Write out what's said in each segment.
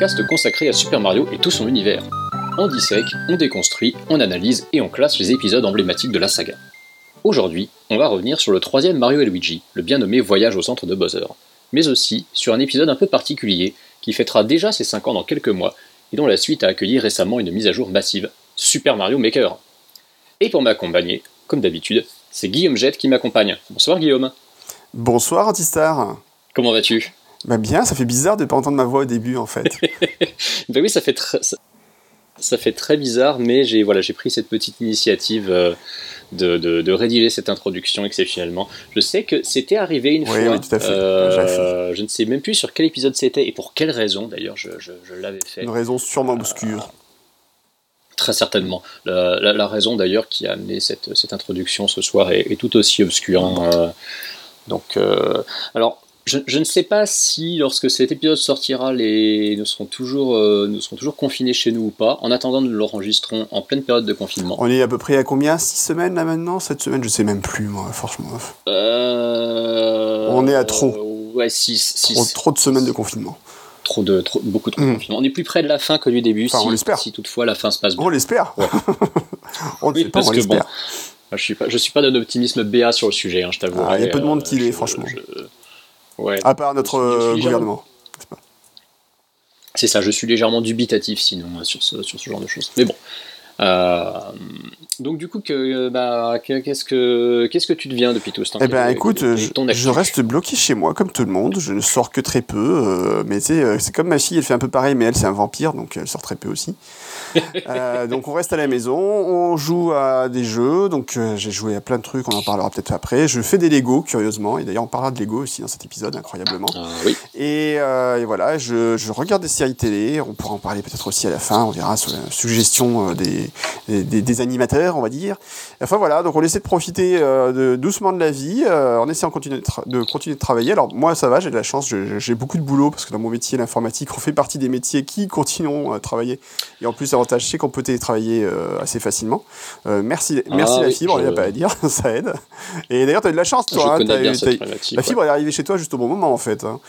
Podcast consacré à Super Mario et tout son univers. On dissèque, on déconstruit, on analyse et on classe les épisodes emblématiques de la saga. Aujourd'hui, on va revenir sur le troisième Mario et Luigi, le bien nommé Voyage au centre de Bowser, mais aussi sur un épisode un peu particulier qui fêtera déjà ses 5 ans dans quelques mois et dont la suite a accueilli récemment une mise à jour massive, Super Mario Maker. Et pour m'accompagner, comme d'habitude, c'est Guillaume Jette qui m'accompagne. Bonsoir Guillaume. Bonsoir Antistar. Comment vas-tu? Bah bien, ça fait bizarre de pas entendre ma voix au début en fait. Ben oui, ça fait très, ça, ça fait très bizarre, mais j'ai voilà, pris cette petite initiative euh, de, de, de rédiger cette introduction exceptionnellement. Je sais que c'était arrivé une Oui, fois. oui, tout à fait. euh, fait. je ne sais même plus sur quel épisode c'était et pour quelle raison d'ailleurs je, je, je l'avais fait. Une raison sûrement obscure. Très certainement. La, la- la raison d'ailleurs qui a amené cette, cette introduction ce soir est, est tout aussi obscure. hein, euh, donc, euh, alors, je, je ne sais pas si lorsque cet épisode sortira, les, nous, serons toujours, euh, nous serons toujours confinés chez nous ou pas. En attendant, nous l'enregistrons en pleine période de confinement. On est à peu près à combien? 6 semaines là maintenant? Cette semaine, je sais même plus moi, franchement. Euh, On est à trop. Ouais, 6. Trop, trop de semaines de confinement. Trop de, trop, beaucoup trop de Mm. confinement. On est plus près de la fin que du début, Enfin, on si, l'espère. si toutefois la fin se passe bien. On l'espère. Ouais. on le Oui, pas, parce on que l'espère. Moi, Je suis pas, je suis pas d'un optimisme béat sur le sujet, hein, je t'avoue. Ah, il y a peu de monde qui l'est, franchement. Ouais. À part notre euh, gouvernement. C'est ça, je suis légèrement dubitatif sinon euh, sur ce, sur ce genre de choses. Mais bon. Euh, donc du coup, que, bah, que- qu'est-ce que qu'est-ce que tu deviens depuis tout ce temps Eh ben écoute, je, reste bloqué chez moi comme tout le monde. Je ne sors que très peu. euh, mais tu sais, c'est comme ma fille, elle fait un peu pareil, mais elle c'est un vampire, donc elle sort très peu aussi. Euh, donc on reste à la maison, on joue à des jeux. Donc euh, j'ai joué à plein de trucs, on en parlera peut-être après. Je fais des Lego curieusement, et d'ailleurs on parlera de Lego aussi dans cet épisode incroyablement. Ah, oui. Et, euh, et voilà, je, je regarde des séries télé. On pourra en parler peut-être aussi à la fin. On verra sur la suggestion des, des, des animateurs, on va dire. Enfin voilà, donc on essaie de profiter de, doucement de la vie, en essayant de continuer de, continuer de travailler. Alors moi ça va, j'ai de la chance, j'ai beaucoup de boulot parce que dans mon métier, l'informatique, on fait partie des métiers qui continueront à travailler. Et en plus, l'avantage c'est qu'on peut télétravailler euh, assez facilement. Euh, merci, merci Ah la oui, fibre, il n'y a pas à dire, ça aide. Et d'ailleurs, tu as eu de la chance, toi. hein, eu- eu- la fibre elle est arrivée chez toi juste au bon moment en fait. hein.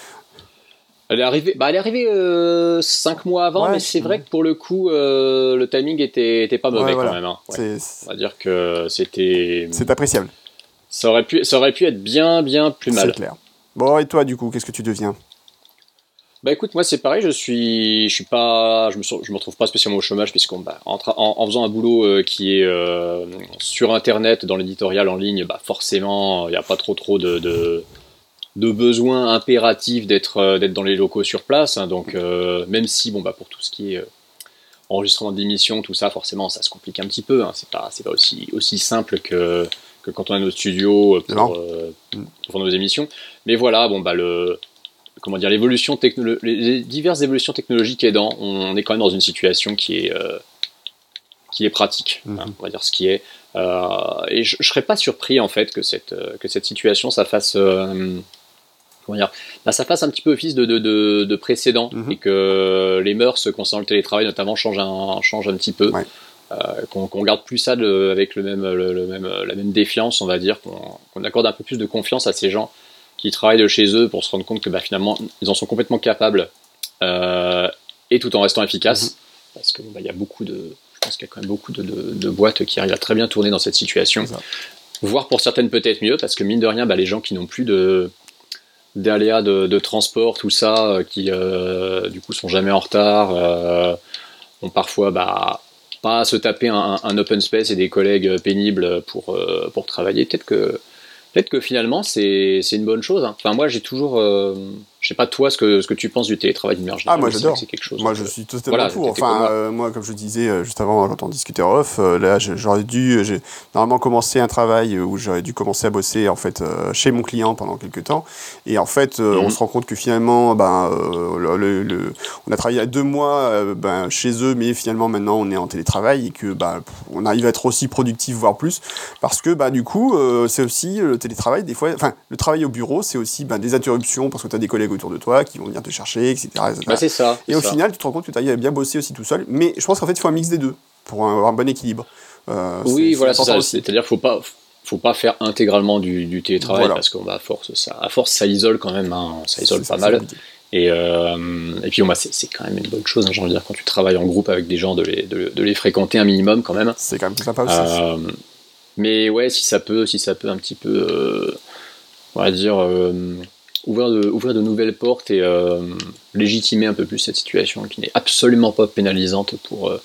Elle est arrivée, bah, elle est arrivée euh, cinq mois avant, Ouais, mais c'est vrai que pour le coup, euh, le timing était, était pas mauvais Ouais, voilà. quand même. hein. Ouais. On va dire que c'était, C'est appréciable. ça aurait pu, ça aurait pu être bien, bien plus mal. C'est clair. Bon, et toi, du coup, qu'est-ce que tu deviens? Bah écoute, moi c'est pareil, je suis, je suis pas, je me, je me retrouve pas spécialement au chômage puisqu'on, bah, en, faisant un boulot euh, qui est euh, sur internet, dans l'éditorial en ligne, bah forcément, il n'y a pas trop trop de, de, de besoin impératif d'être, euh, d'être dans les locaux sur place. hein. donc même si, bon bah pour tout ce qui est enregistrement d'émissions, tout ça, forcément, ça se complique un petit peu. Hein. C'est pas, c'est pas aussi aussi simple que que quand on a notre studio Non. pour, euh, Mm. pour nos émissions. Mais voilà, bon bah le comment dire, l'évolution technolo- les, diverses évolutions technologiques aidant, on est quand même dans une situation qui est, euh, qui est pratique, hein, Mhm. on va dire ce qui est. Euh, et je, je serais pas surpris en fait que cette, euh, que cette situation, ça fasse, euh, comment dire, bah, ça fasse un petit peu office de, de, de, de précédent Mhm. et que les mœurs concernant le télétravail notamment changent un, changent un petit peu. Ouais. Euh, qu'on qu'on garde plus ça de- avec le même, le, le même, la même défiance, on va dire, qu'on qu'on accorde un peu plus de confiance à ces gens qui travaillent de chez eux pour se rendre compte que bah, finalement ils en sont complètement capables euh, et tout en restant efficaces. Parce que bah, il y a beaucoup de je pense qu'il y a quand même beaucoup de, de- de boîtes qui arrivent à très bien tourner dans cette situation. Voire pour certaines peut-être mieux parce que mine de rien bah, les gens qui n'ont plus de d'aléas de, de transport tout ça euh, qui euh, du coup sont jamais en retard euh, ont parfois bah pas à se taper un, un open space et des collègues pénibles pour, euh, pour travailler. Peut-être que Peut-être que finalement c'est une bonne chose. hein. Enfin moi j'ai toujours euh, je sais pas toi ce que, ce que tu penses du télétravail d'une manière Ah, moi j'adore. C'est quelque chose. Moi, je suis totalement voilà, pour. Enfin, moi. euh, moi, comme je disais euh, juste avant, quand on discutait off, euh, là, j'aurais dû, j'ai normalement commencé un travail où j'aurais dû commencer à bosser en fait euh, chez mon client pendant quelques temps. Et en fait, euh, Mhm. on se rend compte que finalement, ben, le, le- le- on a travaillé à deux mois ben, chez eux, mais finalement maintenant on est en télétravail et que ben, on arrive à être aussi productif, voire plus, parce que bah du coup, c'est aussi le télétravail des fois. Enfin, le travail au bureau, c'est aussi ben, des interruptions parce que tu as des collègues autour de toi qui vont venir te chercher, etc. etc. bah, ça. Et au ça. final, tu te rends compte que tu à bien bosser aussi tout seul. Mais je pense qu'en fait, il faut un mix des deux pour avoir un bon équilibre. Euh, Oui, voilà, c'est ça. C'est-à-dire qu'il faut pas, faut pas faire intégralement du, du télétravail Voilà. parce qu'on va à force, ça, à force, ça isole quand même. hein, ça isole pas mal. Et, euh, et puis, c'est quand même une bonne chose. hein, j'ai envie de dire, quand tu travailles en groupe avec des gens, de les, de, de les fréquenter un minimum quand même. C'est quand même sympa aussi. Euh, mais ouais, si ça peut, si ça peut un petit peu, on va dire, ouvrir, de, nouvelles portes et euh, légitimer un peu plus cette situation qui n'est absolument pas pénalisante pour, euh,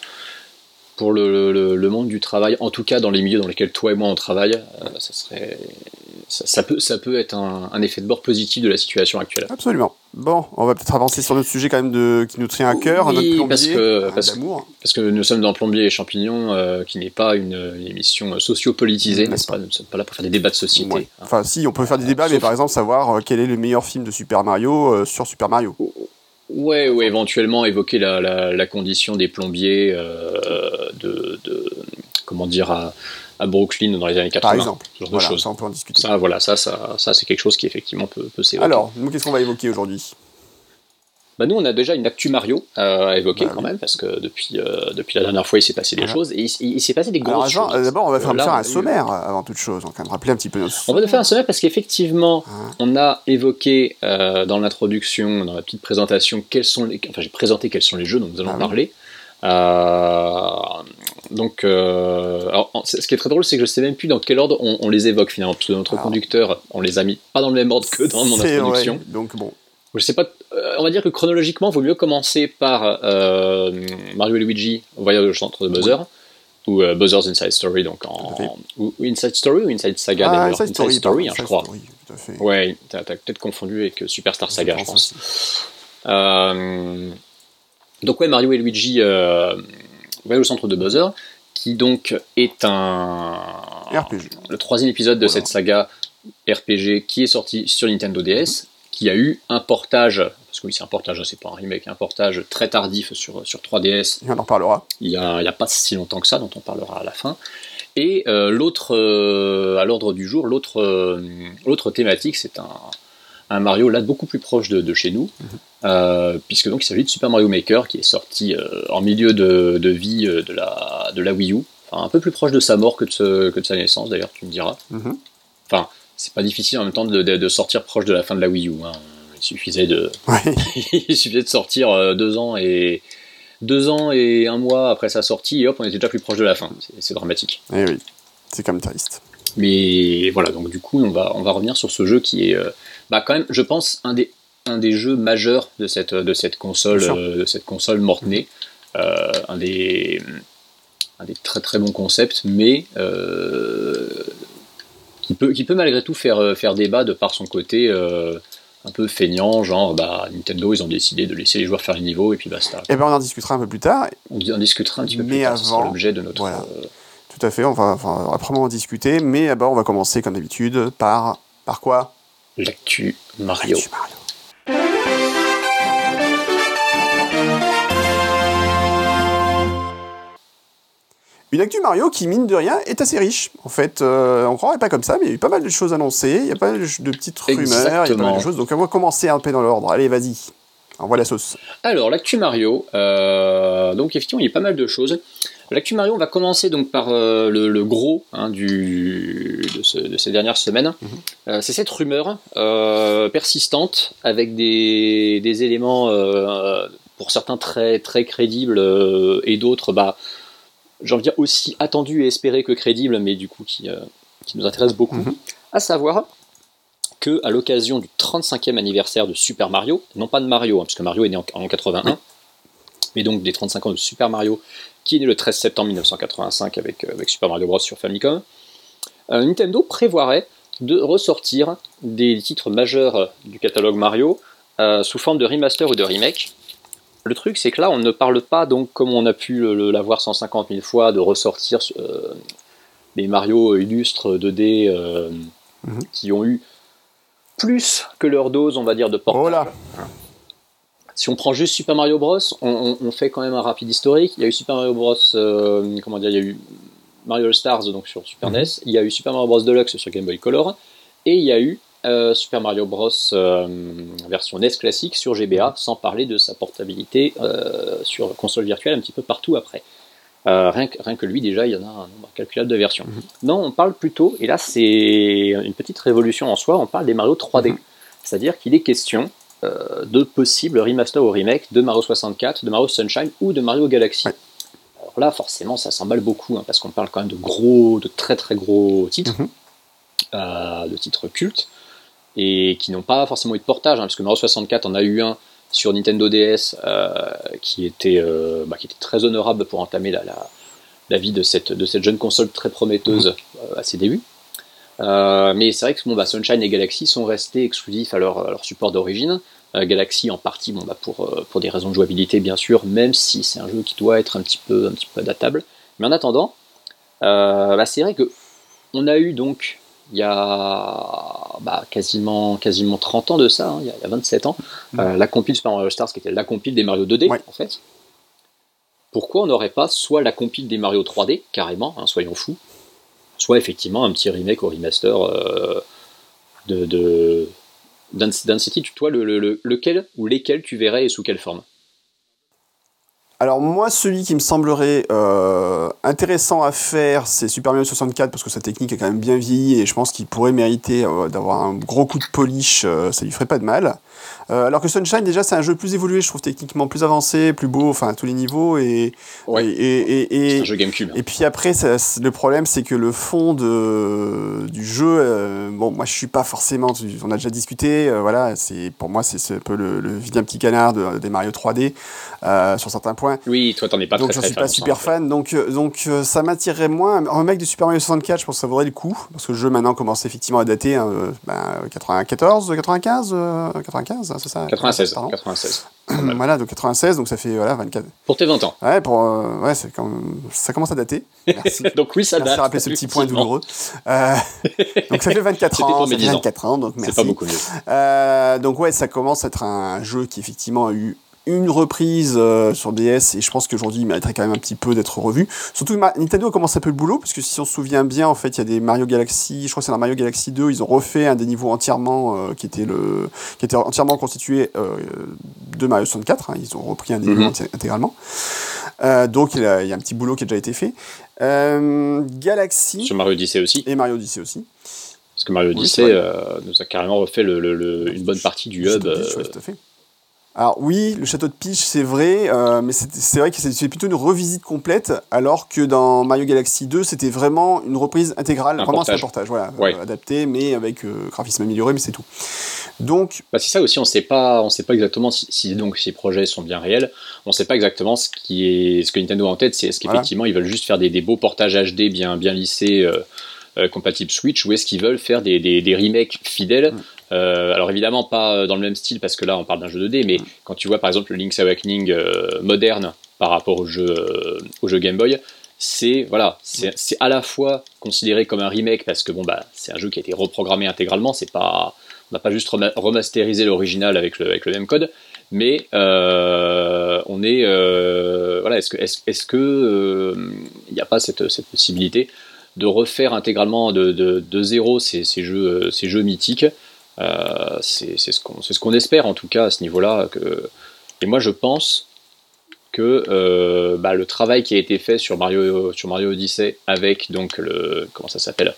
le- le monde du travail, en tout cas dans les milieux dans lesquels toi et moi on travaille, euh, ça serait, ça, ça peut, ça peut être un, un effet de bord positif de la situation actuelle. Absolument. Bon, on va peut-être avancer sur notre sujet quand même de, qui nous tient à cœur, Oui, notre plombier, parce que- hein, parce que-. Parce que nous sommes dans Plombier et Champignons, euh, qui n'est pas une, une émission socio-politisée, N'est-ce pas Nous ne sommes pas là pour faire des débats de société. Ouais. hein. Enfin, si, on peut faire des débats, mais par exemple, savoir euh, quel est le meilleur film de Super Mario euh, sur Super Mario. Ouais, ou éventuellement évoquer la, la, la condition des plombiers euh, de, de- comment dire à, à Brooklyn dans les années 80. Par exemple. ce genre de Voilà, choses. ça, on peut en discuter. Ça, voilà, ça, ça, ça c'est quelque chose qui effectivement peut, peut s'évoquer. Alors, nous, qu'est-ce qu'on va évoquer aujourd'hui? Bah, nous, on a déjà une actu Mario euh, à évoquer Bah quand oui. même, parce que depuis, euh, depuis la dernière fois, il s'est passé des choses, et il, s'est passé des Alors, grosses Jean, choses. d'abord, on va faire, Euh, là, faire un sommaire avant toute chose. On va quand même rappeler un petit peu nos On va faire un sommaire parce qu'effectivement, Hein. on a évoqué euh, dans l'introduction, dans la petite présentation, quels sont les, enfin j'ai présenté quels sont les jeux dont nous allons Ah parler. Donc, euh, alors, en- ce qui est très drôle, c'est que je sais même plus dans quel ordre on, on les évoque finalement, parce que notre Alors. conducteur, on les a mis pas dans le même ordre que dans mon introduction. vrai. Donc, bon. Je sais pas, euh, on va dire que chronologiquement, il vaut mieux commencer par euh, Mario et Luigi, Voyage au centre de Buzzer, ou euh, Buzzer's Inside Story, donc en, ou, ou Inside Story ou Inside Saga Ah, Inside Story, hein, je crois. Story, tout à fait. Ouais, t'as t'as peut-être confondu avec euh, Superstar Saga, je pense. Euh, donc ouais, Mario et Luigi euh, au centre de Buzzer, qui donc est un RPG. le troisième épisode de Voilà. cette saga RPG qui est sorti sur Nintendo DS, qui a eu un portage, parce que oui c'est un portage, c'est pas un remake, un portage très tardif sur, sur 3DS Et on en reparlera. il n'y a pas si longtemps que ça, dont on parlera à la fin. Et euh, l'autre, euh, à l'ordre du jour, l'autre, euh, l'autre thématique, c'est un, un Mario là beaucoup plus proche de, de chez nous, euh, puisque donc il s'agit de Super Mario Maker qui est sorti euh, en milieu de, de vie euh, de la, de la Wii U, enfin un peu plus proche de sa mort que de, ce- que de sa naissance d'ailleurs, tu me diras. Mhm. Enfin, c'est pas difficile en même temps de, de- sortir proche de la fin de la Wii U. hein. Il suffisait de, Ouais. il suffisait de sortir deux ans et deux ans et un mois après sa sortie et hop on était déjà plus proche de la fin c'est, dramatique Eh oui. C'est quand même triste. mais voilà donc du coup on va on va revenir sur ce jeu qui est bah quand même je pense un des un des jeux majeurs de cette de cette console euh, de cette console morte-née Euh, un des un des très très bons concepts mais euh, qui peut qui peut malgré tout faire euh, faire débat de par son côté euh, un peu feignant, genre bah, Nintendo ils ont décidé de laisser les joueurs faire les niveaux et puis basta. Eh ben, on en discutera un peu plus tard. On en discutera un petit peu Mais plus tard, avant, l'objet de notre. voilà. Tout à fait. On va, enfin, on va probablement en discuter. Mais d'abord, on va commencer, comme d'habitude, par. Par quoi? L'actu Mario. Une actu Mario qui, mine de rien, est assez riche. En fait, euh, on croirait pas comme ça, mais il y a eu pas mal de choses annoncées, il y a pas mal de petites rumeurs, il y a pas mal de choses. Donc on va commencer un peu dans l'ordre. Allez, vas-y. Envoie la sauce. Alors, l'actu Mario, euh, donc effectivement, il y a pas mal de choses. L'actu Mario, on va commencer donc par euh, le, le gros hein, du, de, ce- de ces dernières semaines. Euh, c'est cette rumeur persistante avec des, des éléments, pour certains très, très crédibles et d'autres, bah, j'ai envie de dire aussi attendus et espérés que crédibles, mais du coup qui, qui nous intéressent beaucoup. Mhm. À savoir que à l'occasion du 35e anniversaire de Super Mario, non pas de Mario, hein, parce que Mario est né en, en 81, mais donc des 35 ans de Super Mario, qui est né le 13 septembre 1985 avec, euh, avec Super Mario Bros. sur Famicom, euh, Nintendo prévoirait de ressortir des titres majeurs du catalogue Mario euh, sous forme de remaster ou de remake. Le truc, c'est que là, on ne parle pas, donc, comme on a pu l'avoir 150 000 fois, de ressortir euh, des Mario illustres 2D euh, mhm. qui ont eu plus que leur dose, on va dire, de portage. Oh si on prend juste Super Mario Bros, on, fait quand même un rapide historique. Il y a eu Super Mario Bros, comment dire, il y a eu Mario Stars donc sur Super mhm. NES, il y a eu Super Mario Bros Deluxe sur Game Boy Color, et il y a eu euh, Super Mario Bros euh, version NES classique sur GBA, sans parler de sa portabilité euh, sur console virtuelle un petit peu partout après. Rien que, rien, que, lui déjà, il y en a un nombre calculable de versions. Mhm. Non, on parle plutôt, et là c'est une petite révolution en soi, on parle des Mario 3D. Mhm. C'est-à-dire qu'il est question de possibles remaster ou remake de Mario 64, de Mario Sunshine ou de Mario Galaxy. Alors là, forcément, ça s'emballe beaucoup, hein, parce qu'on parle quand même de gros, de très très gros titres, mhm. de titres cultes et qui n'ont pas forcément eu de portage, hein, parce que Mario 64 en a eu un sur Nintendo DS euh, qui, était, euh, bah, qui était très honorable pour entamer la, la, vie de cette, de cette jeune console très prometteuse euh, à ses débuts. mais c'est vrai que bon, bah, Sunshine et Galaxy sont restés exclusifs à leur, leur support d'origine. Galaxy en partie bon, bah, pour, pour des raisons de jouabilité bien sûr, même si c'est un jeu qui doit être un petit peu, un petit peu adaptable. Mais en attendant, bah, c'est vrai que on a eu donc il y a bah, quasiment, quasiment 30 ans de ça, hein, il, y a, 27 ans, euh, la compile Super Mario Stars qui était la compile des Mario 2D en fait. Pourquoi on n'aurait pas soit la compile des Mario 3D, carrément, hein, soyons fous, soit effectivement un petit remake ou remaster euh, de, de d'un toi, le, lequel ou lesquels tu verrais et sous quelle forme? Alors moi, celui qui me semblerait euh, intéressant à faire, c'est Super Mario 64 parce que sa technique est quand même bien vieillie et je pense qu'il pourrait mériter euh, d'avoir un gros coup de polish, euh, ça lui ferait pas de mal. Euh, alors que Sunshine, déjà, c'est un jeu plus évolué, je trouve techniquement plus avancé, plus beau, enfin à tous les niveaux. Et, ouais. et, et, un jeu GameCube. Et puis après, le problème, c'est que le fond de, du jeu, euh, bon, moi je suis pas forcément, on a déjà discuté, euh, voilà, c'est pour moi c'est un peu le, le vilain petit canard des Mario 3D sur certains points. Oui, toi t'en es pas donc, très, je suis pas super fan, donc, donc ça m'attirerait moins. Un remake de Super Mario 64, je pense que ça vaudrait le coup, parce que le jeu maintenant commence effectivement à dater, hein, ben, 94, 95, 95 c'est ça 96. 96. voilà, donc 96, donc ça fait voilà, 24. Pour tes 20 ans. Ouais, pour, euh, ouais ça commence à dater. Merci. donc oui, ça merci date. rappeler ce petit point douloureux. Euh, donc ça fait 24 ans. Ça fait 24 ans, donc merci. C'est pas beaucoup mieux. Euh, donc ouais, ça commence à être un jeu qui effectivement a eu une reprise euh, sur DS et je pense qu'aujourd'hui il mériterait quand même un petit peu d'être revu. Surtout Nintendo a commencé un peu le boulot parce que si on se souvient bien en fait il y a des Mario Galaxy, je crois que c'est dans Mario Galaxy 2, ils ont refait un des niveaux entièrement euh, qui était le qui était entièrement constitué euh, de Mario 64, hein. ils ont repris un des niveaux mhm. intégralement. donc il y, a, un petit boulot qui a déjà été fait. Galaxy sur Mario Odyssey aussi et Mario Odyssey aussi. Parce que Mario Odyssey nous a carrément refait le, une bonne partie du hub. tout à fait. Alors oui, le château de Peach, c'est vrai, euh, mais c'est vrai que c'est plutôt une revisite complète, alors que dans Mario Galaxy 2, c'était vraiment une reprise intégrale, vraiment un reportage, voilà, euh, adapté, mais avec euh, graphisme amélioré, mais c'est tout. Donc, bah, c'est ça aussi, on ne sait pas, on sait pas exactement si, donc ces projets sont bien réels. On ne sait pas exactement ce qui est, ce que Nintendo a en tête, c'est est-ce qu'effectivement ils veulent juste faire des, beaux portages HD bien bien lissés. compatibles Switch ou est-ce qu'ils veulent faire des, des, remakes fidèles mm. Euh, alors évidemment pas euh, dans le même style parce que là on parle d'un jeu 2D, mais quand tu vois par exemple le Link's Awakening euh, moderne par rapport au jeu, au jeu Game Boy, c'est voilà, c'est à la fois considéré comme un remake parce que bon bah c'est un jeu qui a été reprogrammé intégralement, c'est pas on n'a pas juste remasterisé l'original avec le, avec le même code, mais on est voilà est-ce que est-ce, que il n'y a pas cette, cette, possibilité de refaire intégralement de, de, de zéro ces, ces, jeux ces jeux mythiques c'est ce qu'on ce qu'on espère en tout cas à ce niveau-là. Et moi je pense que euh, bah, le travail qui a été fait sur Mario, sur Mario Odyssey avec donc le comment ça s'appelle?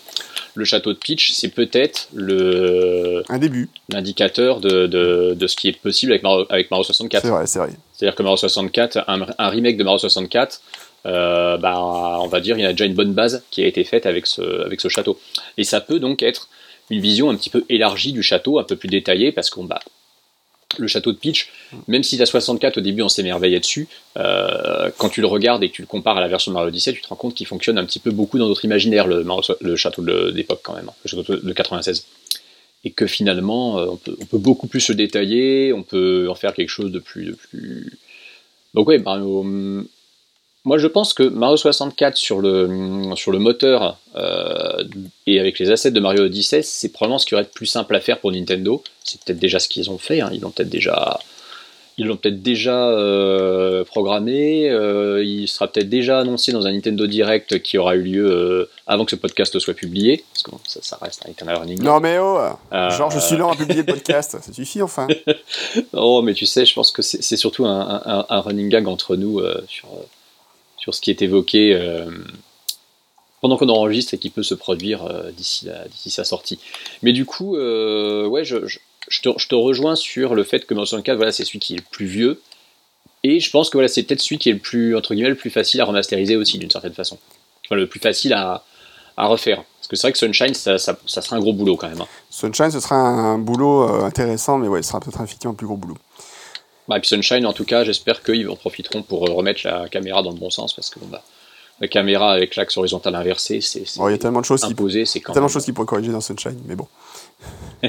Le château de Peach, c'est peut-être le un début l'indicateur de, de, de, ce qui est possible avec Mario, avec Mario 64. C'est vrai, c'est vrai. C'est-à-dire que Mario 64, un, un, remake de Mario 64, euh, bah, on va dire il y a déjà une bonne base qui a été faite avec ce, avec ce château. Et ça peut donc être une vision un petit peu élargie du château, un peu plus détaillée, parce qu'on bah, le château de Peach, même si la 64 au début on s'émerveillait dessus, euh, quand tu le regardes et que tu le compares à la version de Mario 17, tu te rends compte qu'il fonctionne un petit peu beaucoup dans notre imaginaire, le, le château d'époque quand même, hein, le château de 96. et que finalement on peut, on, peut, beaucoup plus le détailler, on peut en faire quelque chose de plus, de plus... donc oui, moi, je pense que Mario 64 sur le, sur le moteur euh, et avec les assets de Mario Odyssey, c'est probablement ce qui aurait été plus simple à faire pour Nintendo. C'est peut-être déjà ce qu'ils ont fait. Hein. Ils l'ont peut-être déjà, ils l'ont peut-être déjà euh, programmé. Euh, il sera peut-être déjà annoncé dans un Nintendo Direct qui aura eu lieu avant que ce podcast soit publié, parce que ça, reste un Eternal Running. Non mais oh, genre je suis lent à publier le podcast, ça suffit enfin. oh mais tu sais, je pense que c'est surtout un, un, un, running gag entre nous sur sur ce qui est évoqué euh, pendant qu'on enregistre et qui peut se produire euh, d'ici sa sortie. Mais du coup, euh, ouais, je, te, rejoins sur le fait que Mario 64, voilà, c'est celui qui est le plus vieux. Et je pense que voilà, c'est peut-être celui qui est le plus, entre guillemets, le plus facile à remasteriser aussi, d'une certaine façon. Enfin, le plus facile à, refaire. Parce que c'est vrai que Sunshine, ça, sera un gros boulot quand même. Hein. Sunshine, ce sera un, boulot intéressant, mais ouais, ce sera peut-être effectivement un plus gros boulot. Bah, et puis Sunshine, en tout cas, j'espère qu'ils en profiteront pour euh, remettre la caméra dans le bon sens parce que bah, la caméra avec l'axe horizontal inversé, c'est il y a tellement de choses imposé, c'est tellement de choses qui pourraient corriger dans Sunshine, mais bon.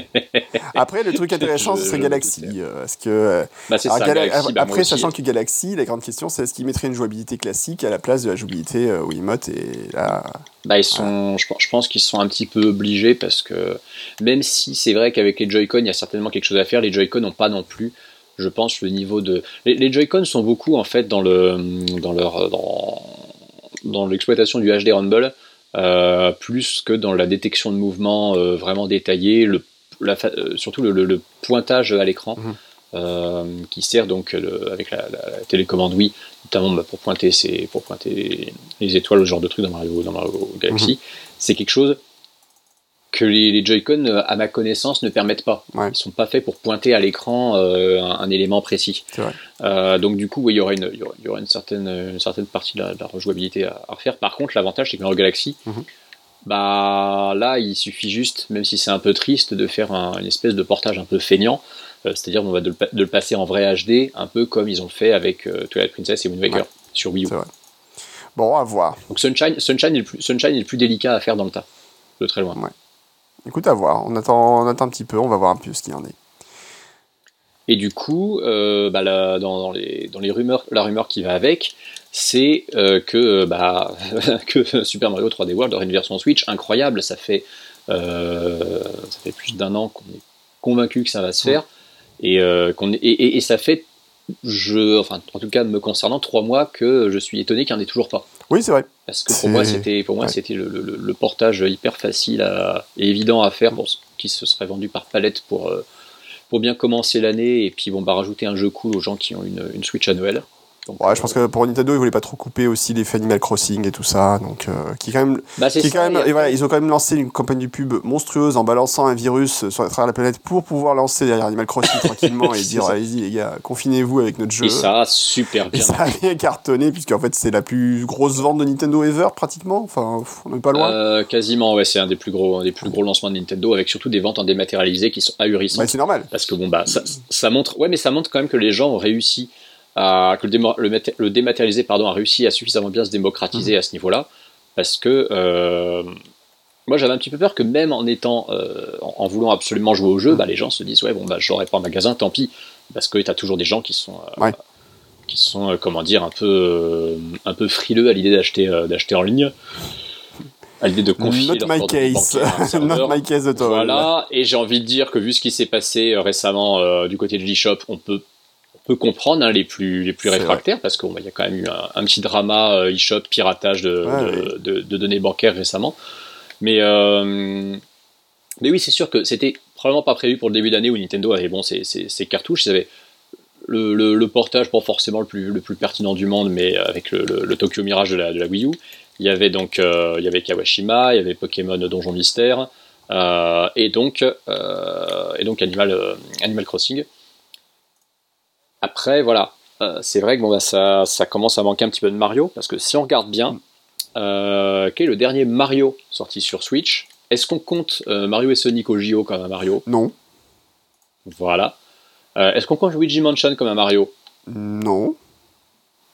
après, le truc intéressant, c'est Galaxy. Euh, que, euh, bah, ça, Galaxy, bah, après, sachant que Galaxy, la grande question, c'est est-ce qu'ils mettraient une jouabilité classique à la place de la jouabilité euh, Wiimote et là. Bah, ils sont, je, pense qu'ils sont un petit peu obligés parce que même si c'est vrai qu'avec les Joy-Con, il y a certainement quelque chose à faire, les Joy-Con n'ont pas non plus je pense, le niveau de. Les, Joy-Con sont beaucoup en fait dans le dans leur dans, dans l'exploitation du HD Rumble, euh, plus que dans la détection de mouvements euh, vraiment détaillé, le, euh, surtout le, pointage à l'écran. Mhm. qui sert donc avec la, télécommande Wii, notamment bah, pour pointer pour pointer les étoiles, ce genre de trucs dans Mario, dans Mario Galaxy. Mhm. C'est quelque chose que les, Joy-Con, euh, à ma connaissance, ne permettent pas. Ils Ils sont pas faits pour pointer à l'écran euh, un, élément précis. Euh, donc du coup, il y aura une, y aura une certaine, une certaine partie de la, rejouabilité à, refaire. Par contre, l'avantage, c'est que dans Galaxy, mhm. bah là, il suffit juste, même si c'est un peu triste, de faire une espèce de portage un peu feignant. C'est-à-dire, on va de, le passer en vrai HD, un peu comme ils ont fait avec Twilight Princess et Wind Waker sur Wii U. Bon, à voir. Donc Sunshine, Sunshine, est le plus, Sunshine est le plus délicat à faire dans le tas, de très loin. Écoute, à voir. On attend, on attend un petit peu, on va voir un peu ce qu'il en est. Et du coup, euh, bah, dans, les, dans, les, rumeurs, la rumeur qui va avec, c'est euh, que, bah, que Super Mario 3D World aurait une version Switch incroyable. Ça fait, euh, ça fait plus d'un an qu'on est convaincu que ça va se faire. Et, qu'on et, et, ça fait, je, enfin, en tout cas me concernant, trois mois que je suis étonné qu'il n'y en ait toujours pas. Oui, c'est vrai. Parce que pour moi, c'était pour moi c'était le, portage hyper facile et évident à faire, bon, qui se serait vendu par palette pour euh, pour bien commencer l'année et puis bon bah rajouter un jeu cool aux gens qui ont une, une Switch à Noël ouais, je pense que pour Nintendo, ils voulaient pas trop couper aussi les Animal Crossing et tout ça, donc euh, qui quand même, bah, qui quand même, et voilà, ils ont quand même lancé une campagne de pub monstrueuse en balançant un virus sur à travers la planète pour pouvoir lancer derrière Animal Crossing tranquillement et dire allez-y les gars, confinez-vous avec notre jeu. Et ça a super bien. Et ça a bien cartonné puisqu'en fait c'est la plus grosse vente de Nintendo ever pratiquement, enfin on n'est pas loin. Euh, quasiment ouais, c'est un des plus gros, un des plus gros lancements de Nintendo avec surtout des ventes en dématérialisé qui sont ahurissantes. Bah, c'est normal. Parce que bon bah ça, ça montre, ouais mais ça montre quand même que les gens ont réussi que le, dématérialisé pardon, a réussi à suffisamment bien se démocratiser mhm. à ce niveau-là, parce que euh, moi j'avais un petit peu peur que même en étant, euh, en, voulant absolument jouer au jeu, bah, les gens se disent ouais bon bah j'aurais pas en magasin, tant pis, parce que tu as toujours des gens qui sont, euh, qui sont comment dire un peu, un peu frileux à l'idée d'acheter, d'acheter en ligne. À l'idée de confier Not my case. Not my case de Voilà, et j'ai envie de dire que vu ce qui s'est passé récemment du côté de l'eShop, on peut peut comprendre hein, les plus les plus réfractaires parce qu'il y a quand même eu un, petit drama euh, e-shop piratage de, de, données bancaires récemment. Mais euh, mais oui c'est sûr que c'était probablement pas prévu pour le début d'année où Nintendo avait bon ses, cartouches. Ils avaient le, le, portage pas forcément le plus, le plus pertinent du monde mais avec le, Tokyo Mirage de la, de la Wii U. Il y avait donc euh, il y avait Kawashima il y avait Pokémon Donjon Mystère et donc et donc Animal Animal Crossing après, voilà, euh, c'est vrai que bon, bah, ça, ça, commence à manquer un petit peu de Mario, parce que si on regarde bien, euh, quel est le dernier Mario sorti sur Switch? Est-ce qu'on compte euh, Mario et Sonic au JO comme un Mario? Non. Voilà. Est-ce qu'on compte Luigi Mansion comme un Mario? Non.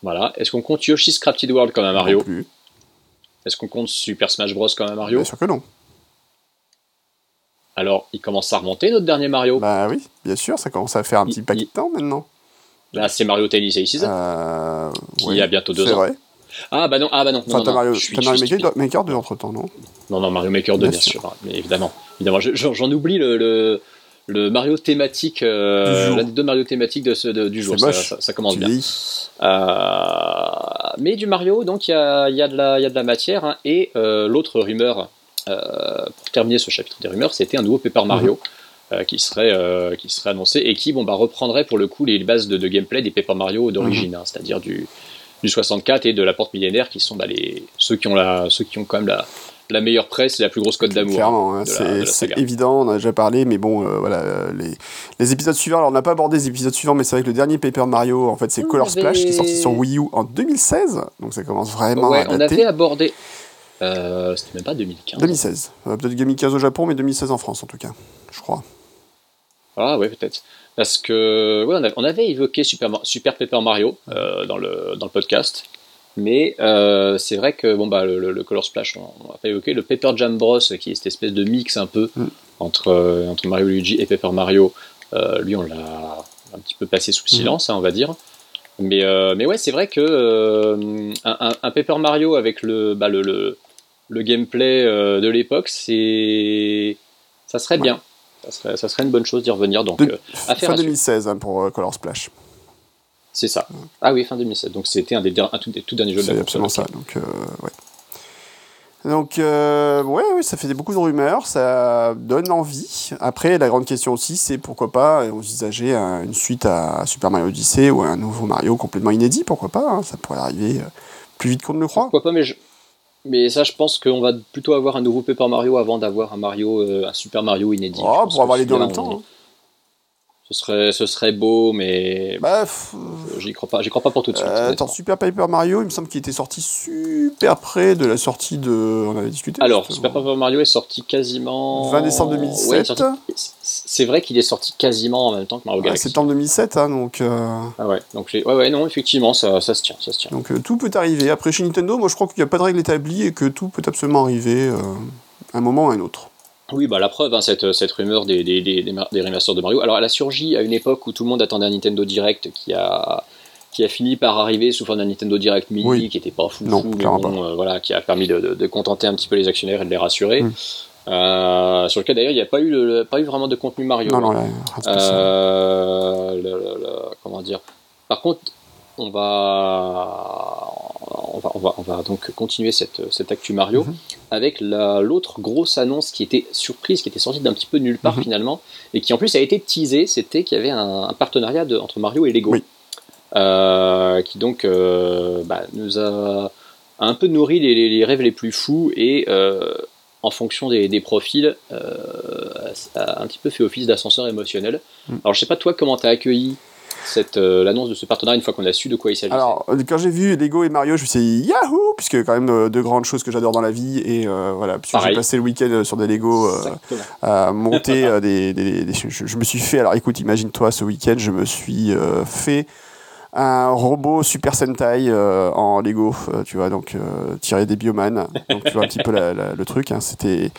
Voilà. Est-ce qu'on compte Yoshi's Crafted World comme un Mario? Non plus. Est-ce qu'on compte Super Smash Bros comme un Mario? Bien sûr que non. Alors, il commence à remonter notre dernier Mario? Bah oui, bien sûr, ça commence à faire un petit Il- paquet il- de temps maintenant. Là, c'est Mario Tennis Aces, Euh, qui a bientôt deux c'est ans. vrai. Ah bah non, ah bah non, Enfin, t'as Mario, je suis- Mario Maker. Maker 2 entre temps, non? Non, non, Mario Maker 2, Bien bien, sûr. sûr. hein, mais évidemment. évidemment je- j'en oublie le, le, le Mario thématique, euh, l'un des deux Mario thématiques de ce, de- du jour. Ça, moche. ça- ça commence Tu bien. Euh, mais du Mario, donc il y a, il y, a de la- il y a de la matière. hein, et euh, l'autre rumeur, euh, pour terminer ce chapitre des rumeurs, c'était un nouveau Paper Mario. Mhm. Qui serait euh, qui serait annoncé et qui bon bah reprendrait pour le coup les bases de, de gameplay des Paper Mario d'origine, Mhm. hein, c'est-à-dire du du 64 et de la porte millénaire qui sont bah, les ceux qui ont la ceux qui ont quand même la la meilleure presse et la plus grosse cote d'amour. Clairement, hein, c'est évident, on en a déjà parlé, mais bon, euh, voilà, euh, les, les épisodes suivants, alors on n'a pas abordé les épisodes suivants, mais c'est vrai que le dernier Paper Mario, en fait, c'est Color Splash, qui est sorti sur Wii U en 2016, donc ça commence vraiment Ouais, à on dater. avait abordé. Euh, C'était même pas 2015. 2016, Euh, peut-être 2015 au Japon, mais 2016 en France en tout cas, je crois. Ah ouais, peut-être. Parce que ouais, on, avait, évoqué Super, Super Paper Mario euh, dans, le, dans le podcast. Mais euh, c'est vrai que bon, bah, le, Color Splash, on n'a pas évoqué. Le Paper Jam Bros, qui est cette espèce de mix un peu Mm. entre, euh, entre Mario Luigi et Paper Mario, euh, lui, on l'a un petit peu passé sous Mm. silence, hein, on va dire. Mais, mais ouais, c'est vrai que un, un- un Paper Mario avec le, bah, le, le, le gameplay de l'époque, c'est ça serait Ouais. bien. Ça serait, ça serait une bonne chose d'y revenir. Donc, De- euh, fin à suivre. 2016 hein, pour euh, Color Splash, c'est ça. Ah oui, fin 2007. Donc, c'était un des, un tout, des tout derniers jeux de c'est la absolument console. ça, donc euh, ouais. Donc, euh, ouais, ouais, ça fait beaucoup de rumeurs, ça donne envie. Après, la grande question aussi, c'est pourquoi pas envisager un- une suite à Super Mario Odyssey ou un nouveau Mario complètement inédit, pourquoi pas, hein, ça pourrait arriver plus vite qu'on ne le croit. Pourquoi pas, mais, je- mais ça, je pense qu'on va plutôt avoir un nouveau Paper Mario avant d'avoir un Mario, euh, un Super Mario inédit. Oh, pour avoir les deux en celui-là, même temps. on- hein. Ce serait, ce serait beau, mais Bah, f- j'y crois pas. J'y crois pas pour tout de suite. euh, attends, Super Paper Mario, il me semble qu'il était sorti super près de la sortie de. On avait discuté. Alors, justement. Super Paper Mario est sorti quasiment. 20 décembre 2017. Ouais, il est sorti- C'est vrai qu'il est sorti quasiment en même temps que Mario Ouais, Galaxy. septembre 2007, hein, donc. euh, Ah ouais, donc ouais, ouais, non, effectivement, ça, ça se tient, ça se tient. Donc euh, tout peut arriver. Après chez Nintendo, moi je crois qu'il n'y a pas de règle établie et que tout peut absolument arriver à un moment ou à un autre. Oui, bah la preuve, hein, cette, cette rumeur des, des, des, des remasters de Mario. Alors, elle a surgi à une époque où tout le monde attendait un Nintendo Direct qui a, qui a fini par arriver sous forme d'un Nintendo Direct Mini, Oui. qui était pas fou, Non, fou, mais bon, euh, voilà, qui a permis de, de- de contenter un petit peu les actionnaires et de les rassurer. Mm. Euh, sur lequel d'ailleurs il n'y a pas eu, le- pas eu vraiment de contenu Mario. Non, non, là. Euh, le- le- comment dire? Par contre, on va, on va, on va, on va donc continuer cette, cette actu Mario Mhm. Avec la- l'autre grosse annonce qui était surprise, qui était sortie d'un petit peu nulle part Mhm. finalement, et qui en plus a été teasée, c'était qu'il y avait un, un partenariat de- entre Mario et Lego, Oui. Euh, qui donc euh, bah, nous a, un peu nourri les, les- les rêves les plus fous et euh, en fonction des, des profils, a un petit peu fait office d'ascenseur émotionnel. Mm. Alors je sais pas toi comment t'as accueilli cette euh, l'annonce de ce partenariat une fois qu'on a su de quoi il s'agissait. Alors, quand j'ai vu Lego et Mario, je me suis dit Yahoo Puisque quand même euh, deux grandes choses que j'adore dans la vie. Et euh, voilà, puisque j'ai passé le week-end euh, sur des Lego euh, à monter des. des- des- je, je me suis fait. Alors écoute, imagine-toi, ce week-end, je me suis fait un robot Super Sentai euh, en Lego, euh, tu vois, donc euh, tiré des Bioman. Donc tu vois un petit peu la- la- le truc. hein, C'était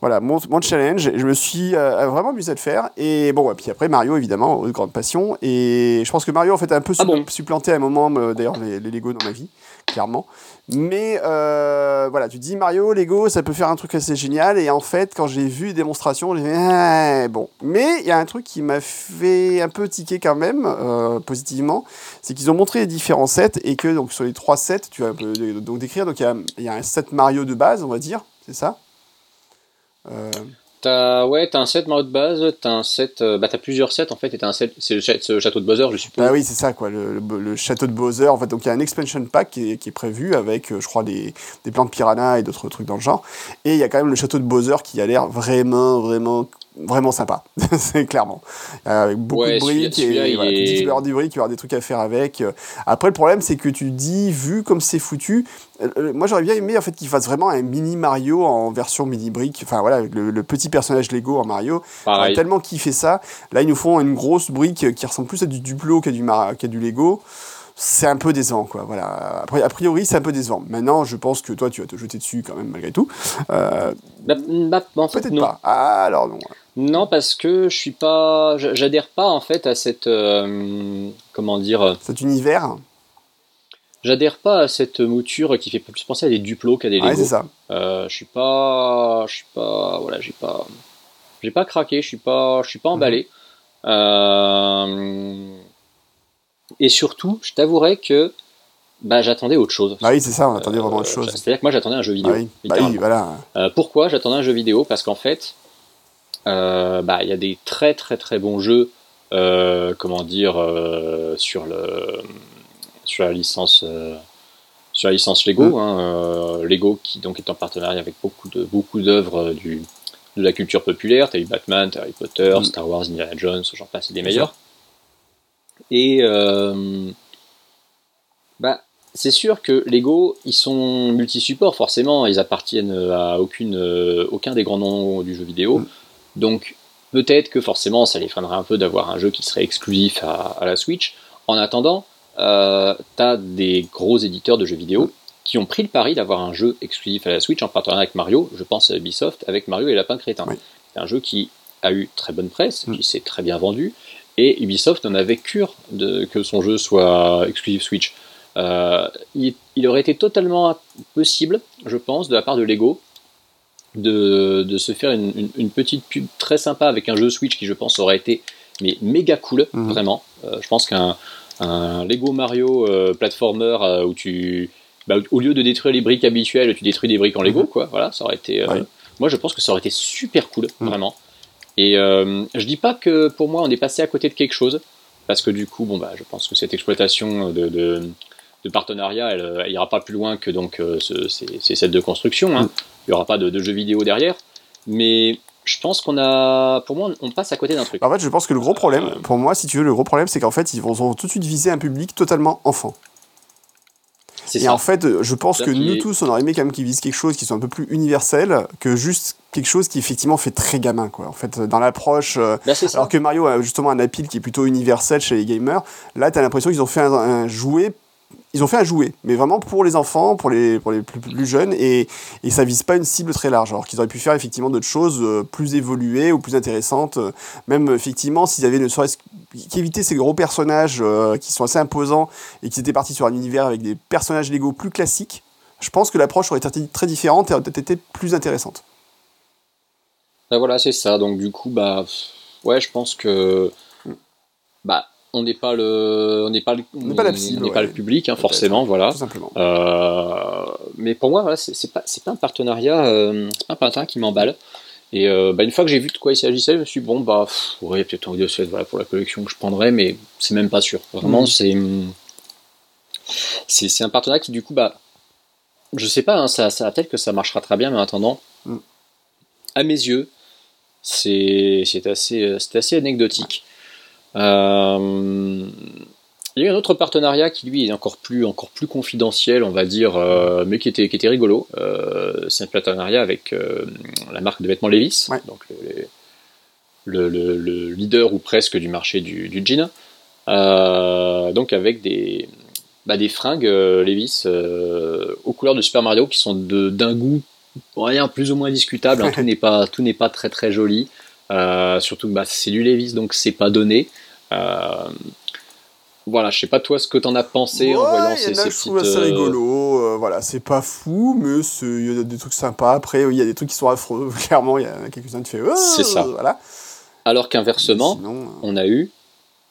voilà mon, mon challenge. Je me suis euh, vraiment amusé à le faire. Et bon, et puis après Mario évidemment, une grande passion. Et je pense que Mario en fait a un peu Ah bon supplanté à un moment d'ailleurs les, les Lego dans ma vie, clairement. Mais euh, voilà, tu dis Mario, Lego, ça peut faire un truc assez génial. Et en fait, quand j'ai vu les démonstrations, j'ai dit Ah, bon. Mais il y a un truc qui m'a fait un peu tiquer quand même, euh, positivement, c'est qu'ils ont montré les différents sets et que donc sur les trois sets, tu vas de- donc décrire. Donc il y y a un set Mario de base, on va dire, c'est ça? Euh, T'as ouais, t'as un set Mario de base, t'as un set, euh, bah t'as plusieurs sets en fait, et t'as un set, c'est le, château de Bowser, je suppose. Bah oui, c'est ça, quoi, le, le- château de Bowser. En fait, donc il y a un expansion pack qui est, qui est prévu avec, euh, je crois, des, des plans de piranha et d'autres trucs dans le genre. Et il y a quand même le château de Bowser qui a l'air vraiment, vraiment, vraiment sympa. c'est clairement. Euh, avec beaucoup Ouais, de briques et voilà, tu dis est- qu'il va y avoir des briques, il va y avoir des trucs à faire avec. Après, le problème, c'est que tu dis, vu comme c'est foutu, euh, euh, moi j'aurais bien aimé en fait qu'il fasse vraiment un mini Mario en version mini brique. Enfin voilà, avec le, le petit personnage Lego en Mario. J'aurais tellement kiffé ça. Là, ils nous font une grosse brique qui ressemble plus à du Duplo qu'à du, Mar- du Lego. c'est un peu décevant, quoi. Voilà. A priori, c'est un peu décevant. Maintenant, je pense que toi, tu vas te jeter dessus quand même, malgré tout. Euh, bah, bah, en fait, Peut-être pas. Ah, alors non. Non, parce que je suis pas, j'adhère pas en fait à cette, euh, comment dire, cet univers. J'adhère pas à cette mouture qui fait plus penser à des duplos qu'à des Lego. Ouais, c'est ça. Euh, je suis pas, je suis pas, voilà, j'ai pas, j'ai pas craqué, je suis pas, je suis pas emballé. Mhm. Euh, et surtout, je t'avouerai que bah, j'attendais autre chose. Bah oui, c'est ça, on attendait vraiment autre chose. C'est-à-dire que moi, j'attendais un jeu vidéo. Bah oui, bah oui voilà. Euh, pourquoi j'attendais un jeu vidéo? Parce qu'en fait, euh, bah, il y a des très très très bons jeux, euh, comment dire, sur le sur la licence sur la licence Lego. Hein, Lego qui donc est en partenariat avec beaucoup de beaucoup d'œuvres du de la culture populaire. T'as eu Batman, t'as Harry Potter, mm. Star Wars, Indiana Jones, j'en passe, des meilleurs. Et euh, bah, c'est sûr que Lego, ils sont multi-supports, forcément, ils appartiennent à aucune, euh, aucun des grands noms du jeu vidéo. Mm. Donc peut-être que forcément ça les freinerait un peu d'avoir un jeu qui serait exclusif à, la Switch. En attendant, euh, tu as des gros éditeurs de jeux vidéo qui ont pris le pari d'avoir un jeu exclusif à la Switch en partenariat avec Mario. Je pense à Ubisoft avec Mario et Lapin Crétin. C'est un jeu qui a eu très bonne presse, mm. qui s'est très bien vendu, et Ubisoft en avait cure de, que son jeu soit exclusif Switch. Euh, il, aurait été totalement possible, je pense, de la part de Lego, de, de se faire une, petite pub très sympa avec un jeu Switch qui, je pense, aurait été mais méga cool, mhm. vraiment. Euh, je pense qu'un un Lego Mario euh, platformer où tu, bah, au lieu de détruire les briques habituelles, tu détruis des briques en Lego, mhm. quoi. Voilà, ça aurait été. Moi, je pense que ça aurait été super cool, mhm. vraiment. Et euh, je dis pas que pour moi on est passé à côté de quelque chose, parce que du coup, bon bah, je pense que cette exploitation de, de, de partenariat, elle, elle, ira pas plus loin que donc euh, ce, ces, sets de construction. Hein. Il y aura pas de, de jeux vidéo derrière, mais je pense qu'on a, pour moi, on passe à côté d'un truc. En fait, je pense que le gros problème, euh, pour moi, si tu veux, le gros problème, c'est qu'en fait, ils vont tout de suite viser un public totalement enfant. Et en fait, je pense que nous tous, on aurait aimé quand même qu'ils visent quelque chose qui soit un peu plus universel que juste quelque chose qui effectivement fait très gamin, quoi. En fait, dans l'approche, euh, bah, alors que Mario a justement un appeal qui est plutôt universel chez les gamers, là, tu as l'impression qu'ils ont fait un jouet ils ont fait un jouet, mais vraiment pour les enfants, pour les, pour les plus, jeunes, et, et ça vise pas une cible très large. Alors qu'ils auraient pu faire effectivement d'autres choses euh, plus évoluées ou plus intéressantes, euh, même effectivement s'ils avaient ne serait-ce qu'éviter ces gros personnages euh, qui sont assez imposants et qu'ils étaient partis sur un univers avec des personnages Lego plus classiques, je pense que l'approche aurait été très différente et aurait peut-être été plus intéressante. Ben voilà, c'est ça. Donc du coup, bah ouais, je pense que bah on n'est pas le on n'est pas le on pas, pas le public hein, forcément voilà tout simplement. Euh, mais pour moi voilà c'est pas c'est pas un partenariat euh, c'est pas un partenariat qui m'emballe et euh, bah, une fois que j'ai vu de quoi il s'agissait je me suis dit, bon bah ouais peut-être un vidéo voilà pour la collection que je prendrais mais c'est même pas sûr vraiment mm. c'est c'est un partenariat qui du coup bah je sais pas hein, ça, ça peut-être que ça marchera très bien mais en attendant mm. à mes yeux c'est c'est assez c'est assez anecdotique euh, il y a eu un autre partenariat qui lui est encore plus, encore plus confidentiel, on va dire, euh, mais qui était, qui était rigolo. Euh, c'est un partenariat avec la marque de vêtements Levis, donc le, le, leader ou presque du marché du, du jean. donc avec des, bah, des fringues Levis aux couleurs de Super Mario qui sont d'un goût rien plus ou moins discutable. Hein. tout n'est pas tout n'est pas très très joli. surtout que bah, c'est du Levis donc c'est pas donné. Euh, voilà, je sais pas toi ce que t'en as pensé en voyant ces, ces petites. assez euh, rigolo, euh, voilà, c'est pas fou, mais il y a des trucs sympas. Après, il y a des trucs qui sont affreux. Clairement, il y a quelques-uns qui fait. c'est ça. Voilà. Alors qu'inversement, on a eu,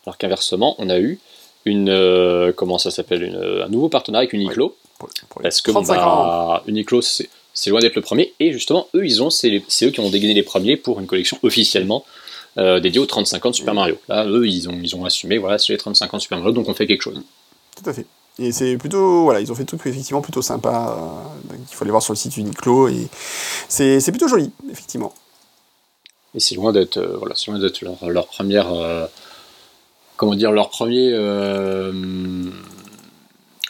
alors qu'inversement, on a eu une, comment ça s'appelle, un nouveau partenariat avec Uniqlo. parce que bah, Uniqlo, c'est loin d'être le premier, et justement, eux, ils ont, c'est eux qui ont dégainé les premiers pour une collection officiellement euh, dédié aux 35 ans de Super Mario. Là, eux, ils ont, ils ont assumé, voilà, c'est les 35 ans de Super Mario, donc on fait quelque chose. Tout à fait. Et c'est plutôt, voilà, ils ont fait des trucs effectivement plutôt sympa. Euh, il faut aller voir sur le site Uniqlo et c'est plutôt joli, effectivement. Et c'est loin d'être, euh, voilà, c'est loin d'être leur, leur, première, comment dire, leur premier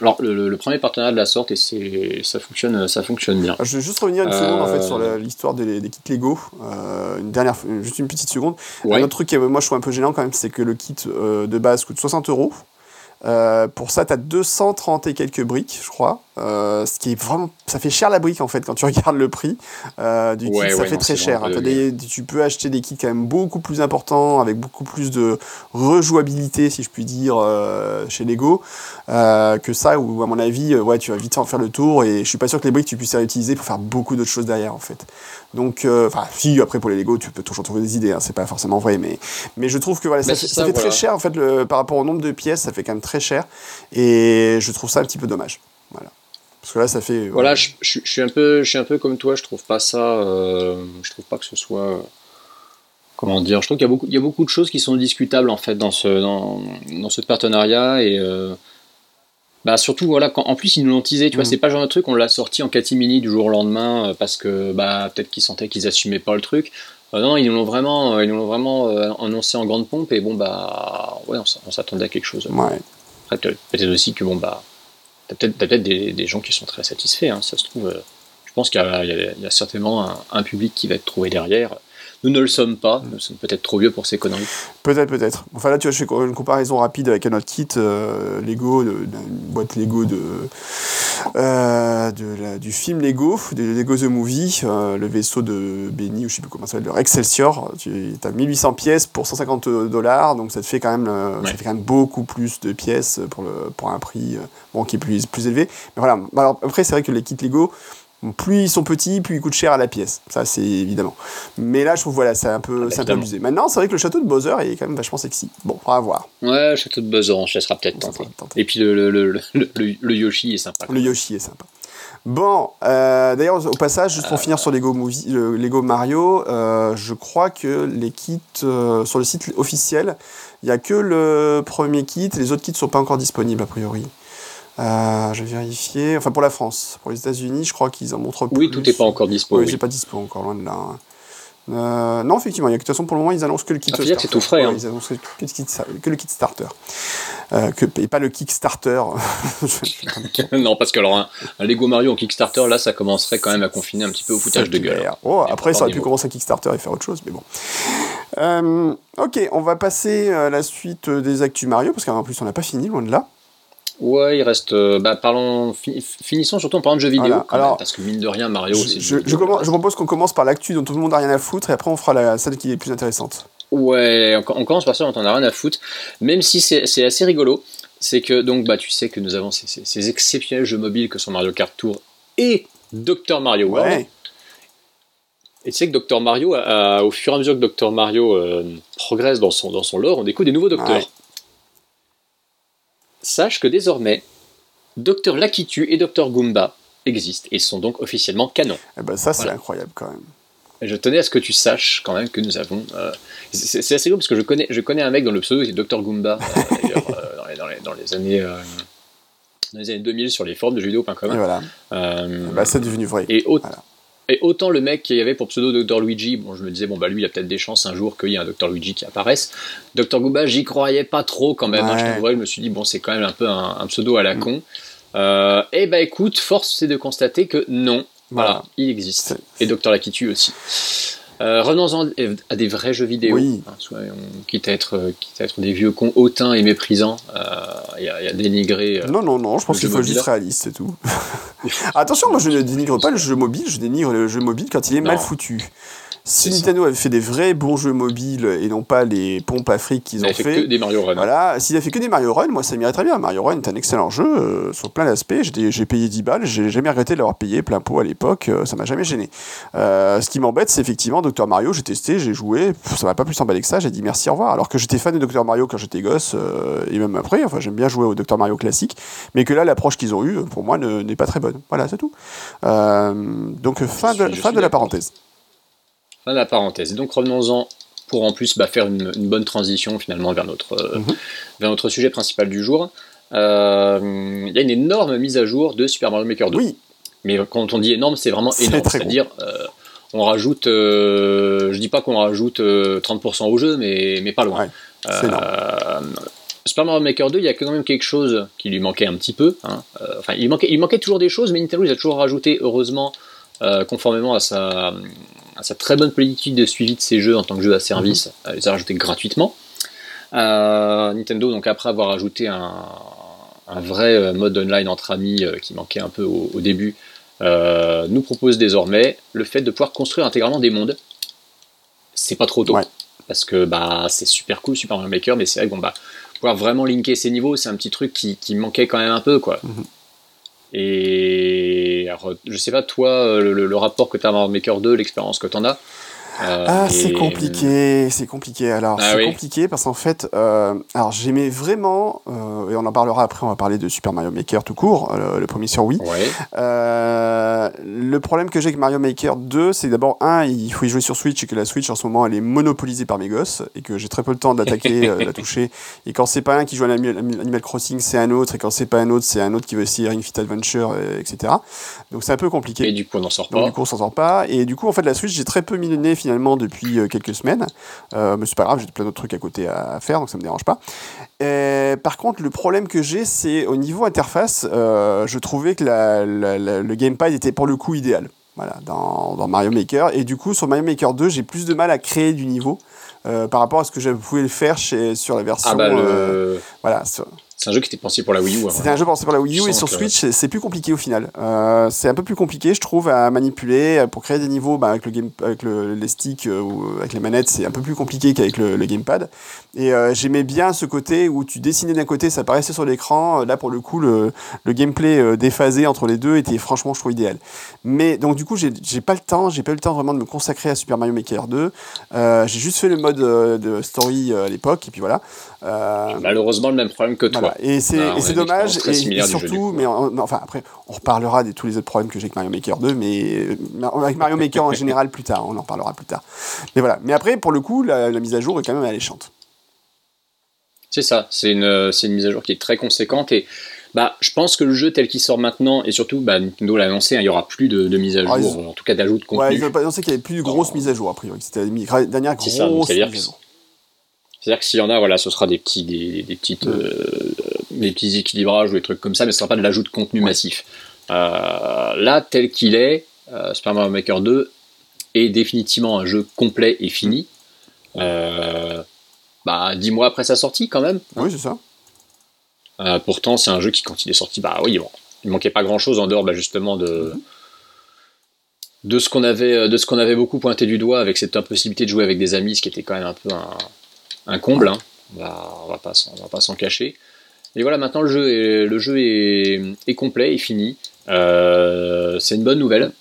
alors, le, premier partenariat de la sorte, et ça fonctionne, ça fonctionne bien. Je vais juste revenir une seconde en fait, sur euh, l'histoire des, kits Lego. Euh, une dernière, juste une petite seconde. Un autre truc qui, moi, je trouve un peu gênant quand même, c'est que le kit euh, de base coûte 60 euros. Pour ça, tu as 230 et quelques briques, je crois. Euh, ce qui est vraiment. Ça fait cher la brique en fait quand tu regardes le prix euh, du kit. ça fait très cher. tu peux acheter des kits quand même beaucoup plus importants, avec beaucoup plus de rejouabilité, si je puis dire, chez Lego, que ça, où à mon avis, ouais, tu vas vite en faire le tour. Et je suis pas sûr que les briques tu puisses les réutiliser pour faire beaucoup d'autres choses derrière en fait. Donc, enfin, si après pour les Lego, tu peux toujours trouver des idées, hein, c'est pas forcément vrai, mais, mais je trouve que voilà, ça, fait très cher en fait le, par rapport au nombre de pièces, ça fait quand même très cher. Et je trouve ça un petit peu dommage. Parce que là, ça fait. Voilà, je, suis un peu, je suis un peu comme toi. Je trouve pas ça. Euh, je trouve pas que ce soit. Comment dire Je trouve qu'il y a beaucoup, il y a beaucoup de choses qui sont discutables en fait dans ce, dans, dans ce partenariat et. Euh, bah surtout voilà quand en plus ils nous l'ont teasé tu vois mm. c'est pas genre de truc on l'a sorti en catimini du jour au lendemain euh, parce que bah peut-être qu'ils sentaient qu'ils assumaient pas le truc non ils nous l'ont vraiment ils nous l'ont vraiment annoncé en grande pompe et bon bah ouais on, s'attendait à quelque chose ouais peut-être aussi que bon, bah, t'as peut-être peut des, des, gens qui sont très satisfaits, hein, ça se trouve. Euh, je pense qu'il y, a certainement un, public qui va être trouvé derrière. Nous ne le sommes pas, nous sommes peut-être trop vieux pour ces conneries. Peut-être, peut-être. Enfin là, tu vois, je fais une comparaison rapide avec un autre kit euh, Lego, une boîte Lego de, euh, de du film Lego, de Lego The Movie, euh, le vaisseau de Benny, ou je sais plus comment ça s'appelle, le Excelsior. Tu as 1800 pièces pour 150 dollars, donc ça te fait quand même, ça fait quand même beaucoup plus de pièces pour, le, pour un prix bon, qui est plus, plus élevé. Mais voilà, alors, après, c'est vrai que les kits Lego, plus ils sont petits, plus ils coûtent cher à la pièce. Ça, c'est évidemment. Mais là, je trouve, voilà, c'est un peu, ah, c'est amusé. Maintenant, c'est vrai que le château de Bowser est quand même vachement sexy. Bon, on va voir. Ouais, le château de Bowser, on se laissera peut-être tenter. Et puis le, le, le, Yoshi est sympa. Le Yoshi est sympa. Bon, euh, d'ailleurs, au passage, juste pour euh. finir sur Lego, Movie, Lego Mario, euh, je crois que les kits sur le site officiel, il n'y a que le premier kit, les autres kits ne sont pas encore disponibles a priori. Euh, je vais vérifier. Enfin, pour la France. Pour les États-Unis, je crois qu'ils en montrent plus. Oui, tout n'est pas encore dispo. Oui, c'est pas dispo encore, loin de là. Hein. Euh, non, effectivement, il y a, de toute façon, pour le moment, ils annoncent que le kit ah, starter. c'est tout frais. Hein. Ils annoncent que, le kit, starter. Euh, que, et pas le Kickstarter. non, parce que alors, un, Lego Mario en Kickstarter, là, ça commencerait quand même à confiner un petit peu au foutage de gueule. Oh, après, ça aurait pu commencer un Kickstarter et faire autre chose, mais bon. Euh, ok, on va passer à la suite des Actus Mario, parce qu'en plus, on n'a pas fini, loin de là. Ouais, il reste. Euh, bah, parlons, finissons surtout en parlant de jeux vidéo. Alors, parce que mine de rien, Mario, c'est. Je, je, je, propose qu'on commence par l'actu dont tout le monde a rien à foutre et après on fera la, celle qui est plus intéressante. Ouais, on, commence par ça dont on a rien à foutre. Même si c'est assez rigolo, c'est que donc bah tu sais que nous avons ces, ces, exceptionnels jeux mobiles que sont Mario Kart Tour et Dr Mario World. Et tu sais que Dr Mario, au fur et à mesure que Dr Mario euh, progresse dans son, dans son lore, on découvre des nouveaux docteurs sache que désormais, Dr Lakitu et Dr Goomba existent et sont donc officiellement canon. Eh ben ça, c'est incroyable quand même. je tenais à ce que tu saches quand même que nous avons. Euh, c'est assez beau parce que je connais, je connais un mec dont le pseudo est Dr Goomba, euh, d'ailleurs, euh, dans, les, dans, les, années. dans les années 2000 sur les forums de jeuxvideo.com. Et voilà. Ben, c'est devenu vrai. Et autre, et autant le mec qui y avait pour pseudo Dr Luigi, bon, je me disais, bon, bah lui, il y a peut-être des chances un jour qu'il y ait un Dr Luigi qui apparaisse. Dr Gooba, j'y croyais pas trop quand même. Hein, je, je me suis dit, bon, c'est quand même un peu un, pseudo à la mm. con. Euh, et bah écoute, force c'est de constater que non, voilà, il existe. Et Dr Lakitu aussi. Euh, revenons-en à des vrais jeux vidéo. Oui. Hein, quitte, à être, quitte à être des vieux cons hautains et méprisants, euh, il y, a dénigré. Euh, non, non, non, je pense qu'il faut juste réaliste, c'est tout. Attention, moi je ne dénigre pas le jeu mobile, je dénigre le jeu mobile quand il est mal foutu. Si Nintendo avait fait des vrais bons jeux mobiles et non pas les pompes fric qu'ils ont fait, fait que des Mario Run. Voilà, s'il a fait que des Mario Run, moi ça m'irait très bien. Mario Run est un excellent jeu euh, sur plein d'aspects. J'ai payé 10 balles, j'ai jamais regretté de l'avoir payé plein pot à l'époque, euh, ça m'a jamais gêné. Euh, ce qui m'embête, c'est effectivement Dr Mario, j'ai testé, j'ai joué, ça m'a pas plus emballé que ça, j'ai dit merci, au revoir. Alors que j'étais fan de Dr Mario quand j'étais gosse et même après, enfin j'aime bien jouer au Dr Mario classique, mais que là l'approche qu'ils ont eue, pour moi, n'est pas très bonne. Voilà, c'est tout. donc fin de, fin de la parenthèse. Fin de la parenthèse. Et donc revenons-en pour en plus bah, faire une, bonne transition finalement vers notre, euh, mhm. vers notre sujet principal du jour. Euh, il y a une énorme mise à jour de Super Mario Maker 2. Oui. Mais quand on dit énorme, c'est vraiment énorme. C'est-à-dire, euh, on rajoute, je dis pas qu'on rajoute 30% au jeu, mais, mais pas loin. Super Mario Maker 2, il y a quand même quelque chose qui lui manquait un petit peu. Hein. enfin, il manquait, il manquait toujours des choses, mais Nintendo il a toujours rajouté, heureusement, conformément à sa, sa très bonne politique de suivi de ces jeux en tant que jeu à service, mhm. les a rajoutés gratuitement. Nintendo, donc après avoir ajouté un, vrai mode online entre amis qui manquait un peu au, début, nous propose désormais le fait de pouvoir construire intégralement des mondes. C'est pas trop tôt. Parce que bah, c'est super cool, Super Mario Maker, mais c'est vrai que bon, bah, pouvoir vraiment linker ces niveaux, c'est un petit truc qui, qui, manquait quand même un peu. quoi. Mhm. Et alors, je sais pas, toi, le, le rapport que tu as à Maker 2, l'expérience que tu en as, euh, ah, c'est compliqué, c'est compliqué. Alors, ah c'est compliqué parce qu'en fait, euh, alors j'aimais vraiment, euh, et on en parlera après, on va parler de Super Mario Maker tout court, le, premier sur Wii. le problème que j'ai avec Mario Maker 2, c'est d'abord, un, il faut y jouer sur Switch et que la Switch en ce moment, elle est monopolisée par mes gosses et que j'ai très peu le temps d'attaquer, de la toucher. Et quand c'est pas un qui joue à Animal Crossing, c'est un autre, et quand c'est pas un autre, c'est un autre qui veut essayer Ring Fit Adventure, etc. Donc c'est un peu compliqué. Et du coup, on n'en sort pas. Donc, du coup, on s'en sort pas. Et du coup, en fait, la Switch, j'ai très peu mis le nez finalement depuis euh, quelques semaines. Euh, mais c'est pas grave, j'ai plein d'autres trucs à côté à faire, donc ça me dérange pas. par contre, le problème que j'ai, c'est au niveau interface, euh, je trouvais que le gamepad était pour le coup idéal. Voilà, dans, Mario Maker. Et du coup, sur Mario Maker 2, j'ai plus de mal à créer du niveau par rapport à ce que je pouvais le faire chez, sur la version. Ah bah voilà, c'est un jeu qui était pensé pour la Wii U. C'était un jeu pensé pour la Wii U et sur Switch, c'est plus compliqué au final. Euh, c'est un peu plus compliqué, je trouve, à manipuler. Pour créer des niveaux bah, avec, le game, avec le, les sticks euh, ou avec les manettes, c'est un peu plus compliqué qu'avec le, gamepad. Et j'aimais bien ce côté où tu dessinais d'un côté, ça apparaissait sur l'écran. Là, pour le coup, le, le gameplay déphasé entre les deux était franchement, je trouve, idéal. Mais donc, du coup, j'ai pas le temps, j'ai pas eu le temps vraiment de me consacrer à Super Mario Maker 2. j'ai juste fait le mode de story à l'époque, et puis voilà. Malheureusement, le même problème que toi. Et c'est ah, dommage, et, surtout, mais enfin après, on reparlera de tous les autres problèmes que j'ai avec Mario Maker 2, mais euh, avec Mario Maker en général plus tard, on en parlera plus tard. Mais voilà, mais après, pour le coup, la, mise à jour est quand même alléchante. C'est ça, c'est une, une mise à jour qui est très conséquente et bah, je pense que le jeu tel qu'il sort maintenant, et surtout, bah, Nintendo l'a annoncé, hein, il n'y aura plus de, mise à ah, jour, en tout cas d'ajout de contenu. Ouais, ils ont annoncé qu'il n'y avait plus de grosses mises à jour, a priori. C'était la dernière grosse mise à jour. C'est-à-dire que s'il y en a, voilà, ce sera des petits, des, des petites, euh, des petits équilibrages ou des trucs comme ça, mais ce sera pas de l'ajout de contenu massif. Euh, là, tel qu'il est, euh, Super Mario Maker 2 est définitivement un jeu complet et fini. Bah, dix mois après sa sortie, quand même. Oui, c'est ça. pourtant, c'est un jeu qui, quand il est sorti, bah oui, bon, il manquait pas grand-chose en dehors, bah, justement, de. De ce qu'on avait de ce qu'on avait beaucoup pointé du doigt avec cette impossibilité de jouer avec des amis ce qui était quand même un peu un, un comble, hein. on, va, va pas, va pas s'en cacher. Et voilà, maintenant le jeu est, le jeu est, complet, est fini. Euh, c'est une bonne nouvelle.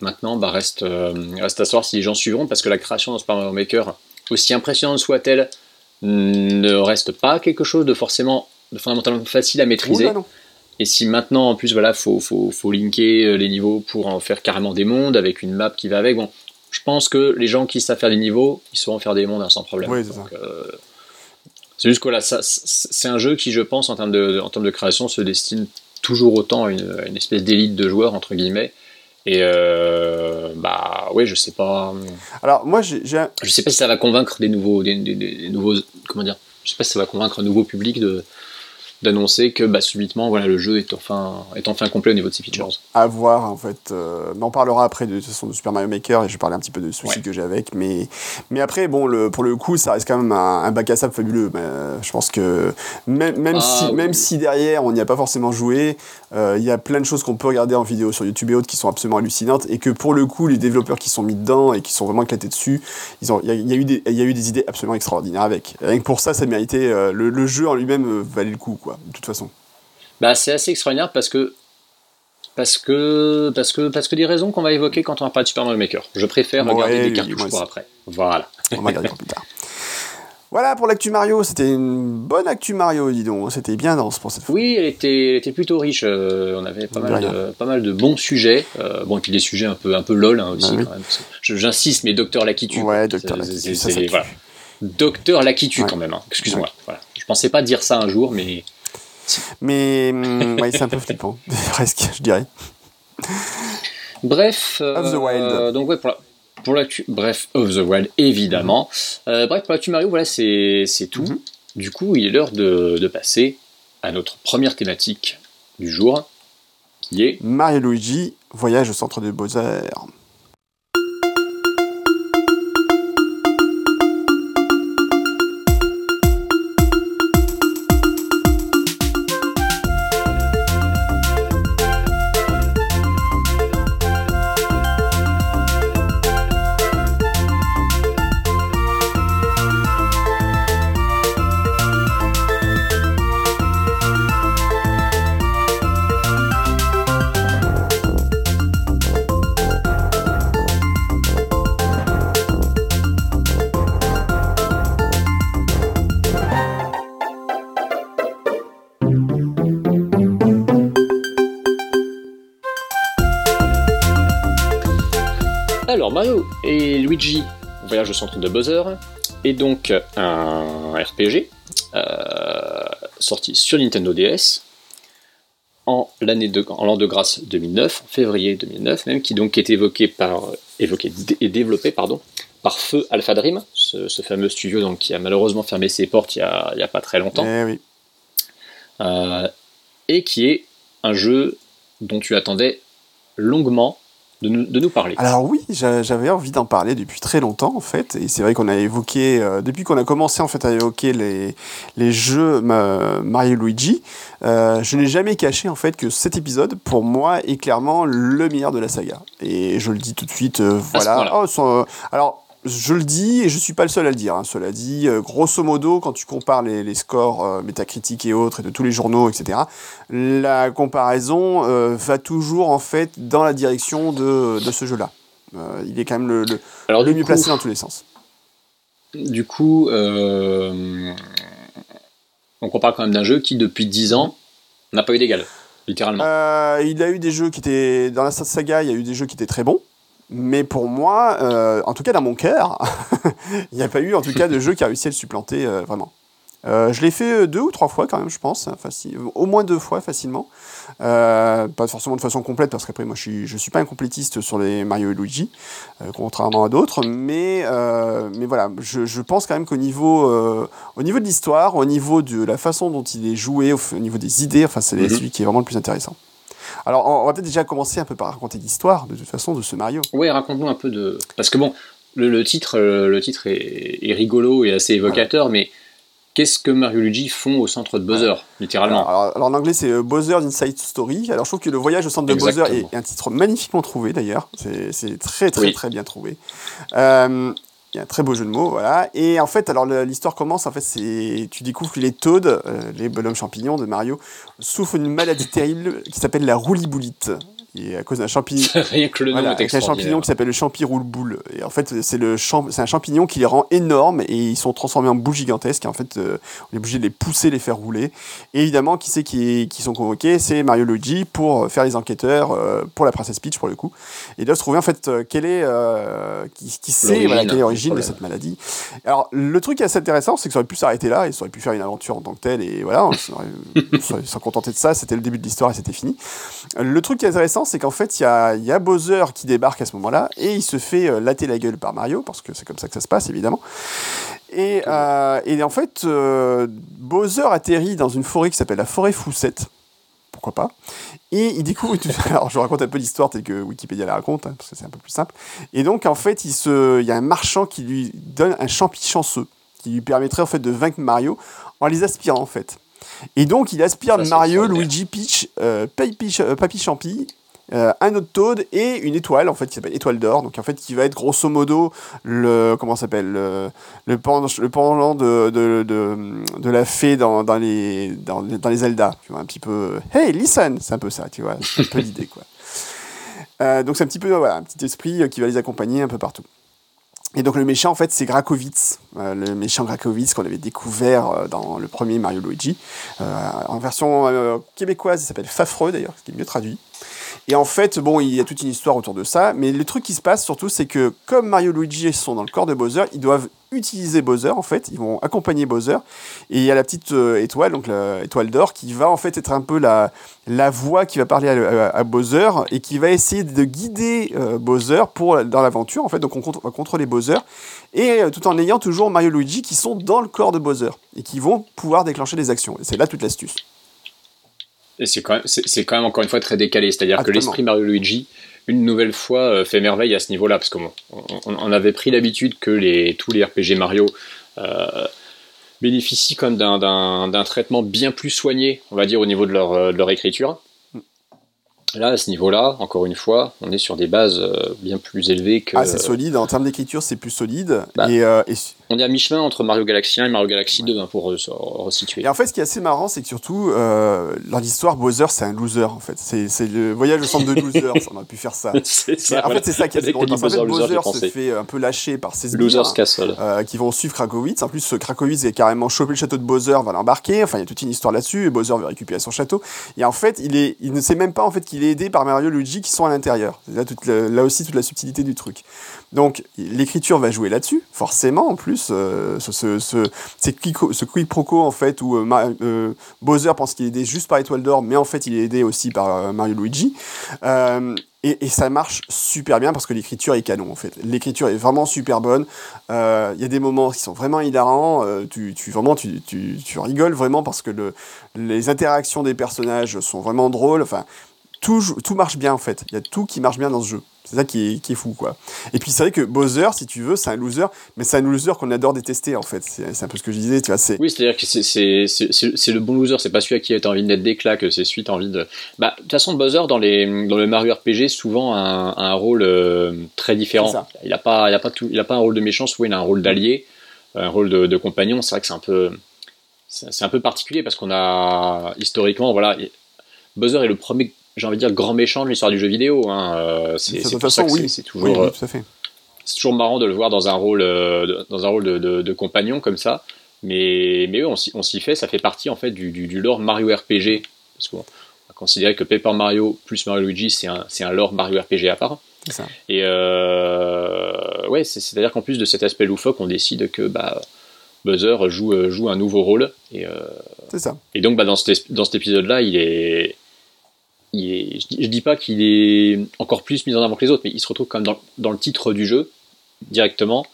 Maintenant, bah, reste, euh, reste à savoir si les gens suivront, parce que la création dans Super Mario Maker, aussi impressionnante soit-elle, ne reste pas quelque chose de forcément de fondamentalement facile à maîtriser. et si maintenant, en plus, voilà, faut, faut, faut, linker euh, les niveaux pour en faire carrément des mondes avec une map qui va avec, bon, je pense que les gens qui savent faire des niveaux, ils sauront faire des mondes hein, sans problème. Euh, c'est juste que là, c'est un jeu qui, je pense, en termes de, en termes de création, se destine toujours autant à une, espèce d'élite de joueurs, entre guillemets. Et euh, bah ouais, je sais pas. Alors moi, j'ai. Je sais pas si ça va convaincre des nouveaux, des, des nouveaux, comment dire? Je sais pas si ça va convaincre un nouveau public de, d'annoncer que bah, subitement voilà, le jeu est enfin, est enfin complet au niveau de ses features. À voir en fait. Euh, on en parlera après de, de, façon de Super Mario Maker et je vais parler un petit peu de soucis que j'ai avec. Mais, mais après, bon, le, pour le coup, ça reste quand même un, bac à sable fabuleux. Mais, euh, je pense que même, même, ah si, même si derrière on n'y a pas forcément joué, il y a plein de choses qu'on peut regarder en vidéo sur YouTube et autres qui sont absolument hallucinantes et que pour le coup, les développeurs qui sont mis dedans et qui sont vraiment éclatés dessus, il y, y, a eu des, y a eu des idées absolument extraordinaires avec. Rien que pour ça, ça méritait. le, le, jeu en lui-même valait le coup. Quoi de toute façon bah, C'est assez extraordinaire parce que, parce, que, parce, que, parce que des raisons qu'on va évoquer quand on va parler de Super Mario Maker. Je préfère regarder des cartouches pour après. Voilà. On va regarder plus tard. Voilà pour l'actu Mario, c'était une bonne actu Mario, dis donc. C'était bien dense pour cette fois. Oui, elle était, était plutôt riche. Euh, on avait pas mal, de, pas mal de bons sujets. Euh, bon, et puis des sujets un peu, un peu lol hein, aussi, bah J'insiste, mais Docteur Lakitu. Ouais, Docteur Lakitu. Voilà. Docteur Lakitu, quand même. Hein. Excuse-moi. Voilà. Je pensais pas dire ça un jour, mais mais hum, ouais, c'est un peu flippant, presque, je dirais. Bref. of the Wild. Euh, donc, ouais, pour la, pour la Bref, of the Wild, évidemment. Euh, bref, pour la Mario, voilà, c'est tout. Mhm. Du coup, il est l'heure de, de passer à notre première thématique du jour, qui est Mario Luigi, voyage au centre de Beaux-Arts. Luigi Voyage au centre de Bowser est donc un RPG euh, sorti sur Nintendo DS en l'année de, en l'an de grâce 2009, en février 2009 même, qui donc est évoqué par, évoqué et développé pardon, par Feu Alpha Dream, ce, fameux studio donc, qui a malheureusement fermé ses portes il n'y a, a, pas très longtemps. Eh oui. Euh, et qui est un jeu dont tu attendais longuement de nous, de nous, parler. Alors oui, j'avais envie d'en parler depuis très longtemps en fait, et c'est vrai qu'on a évoqué, euh, depuis qu'on a commencé en fait à évoquer les, les jeux Mario Luigi, euh, je n'ai jamais caché en fait que cet épisode pour moi est clairement le meilleur de la saga. Et je le dis tout de suite, voilà. Oh, alors je le dis et je suis pas le seul à le dire. Hein. Cela dit, euh, grosso modo, quand tu compares les, scores euh, métacritiques et autres et de tous les journaux, etc., la comparaison euh, va toujours en fait dans la direction de, ce jeu-là. il est quand même le, le, mieux placé dans tous les sens. Du coup, on compare quand même d'un jeu qui, depuis 10 ans, n'a pas eu d'égal, littéralement. il a eu des jeux qui étaient. Dans la saga, il y a eu des jeux qui étaient très bons. Mais pour moi, euh, en tout cas dans mon cœur, il n'y a pas eu en tout cas de jeu qui a réussi à le supplanter euh, vraiment. Euh, je l'ai fait deux ou trois fois quand même, je pense, au moins deux fois facilement. pas forcément de façon complète parce qu'après moi je suis je suis pas un complétiste sur les Mario et Luigi, contrairement à d'autres. Mais mais voilà, je, je, pense quand même qu'au niveau au niveau de l'histoire, au niveau de la façon dont il est joué, au, niveau des idées, enfin c'est mhm. celui qui est vraiment le plus intéressant. Alors, on va peut-être déjà commencer un peu par raconter l'histoire, de toute façon, de ce Mario. Oui, raconte-nous un peu de. Parce que bon, le, titre, euh, le titre est, rigolo et assez évocateur, mais qu'est-ce que Mario Luigi font au centre de Bowser, littéralement alors, en anglais, c'est euh, Bowser's Inside Story. Alors, je trouve que le voyage au centre de Bowser est, un titre magnifiquement trouvé, d'ailleurs. C'est très, très, très bien trouvé. Euh, il y a un très beau jeu de mots, voilà. Et en fait, alors l'histoire commence, en fait, c'est tu découvres que les Toads, euh, les bonhommes champignons de Mario, souffrent d'une maladie terrible qui s'appelle la rouliboulite et à cause d'un champignon. Rien que le nom un champignon qui s'appelle le champi roule-boule. Et en fait, c'est le c'est un champignon qui les rend énormes et ils sont transformés en boules gigantesques. Et en fait, euh, on est obligé de les pousser, les faire rouler. Et évidemment, qui c'est qui, qui sont convoqués? C'est Mario Luigi pour faire les enquêteurs euh, pour la princesse Peach pour le coup. Et doivent se trouver en fait euh, quelle est qui, qui sait voilà, quelle est l'origine de cette maladie. Alors le truc qui est assez intéressant, c'est que ça aurait pu s'arrêter là. Ils auraient pu faire une aventure en tant que telle et voilà, ils s'en contenter de ça. C'était le début de l'histoire et c'était fini. Le truc qui est intéressant c'est qu'en fait, il y a, Bowser qui débarque à ce moment-là, et il se fait euh, latter la gueule par Mario, parce que c'est comme ça que ça se passe, évidemment. Et, euh, en fait, euh, Bowser atterrit dans une forêt qui s'appelle la forêt Foussette. Pourquoi pas? Et il découvre... Alors, je raconte un peu l'histoire telle que Wikipédia la raconte, hein, parce que c'est un peu plus simple. Et donc, en fait, il, se... il y a un marchand qui lui donne un champi chanceux, qui lui permettrait, en fait, de vaincre Mario en les aspirant, en fait. Et donc, il aspire Mario, Luigi, Peach, euh, Papy Champi euh, un autre Toad et une étoile en fait qui s'appelle étoile d'or. Donc en fait qui va être grosso modo le comment s'appelle le, le le pendant de, de, de, la fée dans, dans les dans, dans, les Zelda tu vois un petit peu hey listen! C'est un peu ça tu vois un peu l'idée quoi. Euh, donc c'est un petit peu voilà un petit esprit qui va les accompagner un peu partout. Et donc le méchant en fait c'est Grakovitz, euh, le méchant Grakovitz qu'on avait découvert dans le premier Mario Luigi. en version québécoise. Il s'appelle Fafreux d'ailleurs, ce qui est mieux traduit. Et en fait, bon, il y a toute une histoire autour de ça, mais le truc qui se passe surtout, c'est que comme Mario et Luigi sont dans le corps de Bowser, ils doivent utiliser Bowser en fait, ils vont accompagner Bowser. Et il y a la petite euh, étoile, donc l'étoile d'or, qui va en fait être un peu la, la voix qui va parler à, Bowser et qui va essayer de guider euh, Bowser pour, dans l'aventure en fait. Donc on, va contrôler Bowser et euh, tout en ayant toujours Mario et Luigi qui sont dans le corps de Bowser et qui vont pouvoir déclencher des actions. Et c'est là toute l'astuce. Et c'est quand, même, c'est, quand même encore une fois très décalé. C'est-à-dire que l'esprit Mario Luigi, une nouvelle fois, euh, fait merveille à ce niveau-là. Parce qu'on on, avait pris l'habitude que les, tous les RPG Mario euh, bénéficient quand même d'un, d'un, traitement bien plus soigné, on va dire, au niveau de leur, euh, de leur écriture. Là, à ce niveau-là, encore une fois, on est sur des bases bien plus élevées que. Ah, c'est solide. En termes d'écriture, c'est plus solide. Bah, euh, et, On est à mi-chemin entre Mario Galaxy 1 et Mario Galaxy 2, hein, pour se resituer. Et en fait, ce qui est assez marrant, c'est que surtout, euh, dans l'histoire, Bowser, c'est un loser, en fait. C'est le voyage au centre de loser. on aurait pu faire ça. c'est ça. En fait, c'est ça qui est drôle. En fait, Bowser se fait un peu lâcher par ses Losers Castle. qui vont suivre Krakowitz. En plus, Krakowitz est carrément chopé le château de Bowser, va l'embarquer. Enfin, il y a toute une histoire là-dessus. Et Bowser veut récupérer son château. Et en fait, il, est, il ne sait même pas, en fait, qu'il est aidé par Mario et Luigi qui sont à l'intérieur. C'est là, toute la- là aussi toute la subtilité du truc. Donc l'écriture va jouer là-dessus, forcément en plus. Euh, ce, ce, ce, ce quiproquo en fait où euh, euh, Bowser pense qu'il est aidé juste par Étoile d'Or, mais en fait il est aidé aussi par Mario Luigi. Et, ça marche super bien parce que l'écriture est canon en fait. L'écriture est vraiment super bonne. Il y a des moments qui sont vraiment hilarants. tu, tu, vraiment, tu, tu, rigoles vraiment parce que le, les interactions des personnages sont vraiment drôles. Enfin, tout, tout marche bien en fait. Il y a tout qui marche bien dans ce jeu. C'est ça qui est, qui est fou quoi. Et puis c'est vrai que Bowser, si tu veux, c'est un loser, mais c'est un loser qu'on adore détester en fait. C'est un peu ce que je disais, tu vois. Oui, c'est-à-dire que c'est- le bon loser, c'est pas celui à qui tu as envie de mettre des claques, c'est celui qui a envie de. Bah, de toute façon, Bowser, dans, les, dans le Mario RPG, souvent a un, a un rôle euh, très différent. Il n'a pas, il a pas, tout- il a pas un rôle de méchant, souvent il a un rôle d'allié, un rôle de, de compagnon. C'est vrai que c'est un peu. C'est c'est un peu particulier parce qu'on a historiquement, voilà, Bowser est le premier, j'ai envie de dire, grand méchant de l'histoire du jeu vidéo. Hein. euh, C'est de c'est toute pour ça façon, que oui. c'est- c'est oui, toujours. oui, tout à fait. c'est toujours marrant de le voir dans un rôle, euh, de- dans un rôle de, de- de compagnon comme ça. Mais, mais oui, on s'y fait, ça fait partie en fait du, du, du lore Mario RPG. Parce qu'on va considérer que Paper Mario plus Mario Luigi, c'est un, un lore Mario RPG à part. C'est ça. Et euh, ouais, c'est- c'est-à-dire qu'en plus de cet aspect loufoque, on décide que bah, Buzzer joue, joue un nouveau rôle. Et, euh, C'est ça. et donc bah, dans cet, dans cet épisode-là, il est. Il est, je, dis, dis pas qu'il est encore plus mis en avant que les autres, mais il se retrouve quand même dans le titre du jeu directement.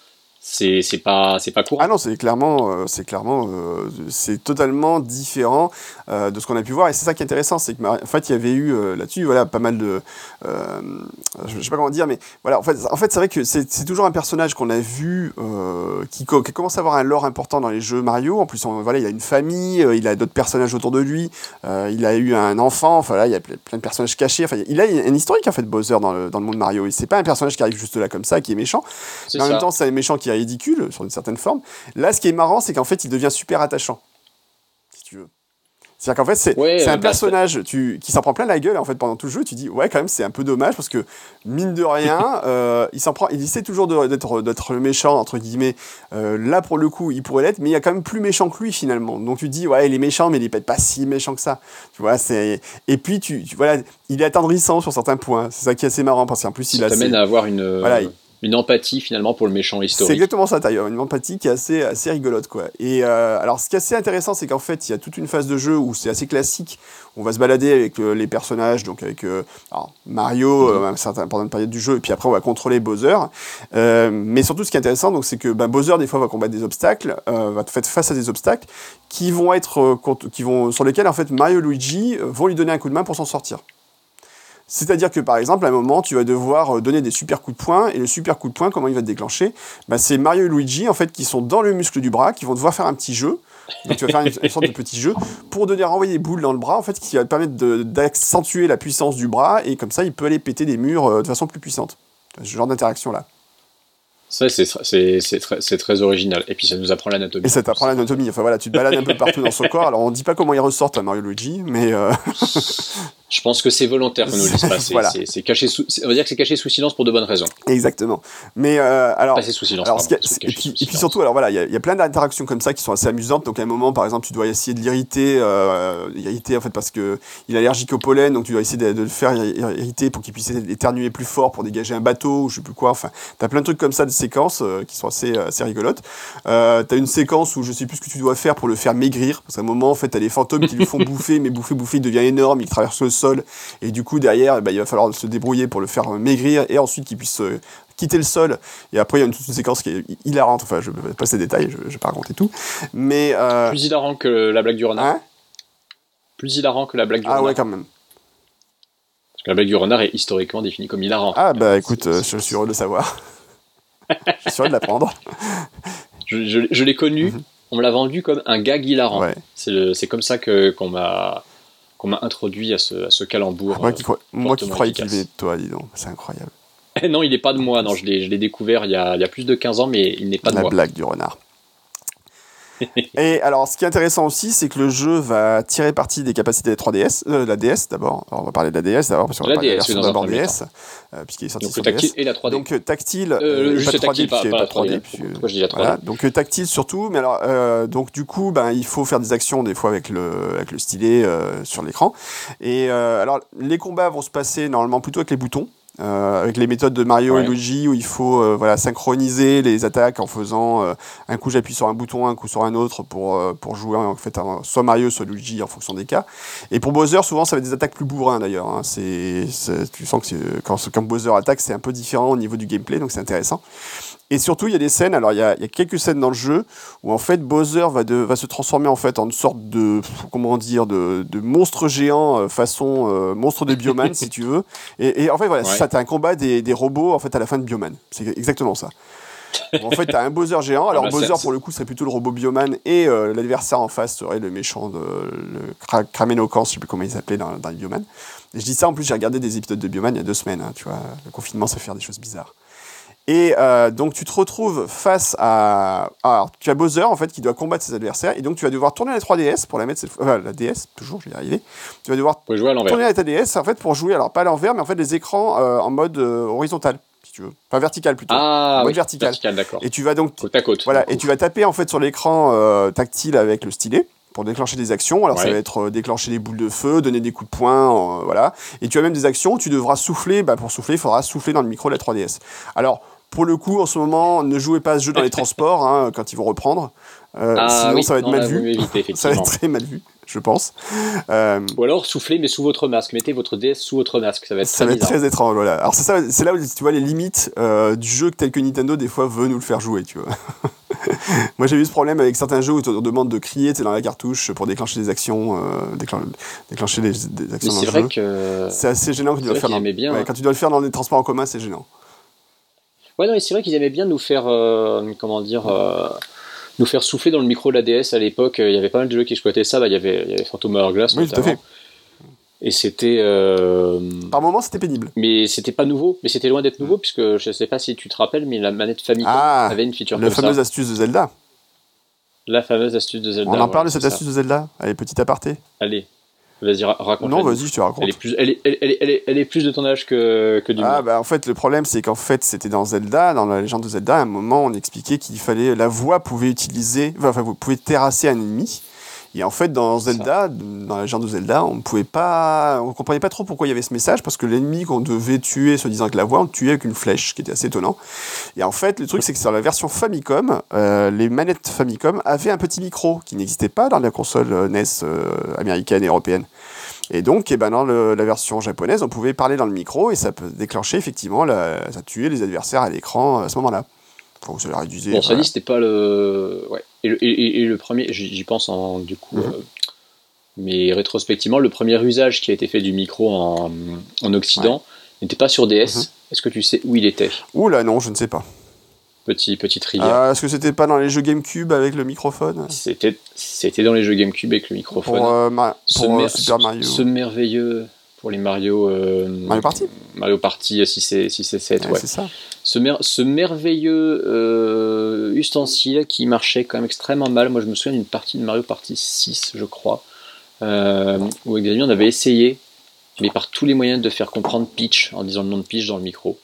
C'est c'est pas c'est pas courant. Ah non, c'est clairement, euh, c'est clairement, euh, c'est totalement différent euh, de ce qu'on a pu voir. Et c'est ça qui est intéressant, c'est que Mar- en fait, il y avait eu là-dessus, voilà, pas mal de, euh, je, sais pas comment dire, mais voilà, en fait, en fait, c'est vrai que c'est c'est toujours un personnage qu'on a vu euh, qui, co- qui commence à avoir un lore important dans les jeux Mario. En plus, on- voilà, il a une famille, il a d'autres personnages autour de lui, euh, il a eu un enfant. Enfin là, il y a ple- plein de personnages cachés. Enfin, il a un historique en fait, Bowser dans le, dans le monde Mario. C'est pas un personnage qui arrive juste là comme ça, qui est méchant. Mais en ça. même temps, c'est un méchant qui ridicule, sur une certaine forme. Là, ce qui est marrant, c'est qu'en fait, il devient super attachant. Si tu veux. C'est-à-dire qu'en fait, c'est Ouais, un bah, personnage tu, qui s'en prend plein la gueule en fait pendant tout le jeu. Tu dis, ouais, quand même, c'est un peu dommage parce que, mine de rien, euh, il s'en prend, il essaie toujours d'être méchant, entre guillemets. Euh, là, pour le coup, il pourrait l'être, mais il y a quand même plus méchant que lui finalement. Donc tu dis, ouais, il est méchant, mais il est peut-être pas si méchant que ça. Tu vois, c'est. Et puis, tu, tu- voilà, il est attendrissant sur certains points. C'est ça qui est assez marrant parce qu'en plus, il ça a. t'amène ses- à avoir une, Voilà, il- une empathie finalement pour le méchant C'est historique. exactement ça, d'ailleurs, une empathie qui est assez, assez rigolote, quoi. Et euh, alors, ce qui est assez intéressant, c'est qu'en fait, il y a toute une phase de jeu où c'est assez classique. On va se balader avec euh, les personnages, donc avec euh, alors, Mario à un certain, pendant une période du jeu, et puis après, on va contrôler Bowser. Mais surtout, ce qui est intéressant, donc, c'est que bah, Bowser, des fois, va combattre des obstacles, va faire face à des obstacles qui vont être, qui vont, sur lesquels, en fait, Mario et Luigi vont lui donner un coup de main pour s'en sortir. C'est-à-dire que par exemple, à un moment, tu vas devoir euh, donner des super coups de poing, et le super coup de poing, comment il va te déclencher? Bah, C'est Mario et Luigi, en fait, qui sont dans le muscle du bras, qui vont devoir faire un petit jeu. Donc tu vas faire une, une sorte de petit jeu pour donner renvoyer des boules dans le bras, en fait, qui va te permettre d'accentuer la puissance du bras, et comme ça, il peut aller péter des murs euh, de façon plus puissante. Ce genre d'interaction-là. Ça, c'est très, original. Et puis ça nous apprend l'anatomie. Et ça t'apprend l'anatomie. Enfin voilà, tu te balades un peu partout dans son corps. Alors on dit pas comment ils ressortent à Mario et Luigi, mais euh, Je pense que c'est volontaire qu'on nous le dise pas. C'est Voilà. caché sous, on va dire que c'est caché sous silence pour de bonnes raisons. exactement. Mais euh, alors. Passé sous silence. Alors, pardon, et, puis, et surtout, alors voilà, il y, a- il y a plein d'interactions comme ça qui sont assez amusantes. Donc à un moment, par exemple, tu dois essayer de l'irriter, euh, irriter en fait parce que il est allergique au pollen, donc tu dois essayer de, de le faire ir- irriter pour qu'il puisse éternuer plus fort pour dégager un bateau, ou je sais plus quoi. Enfin, t'as plein de trucs comme ça, de séquences euh, qui sont assez, assez rigolotes. Euh, t'as une séquence où je sais plus ce que tu dois faire pour le faire maigrir, parce qu'à un moment, en fait, t'as les fantômes qui lui font bouffer, mais bouffer, bouffer, il devient énorme, il traverse le sol, et du coup derrière, ben, il va falloir se débrouiller pour le faire maigrir, et ensuite qu'il puisse euh, quitter le sol. Et après, il y a une, toute une séquence qui est hilarante. Enfin, je vais passer les détails, je ne vais pas raconter tout. Mais. euh, Plus hilarant que la blague du renard. hein? Plus hilarant que la blague du ah renard. ouais, quand même. Parce que la blague du renard est historiquement définie comme hilarante. Ah bah écoute, euh, je suis heureux de le savoir. je suis heureux de l'apprendre. Je, je- je l'ai connu, Mhm. on me l'a vendu comme un gag hilarant. Ouais. C'est comme ça que qu'on m'a qu'on m'a introduit à ce, à ce calembour. Moi qui, crois- moi qui croyais qu'il de toi, dis donc. C'est incroyable. Euh, non, il n'est pas de moi. Non, je l'ai découvert il y, a, il y a plus de 15 ans, mais il n'est pas de La moi. blague du renard. Et alors, ce qui est intéressant aussi, c'est que le jeu va tirer parti des capacités des 3DS, euh, la DS d'abord. On va parler de la DS d'abord, parce qu'on va parler de la version d'abord DS, euh, puisqu'il est sorti Donc sur le tactile DS. et la 3D. Donc euh, tactile, Euh, euh, juste pas 3D, tactile, pas, pas avait la pas 3D. 3D. puisque- Pourquoi je dis la 3D Voilà, donc euh, tactile surtout, mais alors euh, donc du coup ben il faut faire des actions des fois avec le avec le stylet euh, sur l'écran. Et euh, alors les combats vont se passer normalement plutôt avec les boutons. Euh, avec les méthodes de Mario Ouais. et Luigi où il faut euh, voilà synchroniser les attaques en faisant euh, un coup j'appuie sur un bouton un coup sur un autre pour euh, pour jouer en fait un- soit Mario soit Luigi en fonction des cas et pour Bowser souvent ça va être des attaques plus bourrins d'ailleurs hein. c'est tu sens que quand, quand Bowser attaque c'est un peu différent au niveau du gameplay donc c'est intéressant et surtout, il y a des scènes, alors il y a, il y a quelques scènes dans le jeu où en fait Bowser va, de, va se transformer en fait en une sorte de, comment dire, de, de monstre géant euh, façon euh, monstre de Bioman si tu veux. Et, et en fait, voilà, Ouais. c'est ça, t'as un combat des, des robots en fait à la fin de Bioman. C'est exactement ça. En fait, t'as un Bowser géant. Alors Ah bah, Bowser, pour le coup, serait plutôt le robot Bioman et euh, l'adversaire en face serait le méchant de le Kra- Kramenokan, je sais plus comment il s'appelait dans, dans les Bioman. Et je dis ça en plus, j'ai regardé des épisodes de Bioman il y a deux semaines. hein, tu vois, le confinement, ça fait faire des choses bizarres. Et euh, donc tu te retrouves face à, alors, tu as Bowser en fait qui doit combattre ses adversaires et donc tu vas devoir tourner la 3DS pour la mettre cette fois, enfin, la DS toujours, je vais y arriver. Tu vas devoir jouer à tourner la DS en fait pour jouer alors pas à l'envers mais en fait les écrans euh, en mode euh, horizontal si tu veux, enfin vertical plutôt. Ah, Mode oui, vertical. vertical, d'accord. Et tu vas donc Côte à côte. voilà, et tu vas taper en fait sur l'écran euh, tactile avec le stylet pour déclencher des actions. Alors ça va être euh, déclencher des boules de feu, donner des coups de poing, euh, voilà. Et tu as même des actions où tu devras souffler. Bah, pour souffler, il faudra souffler dans le micro de la 3DS. Alors pour le coup, en ce moment, ne jouez pas à ce jeu dans les transports hein, quand ils vont reprendre. Euh, Ah, sinon, oui, ça va être non, mal là, vu. éviter, Ça va être très mal vu, je pense. Euh, Ou alors soufflez, mais sous votre masque. Mettez votre DS sous votre masque. Ça va être ça très va être bizarre. très étrange, voilà. Alors c'est ça, c'est là où tu vois les limites euh, du jeu tel que Nintendo des fois veut nous le faire jouer, tu vois. Moi j'ai eu ce problème avec certains jeux où on te demande de crier, dans la cartouche pour déclencher des actions, déclen- déclencher des, des Mais actions dans c'est le vrai jeu. que. C'est assez gênant quand tu dois le faire. qu'il Dans... aimait bien, ouais, hein. quand tu dois le faire dans des transports en commun, c'est gênant. Ouais, non, mais c'est vrai qu'ils aimaient bien nous faire, euh, comment dire, euh, nous faire souffler dans le micro de la DS à l'époque. Il y avait pas mal de jeux qui exploitaient ça. Bah, il y avait, il y avait Phantom Hourglass, Oui, tout à notamment. fait. Et c'était. euh, Par moments, c'était pénible. Mais c'était pas nouveau. Mais c'était loin d'être nouveau, puisque je sais pas si tu te rappelles, mais la manette Famicom Ah, avait une feature La comme fameuse ça. astuce de Zelda. La fameuse astuce de Zelda. On en parle de cette ça. astuce de Zelda Allez, petit aparté. Allez, vas-y, ra- raconte. Non, vas-y, je te raconte. Elle est, plus, elle, est, elle, est, elle, est, elle est plus de ton âge que, que du Ah bah en fait le problème c'est qu'en fait c'était dans Zelda, dans la légende de Zelda, à un moment on expliquait qu'il fallait la voix pouvait utiliser, enfin vous pouvez terrasser un ennemi. Et en fait dans Zelda, dans la légende de Zelda, on ne pouvait pas, on comprenait pas trop pourquoi il y avait ce message parce que l'ennemi qu'on devait tuer, se disant avec la voix, on le tuait avec une flèche, ce qui était assez étonnant. Et en fait le truc c'est que sur la version Famicom, euh, les manettes Famicom avaient un petit micro qui n'existait pas dans la console euh, NES euh, américaine et européenne. Et donc, eh ben, dans le- la version japonaise, on pouvait parler dans le micro et ça peut déclencher effectivement, la, ça tuait les adversaires à l'écran à ce moment-là. Enfin, ça réduisait. Bon, ça voilà. dit, c'était pas le. Ouais. Et le, et, et- et le premier, j'y pense en, du coup. Mhm. euh, mais rétrospectivement, le premier usage qui a été fait du micro en, en Occident n'était pas sur DS. Mhm. Est-ce que tu sais où il était? Ouh là, non, je ne sais pas. Petit, petite rivière. Ah, Est-ce que c'était pas dans les jeux GameCube avec le microphone? C'était, dans les jeux GameCube avec le microphone. Pour, euh, Ma- Ce pour, euh, mer- Super Mario Ce merveilleux pour les Mario. euh, Mario Party Mario Party 6 et, 6 et 7, Ouais, ouais. C'est ça. Ce, mer- ce merveilleux euh, ustensile qui marchait quand même extrêmement mal. Moi, je me souviens d'une partie de Mario Party 6, je crois, euh, où avec des on avait essayé, mais par tous les moyens, de faire comprendre Peach en disant le nom de Peach dans le micro.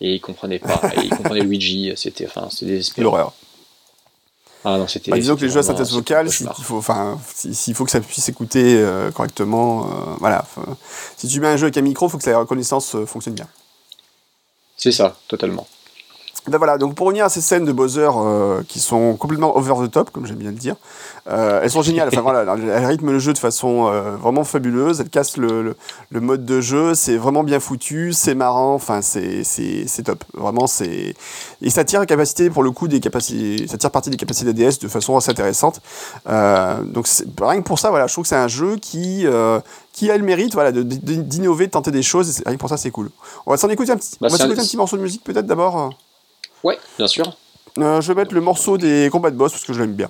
Et il comprenait pas. et il comprenait Luigi. C'était, enfin, c'était désespérant. L'horreur. Ah non, c'était. Bah, disons que les jeux à synthèse vocale, s'il faut, enfin, si- s'il faut que ça puisse écouter euh, correctement, euh, voilà. Si tu mets un jeu avec un micro, il faut que la reconnaissance euh, fonctionne bien. C'est ça, totalement. Ben voilà, donc pour revenir à ces scènes de Bowser euh, qui sont complètement over the top, comme j'aime bien le dire, euh, elles sont géniales. Enfin voilà, elles rythment le jeu de façon euh, vraiment fabuleuse. Elles cassent le, le, le mode de jeu. C'est vraiment bien foutu, c'est marrant. Enfin, c'est top. Vraiment, c'est et ça tire capacité pour le coup des capacités. Ça tire parti des capacités d'ADS de façon assez intéressante. Donc rien que pour ça, voilà, je trouve que c'est un jeu qui qui a le mérite, voilà, de- de- d'innover, de tenter des choses. Et rien que pour ça, c'est cool. On va s'en écouter un petit, Bah, on va un- s'écouter un petit morceau de musique peut-être d'abord. Ouais, bien sûr. Euh, je vais mettre le morceau des combats de boss parce que je l'aime bien.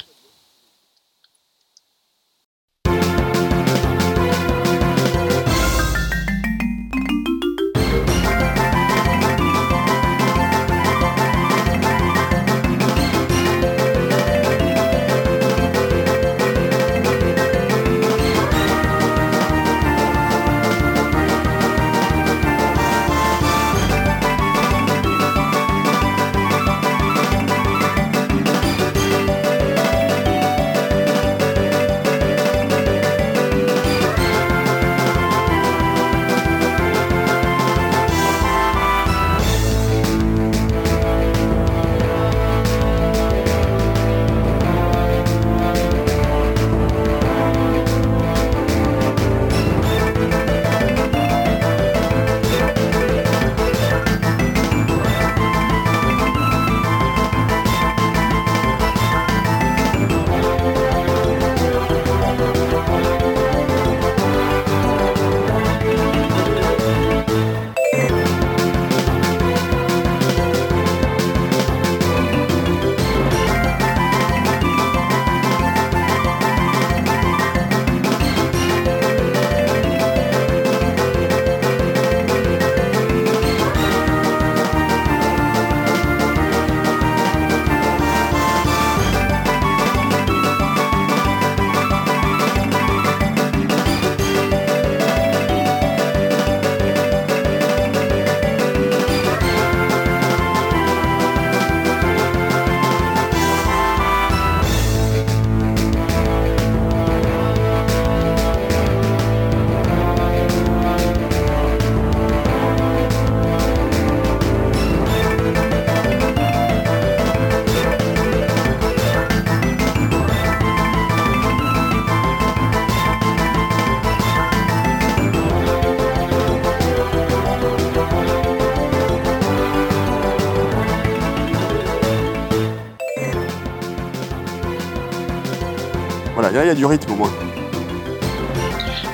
Il y a du rythme au moins.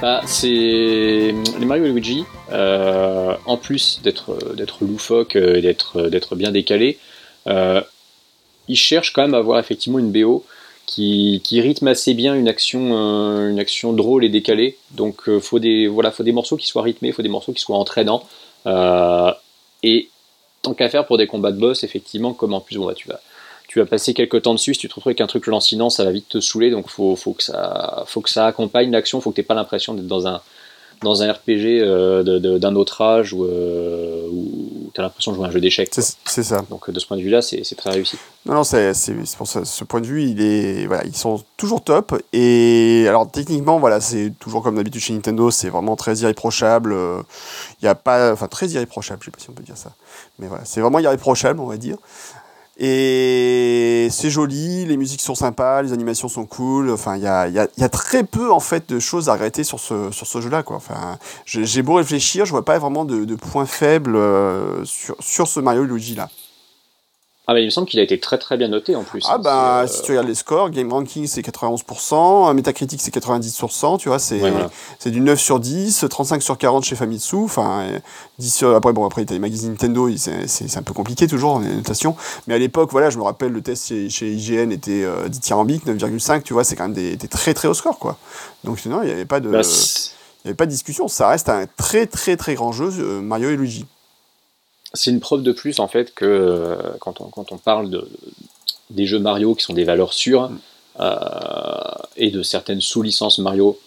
Bah, c'est les Mario et Luigi, euh, en plus d'être d'être loufoque, euh, d'être bien décalé, euh, ils cherchent quand même à avoir effectivement une BO qui, rythme assez bien une action une action drôle et décalée. Donc faut voilà faut des morceaux qui soient rythmés, faut des morceaux qui soient entraînants. et tant qu'à faire pour des combats de boss, effectivement, comme en plus bon bah, tu vas tu vas passer quelques temps dessus, si tu te retrouves avec un truc lancinant, ça va vite te saouler, donc faut, faut, que, ça, faut que ça accompagne l'action, faut que tu pas l'impression d'être dans un, dans un RPG euh, d'un autre âge où, euh, tu as l'impression de jouer à un jeu d'échecs. C'est ça. Donc de ce point de vue-là, c'est très réussi. Non, non, c'est pour ça, ce point de vue, il est, voilà, ils sont toujours top. Et alors techniquement, voilà, c'est toujours comme d'habitude chez Nintendo, c'est vraiment très irréprochable. Il n'y a pas, enfin très irréprochable, je sais pas si on peut dire ça, mais voilà, c'est vraiment irréprochable, on va dire. Et c'est joli, les musiques sont sympas, les animations sont cool. Enfin, il y a, y, a, y a, très peu en fait de choses à regretter sur ce, sur ce jeu-là. Enfin, j'ai beau réfléchir, je vois pas vraiment de, de points faibles euh, sur, sur ce Mario Luigi là. Ah mais il me semble qu'il a été très très bien noté en plus. Ah bah euh, si tu regardes les scores, Game Ranking c'est 91%, Metacritic c'est 90%, tu vois, c'est c'est du 9 sur 10, 35 sur 40 chez Famitsu, enfin 10 sur après bon après t'as les magazines Nintendo, c'est un peu compliqué toujours les notations, mais à l'époque voilà, je me rappelle le test chez, chez IGN était euh, dithyrambique 9,5, tu vois, c'est quand même des, des, très très haut score quoi. Donc non, il n'y avait pas de bah, il y avait pas de discussion, ça reste un très très très grand jeu euh, Mario et Luigi c'est une preuve de plus en fait que euh, quand, on, quand on parle de, des jeux Mario qui sont des valeurs sûres mm. euh, et de certaines sous-licences Mario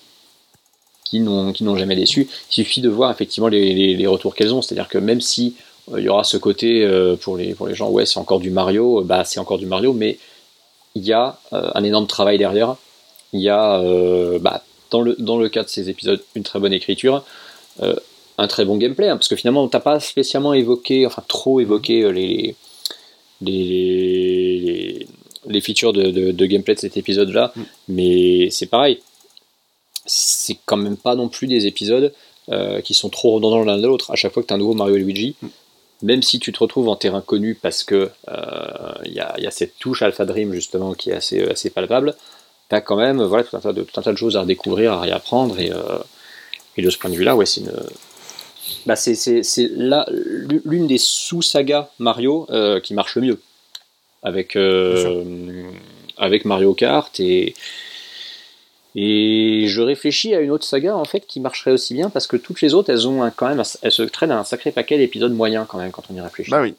qui n'ont qui n'ont jamais déçu, il suffit de voir effectivement les, les, retours qu'elles ont. C'est-à-dire que même si euh, il y aura ce côté pour les pour les gens, ouais, c'est encore du Mario, bah c'est encore du Mario, mais il y a un énorme travail derrière. Il y a bah, dans le dans le cas de ces épisodes une très bonne écriture un très bon gameplay, hein, parce que finalement, t'as pas spécialement évoqué, enfin trop évoqué euh, les, les, les, features de, gameplay de cet épisode-là, mm. mais c'est pareil. C'est quand même pas non plus des épisodes euh, qui sont trop redondants l'un de l'autre. À chaque fois que tu as un nouveau Mario et Luigi, mm. même si tu te retrouves en terrain connu parce que il euh, y, a, cette touche Alpha Dream justement qui est assez, assez palpable, tu as quand même voilà, tout, un tas de, tout un tas de choses à redécouvrir, à réapprendre, et, et de ce point de vue-là, ouais, c'est une bah c'est l'une des sous-sagas Mario euh, qui marche le mieux. Avec, euh, avec Mario Kart et. Et je réfléchis à une autre saga en fait qui marcherait aussi bien parce que toutes les autres elles ont quand même elles se traînent un sacré paquet d'épisodes moyens quand même quand on y réfléchit. Bah oui.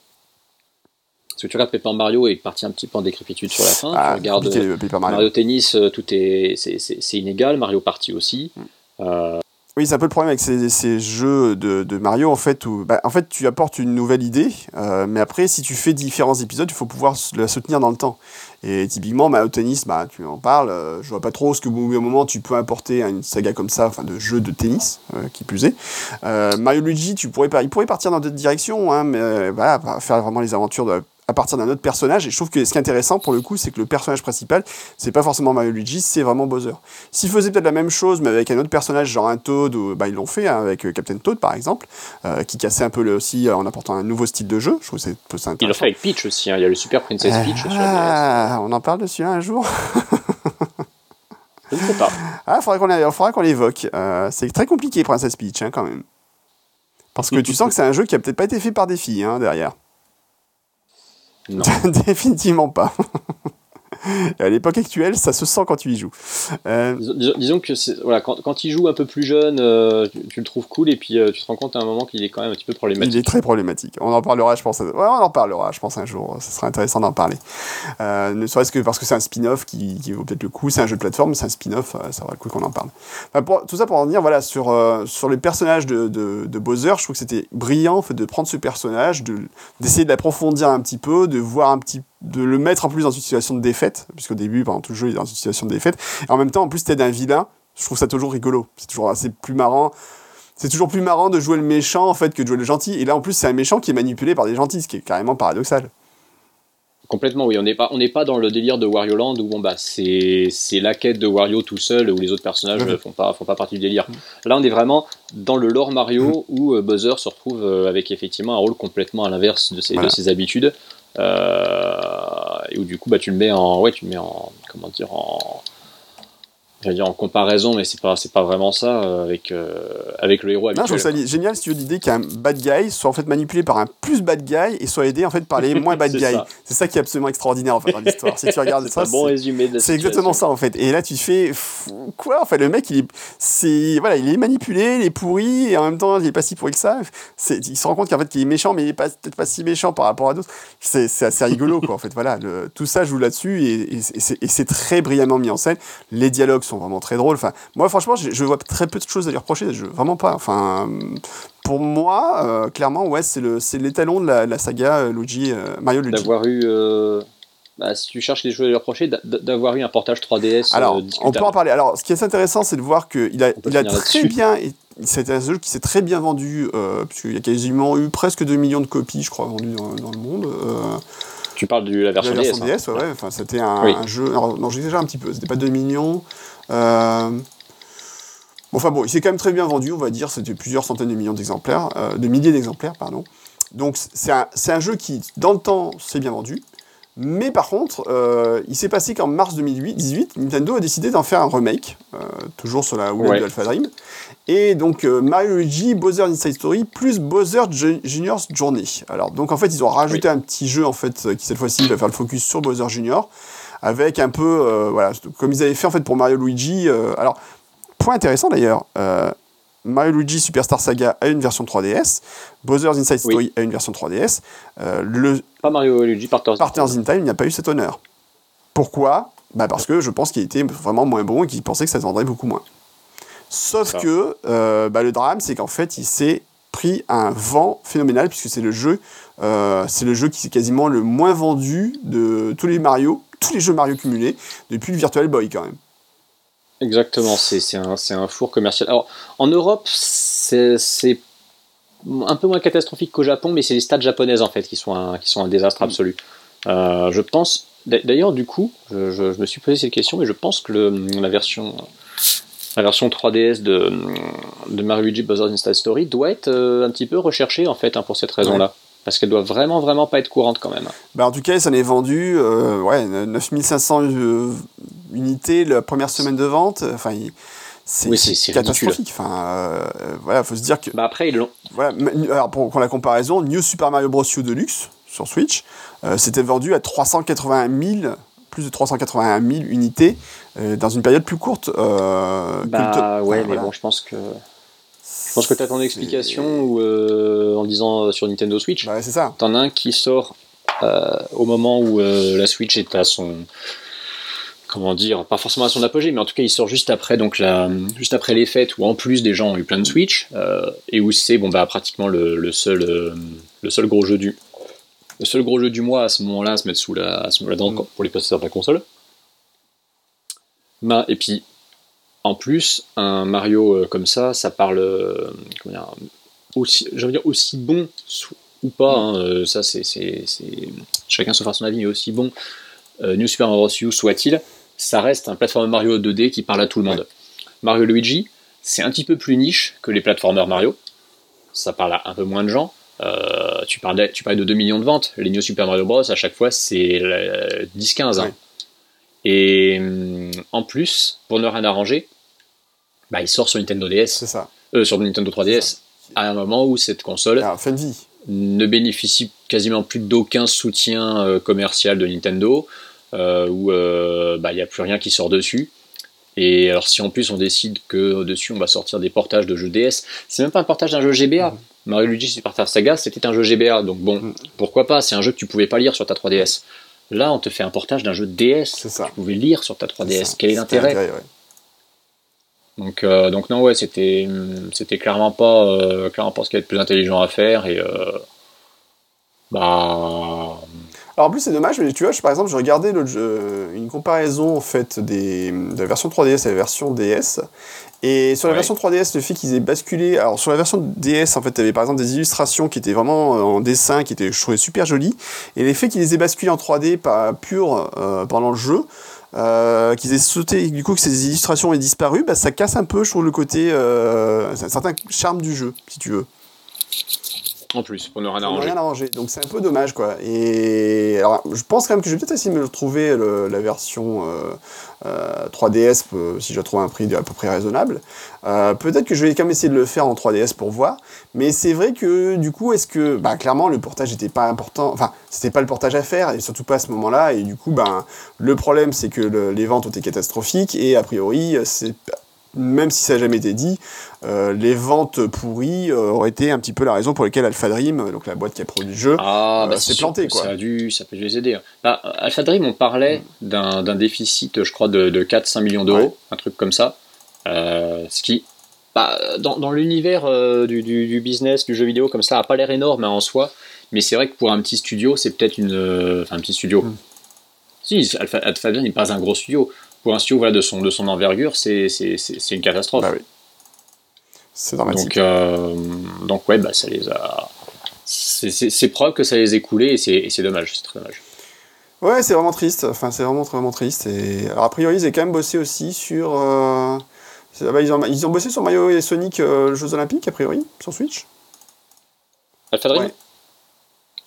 Parce que tu regardes Paper Mario et parti un petit peu en décrépitude sur la fin. Ah, tu regardes Mario. Mario. Tennis, euh, tout est c'est inégal. Mario Party aussi. Mm. Oui, c'est un peu le problème avec ces, jeux de, Mario, en fait, où bah, en fait, tu apportes une nouvelle idée, euh, mais après, si tu fais différents épisodes, il faut pouvoir la soutenir dans le temps. Et typiquement, Mario Tennis, bah, tu en parles, euh, je vois pas trop ce que, au moment, tu peux apporter à une saga comme ça, enfin, de jeu de tennis, euh, qui plus est. Mario Luigi, tu pourrais, il pourrait partir dans d'autres directions, hein, mais voilà, faire vraiment les aventures de à partir d'un autre personnage. Et je trouve que ce qui est intéressant pour le coup, c'est que le personnage principal, c'est pas forcément Mario Luigi, c'est vraiment Bowser. S'ils faisaient peut-être la même chose, mais avec un autre personnage, genre un Toad, ou, bah, ils l'ont fait hein, avec euh, Captain Toad par exemple, euh, qui cassait un peu le, aussi euh, en apportant un nouveau style de jeu. Je trouve que c'est Ils l'ont fait avec Peach aussi, hein. il y a le Super Princess Peach ah, on en parle dessus un jour. Je ne sais pas. Ah, faudra qu'on l'évoque. c'est très compliqué, Princess Peach, hein, quand même. Parce que tu sens que c'est un jeu qui a peut-être pas été fait par des filles hein, derrière. Non. Définitivement pas. à l'époque actuelle, ça se sent quand tu y joues. Euh, disons, que voilà, quand, quand il joue un peu plus jeune, euh, tu, le trouves cool et puis euh, tu te rends compte à un moment qu'il est quand même un petit peu problématique. Il est très problématique. On en parlera, je pense. Ouais, on en parlera, je pense un jour. Ce serait intéressant d'en parler. ne serait-ce que parce que c'est un spin-off qui, qui, vaut peut-être le coup. C'est un jeu de plateforme, c'est un spin-off. ça vaut le coup qu'on en parle. pour, tout ça pour en dire, voilà, sur sur les personnages de, de, de, Bowser, je trouve que c'était brillant en fait, de prendre ce personnage, d'essayer de l'approfondir un petit peu, de voir un petit de le mettre en plus dans une situation de défaite, puisqu'au début, pendant tout le jeu, il est dans une situation de défaite. Et en même temps, en plus, t'es un vilain. Je trouve ça toujours rigolo. C'est toujours assez plus marrant. C'est toujours plus marrant de jouer le méchant, en fait, que de jouer le gentil. Et là, en plus, c'est un méchant qui est manipulé par des gentils, ce qui est carrément paradoxal. Complètement, oui. On n'est pas, on n'est pas dans le délire de Wario Land où bon bah c'est, c'est la quête de Wario tout seul où les autres personnages ne font pas, font pas partie du délire. Mm. Là, on est vraiment dans le lore Mario mm. où euh, Buzzer se retrouve euh, avec effectivement un rôle complètement à l'inverse de ses, de ses habitudes. Euh, et où du coup bah, tu le mets en ouais tu le mets en comment dire en j'allais dire en comparaison, mais c'est pas, c'est pas vraiment ça euh, avec, euh, avec le héros habituel. Non, je trouve ça génial si tu veux l'idée qu'un bad guy soit en fait manipulé par un plus bad guy et soit aidé en fait par les moins bad guys. C'est ça qui est absolument extraordinaire en fait dans l'histoire. si tu regardes ça, bon résumé C'est exactement ça en fait. Et là, tu fais quoi En fait, le mec, il est, c'est voilà, il est manipulé, il est pourri et en même temps, il est pas si pourri que ça. Il se rend compte qu'en fait, qu'il est méchant, mais il est peut-être pas si méchant par rapport à d'autres. C'est, c'est assez rigolo quoi. En fait, voilà, le, tout ça joue là-dessus et, et c'est très brillamment mis en scène. Les dialogues sont vraiment très drôles. Enfin, moi, franchement, je, vois très peu de choses à lui reprocher. vraiment pas. Enfin, pour moi, euh, clairement, ouais, c'est le, c'est l'étalon de la, saga euh, Luigi, euh, Mario Luigi. D'avoir eu. Bah, si tu cherches des choses à lui reprocher, d'avoir eu un portage 3DS. Alors, on peut en parler. Alors, ce qui est intéressant, c'est de voir qu'il a, il a très bien. C'est un jeu qui s'est très bien vendu, puisqu'il y a quasiment eu presque 2 millions de copies, je crois, vendues dans, le monde. Tu parles de la version, la version DS, hein. ouais, Enfin, c'était un, jeu. Alors, non, déjà un petit peu. C'était pas 2 millions. Euh, enfin bon, il s'est quand même très bien vendu, on va dire. C'était plusieurs centaines de millions d'exemplaires, euh, de milliers d'exemplaires, pardon. Donc c'est un, un, jeu qui, dans le temps, s'est bien vendu. Mais par contre, euh, il s'est passé qu'en mars 2018, Nintendo a décidé d'en faire un remake, toujours sur la Wii de Alpha Dream. Et donc Mario Luigi, Bowser Inside Story, plus Bowser Junior's Journey. Alors donc en fait, ils ont rajouté un petit jeu en fait qui cette fois-ci va faire le focus sur Bowser Junior avec un peu, euh, voilà, comme ils avaient fait en fait pour Mario Luigi. Euh, alors, point intéressant d'ailleurs, euh, Mario Luigi Superstar Saga a une version 3DS, Bowser's Inside Story a une version 3DS. le Pas Mario Luigi Partners, Partners in Time, il n'y a pas eu cet honneur. Pourquoi? Bah Parce que je pense qu'il était vraiment moins bon et qu'il pensait que ça se vendrait beaucoup moins. Sauf que bah, le drame, c'est qu'en fait, il s'est pris un vent phénoménal puisque c'est le jeu, c'est le jeu qui est quasiment le moins vendu de tous les Mario tous les jeux Mario cumulés depuis le Virtual Boy quand même. Exactement, c'est un, un, four commercial. Alors, en Europe, c'est un peu moins catastrophique qu'au Japon, mais c'est les stades japonaises en fait qui sont un, qui sont un désastre absolu. Euh, je pense, d'ailleurs, du coup, je, me suis posé cette question, mais je pense que le, la version. La version 3DS de, de Mario Luigi Bowser's Inside Story doit être euh, un petit peu recherchée en fait hein, pour cette raison-là. Parce qu'elle doit vraiment, vraiment pas être courante quand même. Bah en tout cas, ça en est vendu euh, ouais, 9500 euh, unités la première semaine de vente. Enfin, c'est catastrophique. Enfin, euh, voilà, faut se dire que. Bah après, ils l'ont. Voilà, alors pour, pour, la comparaison, New Super Mario Bros. U Deluxe sur Switch, euh, c'était vendu à 381 000 plus de 381 000 unités dans une période plus courte. bah ouais, mais bon, je pense que je pense que tu as ton explication ou euh, en disant euh, sur Nintendo Switch. Bah c'est ça. T'en as un qui sort euh, au moment où la Switch est à son. Comment dire Pas forcément à son apogée, mais en tout cas, il sort juste après, donc la, juste après les fêtes où en plus des gens ont eu plein de Switch et où c'est bon, bah, pratiquement le, seul, le seul gros jeu du. Le seul gros jeu du mois à ce moment-là à se mettre sous la, à moment-là mm. pour les possesseurs de la console. Bah, et puis en plus, un Mario euh, comme ça, ça parle euh, aussi, dire aussi bon ou pas, hein, euh, ça c'est, chacun se fera son avis, mais aussi bon New Super Mario Bros. soit-il, ça reste un plateforme Mario 2D qui parle à tout le monde. Mario Luigi, c'est un petit peu plus niche que les plateformers Mario, ça parle à un peu moins de gens. tu, parlais, tu parlais de 2 millions de ventes, les New Super Mario Bros. à chaque fois c'est 10-15. Et hum, en plus, pour ne rien arranger, bah, il sort sur Nintendo DS. C'est ça. Euh, sur Nintendo 3DS, à un moment où cette console ah, fin de vie. ne bénéficie quasiment plus d'aucun soutien euh, commercial de Nintendo, euh, où bah, il n'y a plus rien qui sort dessus. Et alors si en plus on décide que dessus on va sortir des portages de jeux DS, c'est même pas un portage d'un jeu GBA. Mm. Mario Luigi Super Saga c'était un jeu GBA, donc bon, mm. pourquoi pas, c'est un jeu que tu pouvais pas lire sur ta 3DS. Là, on te fait un portage d'un jeu DS. Ça. Tu pouvais lire sur ta 3DS. Quel est l'intérêt donc, euh, donc non, ouais, c'était, c'était clairement pas, euh, clairement pas ce qu'il y a de plus intelligent à faire et euh, bah. Alors en plus c'est dommage, mais tu vois, par exemple, je regardais une comparaison en fait des, de la version 3DS et la version DS. Et sur la version 3DS, le fait qu'ils aient basculé. Alors sur la version DS, en fait, tu avais par exemple des illustrations qui étaient vraiment en dessin, qui étaient, je trouvais, super jolies. Et l'effet qu'ils les aient basculés en 3D pas pur pendant le jeu, euh, qu'ils aient sauté, du coup que ces illustrations aient disparu, bah, ça casse un peu, je trouve, le côté, euh, un certain charme du jeu, si tu veux. En plus, pour ne rien arranger. rien arranger. Donc c'est un peu dommage, quoi. Et alors, je pense quand même que je vais peut-être essayer de me retrouver le- la version euh, euh, 3DS, euh, si je trouve un prix à peu près raisonnable. Euh, peut-être que je vais quand même essayer de le faire en 3DS pour voir. Mais c'est vrai que du coup, est-ce que, bah, clairement, le portage n'était pas important. Enfin, c'était pas le portage à faire, et surtout pas à ce moment-là. Et du coup, ben, le problème, c'est que le- les ventes ont été catastrophiques, et a priori, c'est même si ça n'a jamais été dit, euh, les ventes pourries euh, auraient été un petit peu la raison pour laquelle Alpha Dream, donc la boîte qui a produit le jeu, Ah, Euh, bah, c'est sûr planté, que quoi. Ça a dû, ça peut les aider. hein. Bah, Alpha Dream, on parlait d'un déficit, je crois, de, de 4-5 millions d'euros, Ouais. un truc comme ça. Euh, ce qui, bah, dans, dans l'univers euh, du, du- du business, du jeu vidéo, comme ça, a pas l'air énorme hein, en soi. Mais c'est vrai que pour un petit studio, c'est peut-être une. euh, Enfin, un petit studio. Mm. Si, Alpha, Alpha Dream n'est pas un gros studio. Pour un studio voilà, de, son, de son envergure, c'est une catastrophe. Bah oui. C'est dramatique. Donc, euh, donc ouais, bah, ça les a. C'est- preuve que ça les a coulés et c'est dommage, c'est très dommage. Ouais, c'est vraiment triste. Enfin, c'est vraiment vraiment triste. Et alors, a priori, ils ont quand même bossé aussi sur. euh, ah bah, ils, ont, ils ont bossé sur Mario et Sonic euh, Jeux Olympiques, a priori, sur Switch, Alpha Dream Ouais.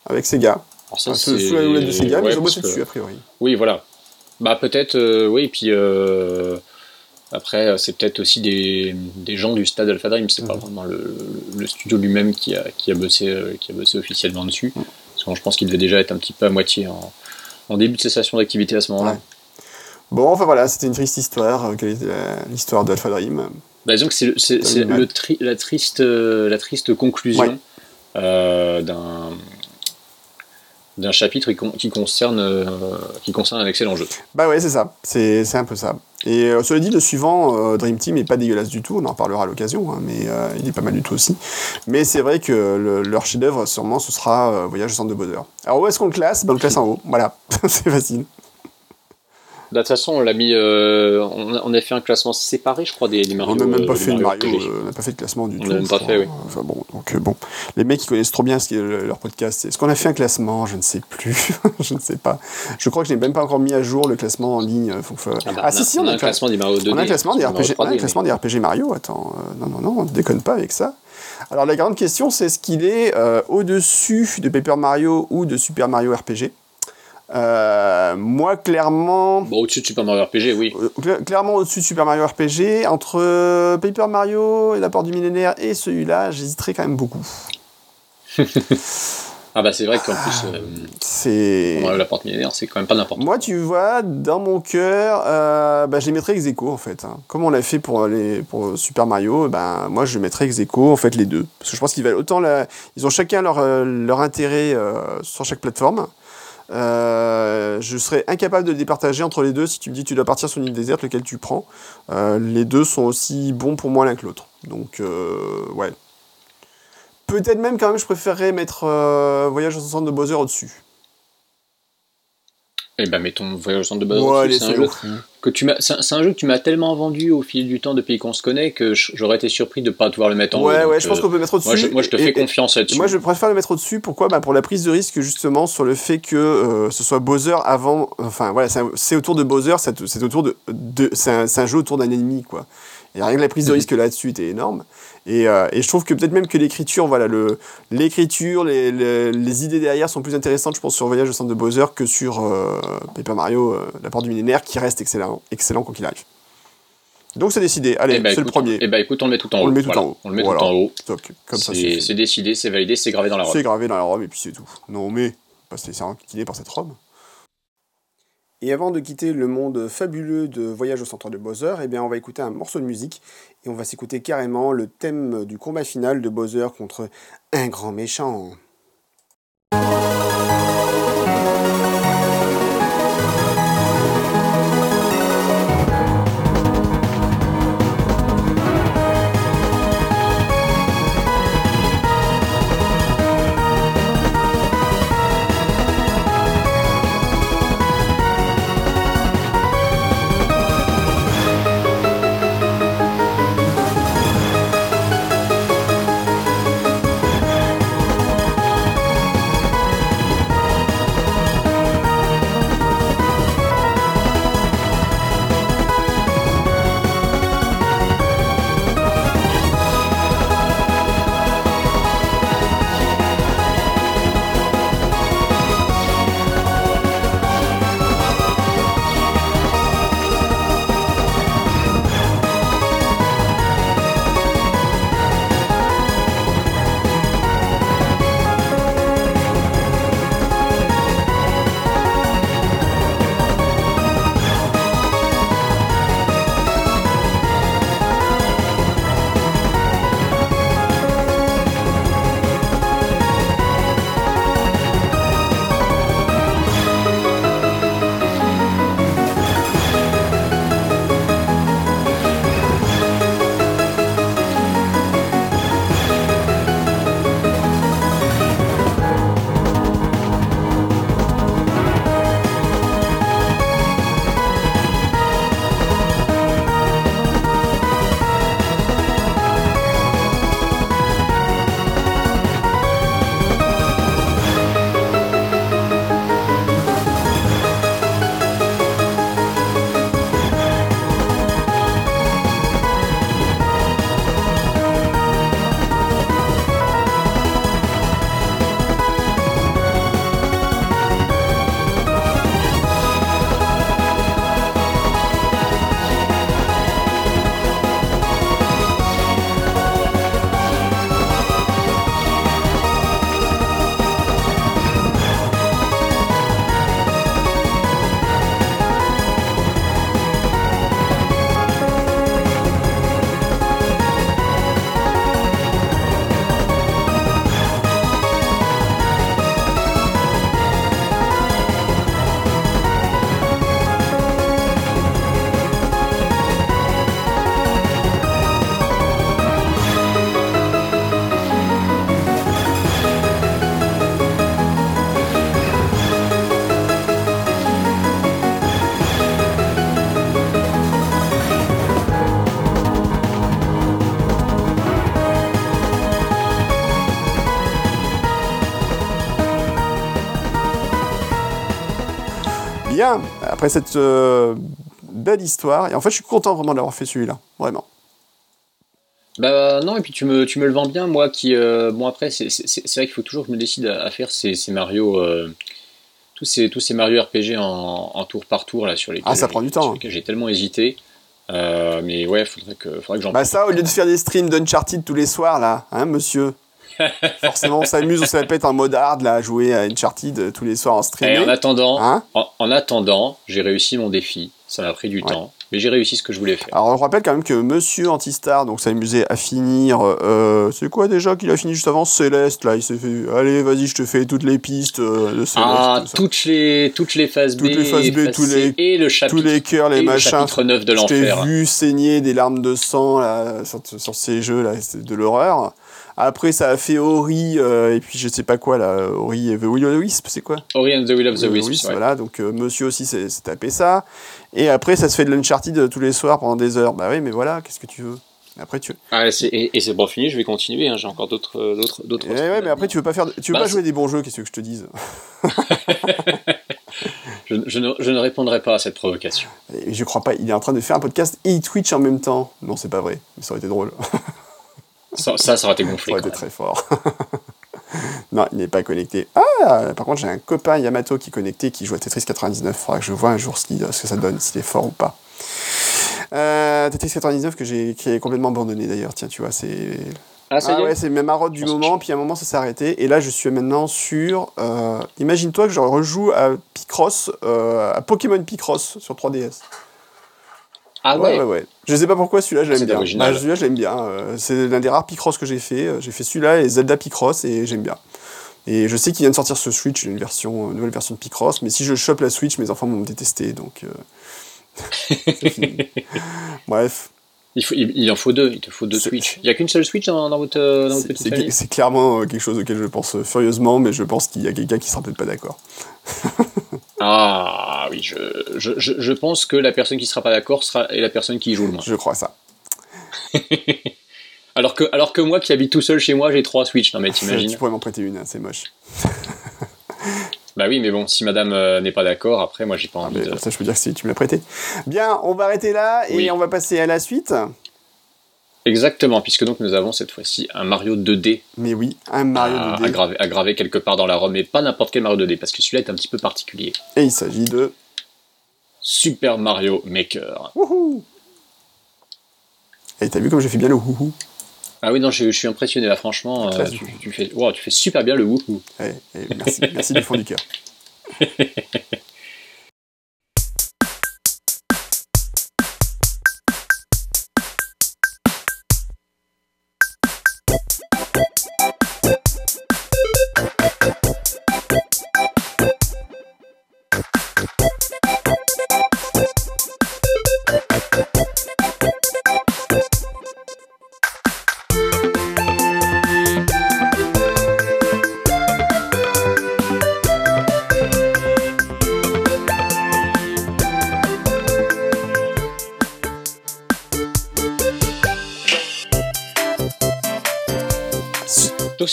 avec Sega. Alors ça, Enfin, sous, la houlette de Sega, mais ouais, ils ont bossé que- dessus, a priori. Oui, voilà. Bah peut-être, euh, oui, puis euh, après, euh, c'est peut-être aussi des, des gens du stade Alpha Dream, c'est pas Mhm. vraiment le, le studio lui-même qui a, qui, a bossé, euh, qui a bossé officiellement dessus. Mhm. Parce que je pense qu'il devait déjà être un petit peu à moitié en, en début de cessation d'activité à ce moment-là. Ouais. Bon, enfin voilà, c'était une triste histoire. euh, l'histoire d'Alpha Dream Bah, disons que c'est, tri- la, triste, la triste conclusion Ouais. d'un, d'un chapitre qui, con- qui concerne, euh, qui concerne un excellent jeu. Bah ouais, c'est ça. C'est un peu ça. Et euh, cela dit, le suivant, euh, Dream Team, est pas dégueulasse du tout. On en parlera à l'occasion, hein, mais euh, il est pas mal du tout aussi. Mais c'est vrai que le- leur chef-d'œuvre, sûrement, ce sera Voyage au centre de Bowser. Alors où est-ce qu'on le classe? Ben, On le classe en haut. Voilà, c'est facile. De toute façon, on l'a mis. euh, on, a, on a fait un classement séparé, je crois, des, des Mario. on n'a même pas euh, fait Mario, euh, on n'a pas fait de classement du On tout. n'a même pas crois. fait, oui. Enfin bon, donc bon, les mecs qui connaissent trop bien ce qui est le- leur podcast. Est-ce qu'on a fait un classement? Je ne sais plus. je ne sais pas. Je crois que je n'ai même pas encore mis à jour le classement en ligne. Faut que- Ah, bah, ah on si si, on, a un classement des Mario 2D. On a un classement des Mario RPG, on a un 3D, classement des RPG Mario. Attends, non, non, non, on ne déconne pas avec ça. Alors la grande question, c'est est-ce qu'il est euh, au-dessus de Paper Mario ou de Super Mario RPG Euh, Moi, clairement, Bon, au-dessus de Super Mario RPG, oui. euh, cla- clairement au-dessus de Super Mario RPG. Entre Paper Mario et la porte du millénaire et celui-là, j'hésiterais quand même beaucoup. Ah bah c'est vrai qu'en plus, euh, C'est la porte millénaire, c'est quand même pas n'importe quoi. Moi, tu vois, dans mon cœur, euh, bah, je les mettrais ex aequo, en fait. hein. Comme on l'a fait pour, les, pour Super Mario, ben, moi, je mettrais ex aequo, en fait, les deux. Parce que je pense qu'ils valent autant la... Ils ont chacun leur, leur intérêt sur chaque plateforme. Euh, je serais incapable de les départager entre les deux. Si tu me dis tu dois partir sur une île déserte, lequel tu prends Euh, Les deux sont aussi bons pour moi l'un que l'autre. Donc, euh, ouais. Peut-être même, quand même, je préférerais mettre Voyage au centre de Bowser au-dessus. Et bah mettons Voyage au centre de base. Ouais, allez, c'est un soyons jeu fous. que tu m'as, c'est un, jeu que tu m'as tellement vendu au fil du temps depuis qu'on se connaît que j'aurais été surpris de pas pouvoir le mettre en haut. Ouais, ouais, je pense euh, qu'on peut mettre au-dessus. moi, je, moi je te Et- fais et- confiance là-dessus. Moi, je préfère le mettre au-dessus. Pourquoi? Bah, Pour la prise de risque, justement, sur le fait que euh, ce soit Bowser avant. Enfin, voilà, c'est autour de Bowser, c'est c'est autour de. de c'est un, c'est un jeu autour d'un ennemi, quoi. Et rien que la prise de risque là-dessus était énorme. Et, euh, et je trouve que peut-être même que l'écriture, voilà, le- l'écriture, les, les, les idées derrière sont plus intéressantes, je pense, sur Voyage au centre de Bowser que sur euh, Paper Mario, euh, la porte du millénaire, qui reste excellent, excellent quoi qu'il arrive. Donc c'est décidé. Allez, Eh bah, c'est le premier. Eh bah écoute, on le met tout en On haut. le met tout Voilà. en haut. On le met Voilà. tout en haut. Comme ça, C'est c'est décidé, c'est validé, c'est gravé dans la robe. C'est gravé dans la robe et puis c'est tout. Non mais, pas se laisser enquiquiner par cette robe. Et avant de quitter le monde fabuleux de Voyage au centre de Bowser, eh bien on va écouter un morceau de musique et on va s'écouter carrément le thème du combat final de Bowser contre un grand méchant. Bien, après cette euh, belle histoire, et en fait je suis content vraiment d'avoir fait celui-là, vraiment. Bah non, et puis tu me, tu me le vends bien, moi qui... euh, bon après, c'est vrai qu'il faut toujours que je me décide à, à faire ces, ces Mario... euh, tous, ces, tous ces Mario RPG en, en tour par tour, là, sur lesquels, Ah, ça prend du temps, hein. j'ai tellement hésité. Euh, mais ouais, faudrait que, faudrait que j'en Bah ça, au lieu de faire des streams d'Uncharted tous les soirs, là, hein, monsieur Forcément, on s'amuse, on se la pète en mode hard, là, à jouer à Uncharted euh, tous les soirs en Et stream. en attendant, Hein? en, en attendant, j'ai réussi mon défi. Ça m'a pris du Ouais. temps, mais j'ai réussi ce que je voulais faire. Alors, on rappelle quand même que Monsieur Antistar donc, s'est amusé à finir. euh, c'est quoi déjà qu'il a fini juste avant? Céleste, là Il s'est fait. Allez, vas-y, je te fais toutes les pistes euh, de Céleste. Ah, toutes les, toutes les phases B, les phases B, phases tous les- et le Tous chapitre, les cœurs, les et le machins. chapitre 9 de Je t'ai l'enfer. vu saigner des larmes de sang là, sur, sur ces jeux là, c'est de l'horreur. Après, ça a fait Ori, euh, et puis je sais pas quoi là, Ori et The Will of the Wisp, c'est quoi Ori and the Will of the Wisps. Wisp, ouais. Voilà, donc euh, monsieur aussi s'est tapé ça. Et après, ça se fait de l'Uncharted euh, tous les soirs pendant des heures. Bah oui, mais voilà, qu'est-ce que tu veux? Après, tu. Ah, et, et c'est bon fini, je vais continuer, hein, j'ai encore d'autres d'autres d'autres. Eh ouais, mais après, tu veux pas faire, tu veux Bah, pas jouer des bons jeux, qu'est-ce que je te dise? Je, je ne, je ne répondrai pas à cette provocation. Et je crois pas, il est en train de faire un podcast et Twitch en même temps. Non, c'est pas vrai, mais ça aurait été drôle. Ça, ça, ça aurait été Ça gonflé. aurait quand été très fort. non, il n'est pas connecté. Ah, par contre, j'ai un copain Yamato qui est connecté, qui joue à Tetris 99. Faudra que je vois un jour ce, que ça donne, s'il est fort ou pas. Euh, Tetris 99 que j'ai qui est complètement abandonné d'ailleurs. Tiens, tu vois, c'est Ah, ça ah ouais, c'est ma marotte du que moment. Puis à un moment, ça s'est arrêté. Et là, je suis maintenant sur. euh, Imagine-toi que je rejoue à Picross, euh, à Pokémon Picross sur 3DS. Ah Ouais, ouais, ouais, ouais. Je sais pas pourquoi celui-là, je l'aime c'est bien. Bah, celui-là, je l'aime bien. Euh, c'est l'un des rares Picross que j'ai fait. Euh, J'ai fait celui-là et Zelda Picross et j'aime bien. Et je sais qu'il vient de sortir sur Switch, une version, une nouvelle version de Picross, mais si je chope la Switch, mes enfants vont me détester, donc. euh. Bref, Il, faut- il, il en faut deux, il te faut deux Switch. Il n'y a qu'une seule Switch dans, dans votre, euh, dans votre petite c'est famille c'est clairement euh, quelque chose auquel je pense euh, furieusement, mais je pense qu'il y a quelqu'un qui sera peut-être pas d'accord. Ah oui, je, je, je, je pense que la personne qui sera pas d'accord sera est la personne qui joue le moins. Je crois ça. Alors que, alors que moi qui habite tout seul chez moi, j'ai trois Switch. Non mais tu t'imagines pourrais m'en prêter une, hein, c'est moche. Bah oui, mais bon, si madame euh, n'est pas d'accord, après moi j'ai pas Ah, envie de... ça, je peux dire que c'est- tu me l'as prêté. Bien, on va arrêter là et Oui. on va passer à la suite. Exactement, puisque donc nous avons cette fois-ci un Mario 2D Mais oui, un Mario à, 2D. à graver, à graver quelque part dans la ROM, mais pas n'importe quel Mario 2D, parce que celui-là est un petit peu particulier. Et il s'agit de. Super Mario Maker. Wouhou Et t'as vu comme j'ai fait bien le wouhou? Ah oui, non, je, je suis impressionné là, franchement. Euh, tu, tu fais, wow, tu fais super bien le wouhou. Eh, Merci, merci du fond du cœur.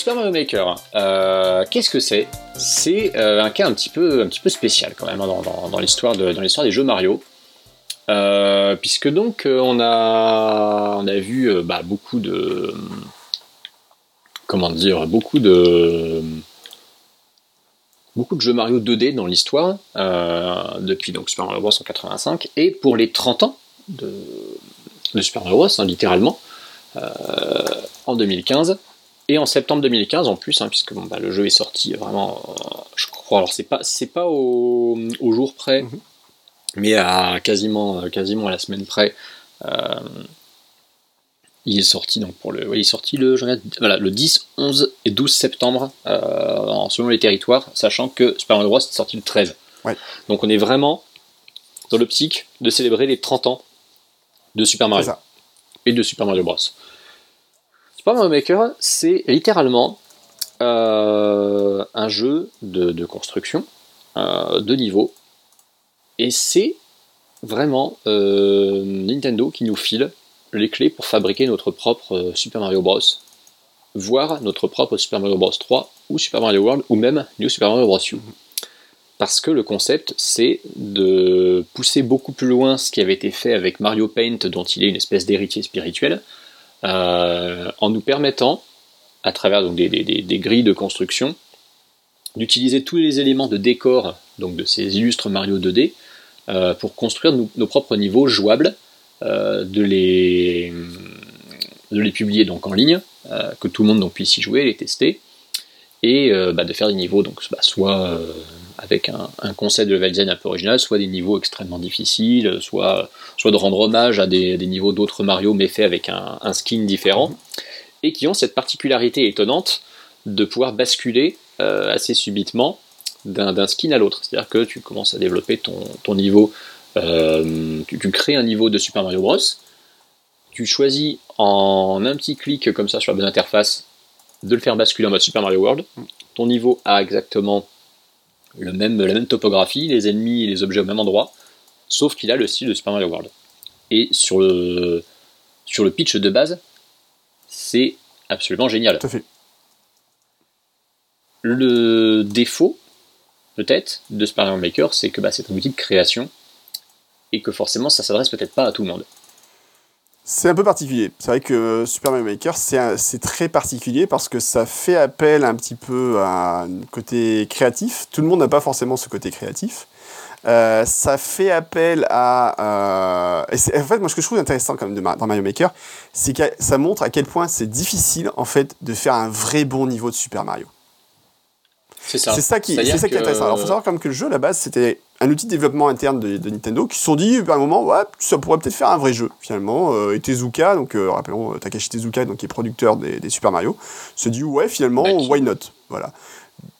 Super Mario Maker, euh, qu'est-ce que c'est? C'est euh, un cas un petit peu, spécial quand même hein, dans, l'histoire des jeux Mario. Euh, puisque donc on a, on a vu bah, beaucoup de comment dire beaucoup de beaucoup de jeux Mario 2D dans l'histoire depuis donc Super Mario Bros. en 85 et pour les 30 ans de, Super Mario Bros. hein, littéralement en 2015 et en septembre 2015 en plus, hein, puisque bon, bah, le jeu est sorti vraiment, euh, je crois, alors c'est pas, c'est pas au, au jour près, Mhm. mais à quasiment, euh, quasiment à la semaine près. euh, il est sorti donc pour le, ouais, il est sorti le, je regarde, voilà, le 10, 11 et 12 septembre, euh, selon les territoires, sachant que Super Mario Bros est sorti le 13. Ouais. Donc on est vraiment dans l'optique de célébrer les 30 ans de Super Mario et de Super Mario Bros. Super Mario Maker, c'est littéralement euh, un jeu de, construction euh, de niveau. Et c'est vraiment euh, Nintendo qui nous file les clés pour fabriquer notre propre Super Mario Bros. Voire notre propre Super Mario Bros 3 ou Super Mario World ou même New Super Mario Bros. U. parce que le concept, c'est de pousser beaucoup plus loin ce qui avait été fait avec Mario Paint, dont il est une espèce d'héritier spirituel, en nous permettant, à travers des, grilles de construction, d'utiliser tous les éléments de décor donc de ces illustres Mario 2D euh, pour construire nos, propres niveaux jouables, euh, de, les, publier donc en ligne, que tout le monde puisse y jouer, les tester, et bah, de faire des niveaux donc, bah, soit avec un, concept de level design un peu original, soit des niveaux extrêmement difficiles, soit, soit de rendre hommage à des, niveaux d'autres Mario mais faits avec un, skin différent, et qui ont cette particularité étonnante de pouvoir basculer euh, assez subitement d'un skin à l'autre. C'est-à-dire que tu commences à développer ton, niveau, euh, tu, crées un niveau de Super Mario Bros. Tu choisis en un petit clic comme ça sur la bonne interface de le faire basculer en mode Super Mario World. Ton niveau a exactement le même, la même topographie, les ennemis et les objets au même endroit, sauf qu'il a le style de Super Mario World. Et sur le, sur le pitch de base, c'est absolument génial. Tout à fait. Le défaut, peut-être, de Super Mario Maker, c'est que bah, c'est un outil de création et que forcément ça s'adresse peut-être pas à tout le monde. C'est un peu particulier. C'est vrai que Super Mario Maker, c'est très particulier parce que ça fait appel un petit peu à un côté créatif. Tout le monde n'a pas forcément ce côté créatif. Euh, ça fait appel à... Euh, en fait, moi, ce que je trouve intéressant quand même dans Mario Maker, c'est que ça montre à quel point c'est difficile, en fait, de faire un vrai bon niveau de Super Mario. C'est ça. C'est ça qui, c'est ça qui est intéressant. Alors, il faut savoir quand même que le jeu, à la base, c'était un outil de développement interne de, Nintendo qui se sont dit, à un moment, ouais, ça pourrait peut-être faire un vrai jeu, finalement. Euh, et Tezuka, donc, euh, rappelons, euh, Takashi Tezuka, donc, qui est producteur des, Super Mario, se dit, ouais, finalement, bah, why not? Voilà.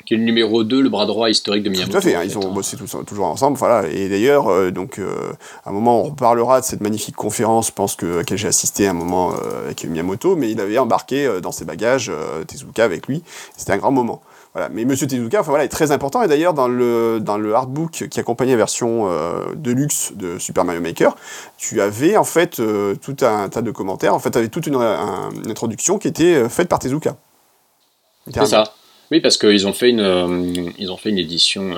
Qui est le numéro 2, le bras droit historique de Miyamoto. Tout à fait, hein, ils ont hein. bossé toujours ensemble, voilà. Et d'ailleurs, donc, à un moment, on reparlera de cette magnifique conférence, je pense que, à laquelle j'ai assisté à un moment avec Miyamoto, mais il avait embarqué dans ses bagages Tezuka avec lui. C'était un grand moment. Voilà. Mais Monsieur Tezuka, enfin, voilà, est très important. Et d'ailleurs, dans le, dans le artbook qui accompagnait la version euh, de luxe de Super Mario Maker, tu avais en fait euh, tout un tas de commentaires. En fait, tu avais toute une, introduction qui était euh, faite par Tezuka. C'est ça. Oui, parce qu'ils ont fait une, ils ont fait une édition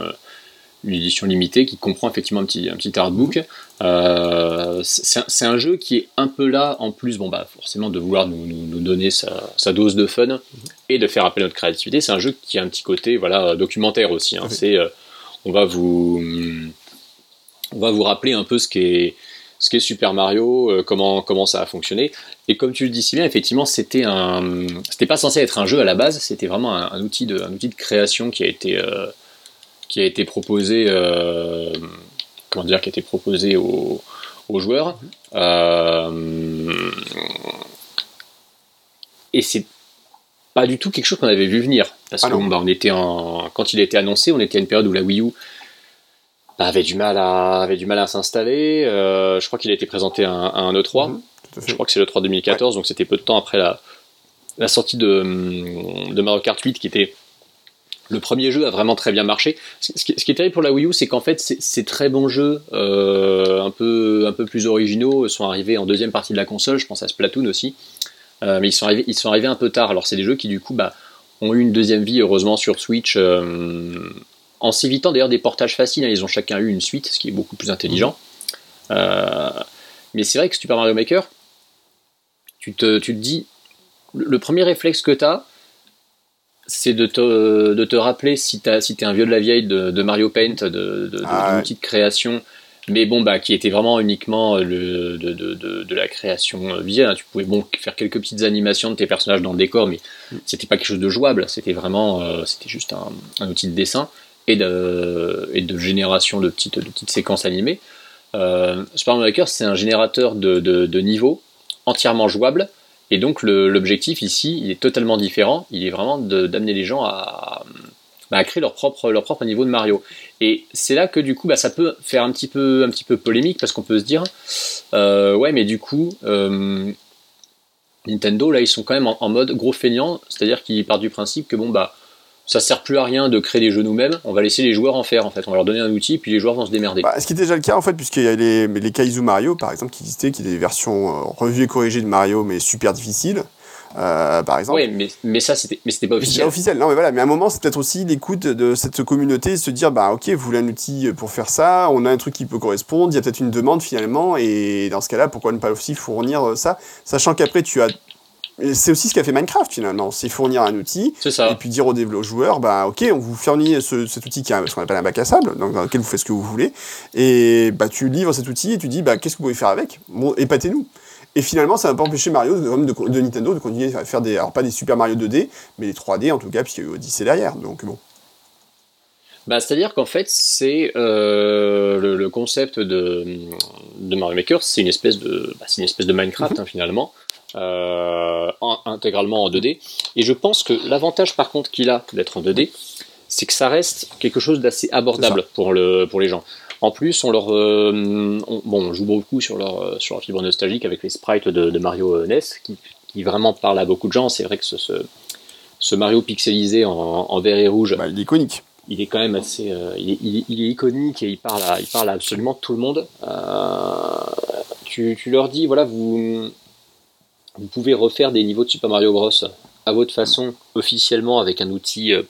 une édition limitée qui comprend effectivement un petit, un petit artbook. Euh, c'est un, jeu qui est un peu là, en plus, bon, bah, forcément, de vouloir nous, nous, donner sa, sa, dose de fun et de faire appel à notre créativité. C'est un jeu qui a un petit côté voilà, documentaire aussi. Hein. C'est, euh, on, va vous, on va vous rappeler un peu ce qu'est ce qu'est Super Mario, euh, comment, comment ça a fonctionné. Et comme tu le dis si bien, effectivement, c'était un, c'était pas censé être un jeu à la base, c'était vraiment un, outil de, un outil de création qui a été, qui a été proposé, euh, comment dire, qui a été proposé aux, joueurs. Euh, et c'est pas du tout quelque chose qu'on avait vu venir. Parce ah que bah, on était en, quand il a été annoncé, on était à une période où la Wii U bah, avait du mal à, avait du mal à s'installer. Euh, je crois qu'il a été présenté à un, E3. Mhm, je crois que c'est le 3 2014, donc c'était peu de temps après la, la sortie de, de Mario Kart 8 qui était le premier jeu a vraiment très bien marché. Ce qui, est terrible pour la Wii U, c'est qu'en fait, ces très bons jeux, euh, un, peu, un peu plus originaux, sont arrivés en deuxième partie de la console. Je pense à Splatoon aussi. Euh, mais ils sont, arrivés, ils sont arrivés un peu tard. Alors, c'est des jeux qui, du coup, bah, ont eu une deuxième vie, heureusement, sur Switch. Euh, en s'évitant d'ailleurs des portages faciles, hein. ils ont chacun eu une suite, ce qui est beaucoup plus intelligent. mais c'est vrai que Super Mario Maker, tu te, tu te dis, le premier réflexe que tu as, c'est de te, de te rappeler si tu si es un vieux de la vieille de, Mario Paint, de, de, ah de, création, mais bon, bah, qui était vraiment uniquement le, de, de, la création visuelle. Hein. Tu pouvais bon, faire quelques petites animations de tes personnages dans le décor, mais mm. c'était pas quelque chose de jouable. C'était vraiment, euh, c'était juste un, un, outil de dessin et de, et de génération de petites, de petites séquences animées. Euh, Super Mario Maker, c'est un générateur de, de, niveaux entièrement jouable et donc l'objectif ici, il est totalement différent. Il est vraiment d'amener les gens à, bah, créer leur propre, leur propre niveau de Mario. Et c'est là que du coup, bah, ça peut faire un petit peu, un petit peu polémique parce qu'on peut se dire, euh, ouais, mais du coup, euh, Nintendo là, ils sont quand même en, en mode gros feignant, c'est-à-dire qu'ils partent du principe que bon bah ça sert plus à rien de créer des jeux nous-mêmes, on va laisser les joueurs en faire en fait, on va leur donner un outil puis les joueurs vont se démerder. Bah, ce qui est déjà le cas en fait, puisqu'il y a les, les Kaizu Mario par exemple qui existaient, qui étaient des versions euh, revues et corrigées de Mario mais super difficiles. euh, par exemple. Oui, mais, mais ça, c'était, mais c'était pas officiel. officiel. Non, mais voilà. Mais à un moment, c'est peut-être aussi l'écoute de cette communauté, se dire, bah, ok, vous voulez un outil pour faire ça, on a un truc qui peut correspondre, il y a peut-être une demande finalement, et dans ce cas-là, pourquoi ne pas aussi fournir ça, sachant qu'après, tu as c'est aussi ce qu'a fait Minecraft finalement, c'est fournir un outil ça. et puis dire aux développeurs joueurs, bah ok, on vous fournit ce- cet outil qui est ce qu'on appelle un bac à sable, donc dans lequel vous faites ce que vous voulez, et bah tu livres cet outil et tu dis bah qu'est-ce que vous pouvez faire avec? Bon, épatez-nous. Et finalement, ça n'a pas empêché Mario de, de- de Nintendo de continuer à faire des, alors pas des Super Mario 2D, mais des 3D en tout cas, puisqu'il y a eu Odyssey derrière. Donc bon. Bah, c'est-à-dire qu'en fait, c'est euh, le, le concept de, de Mario Maker, c'est une espèce de, bah, une espèce de Minecraft hein, finalement, euh, en- intégralement en 2D. Et je pense que l'avantage par contre qu'il a d'être en 2D, c'est que ça reste quelque chose d'assez abordable pour le pour les gens. En plus, on leur, euh, on, bon, on joue beaucoup sur leur euh, sur leur fibre nostalgique avec les sprites de, de Mario NES, qui, qui vraiment parlent à beaucoup de gens. C'est vrai que ce, ce, ce Mario pixelisé en, en vert et rouge, Bah, il est iconique. il est quand même assez, euh, il, est, il est- il est iconique et il parle à, il parle à absolument tout le monde. Euh, tu, tu leur dis, voilà, vous, vous pouvez refaire des niveaux de Super Mario Bros à votre façon, officiellement avec un outil euh,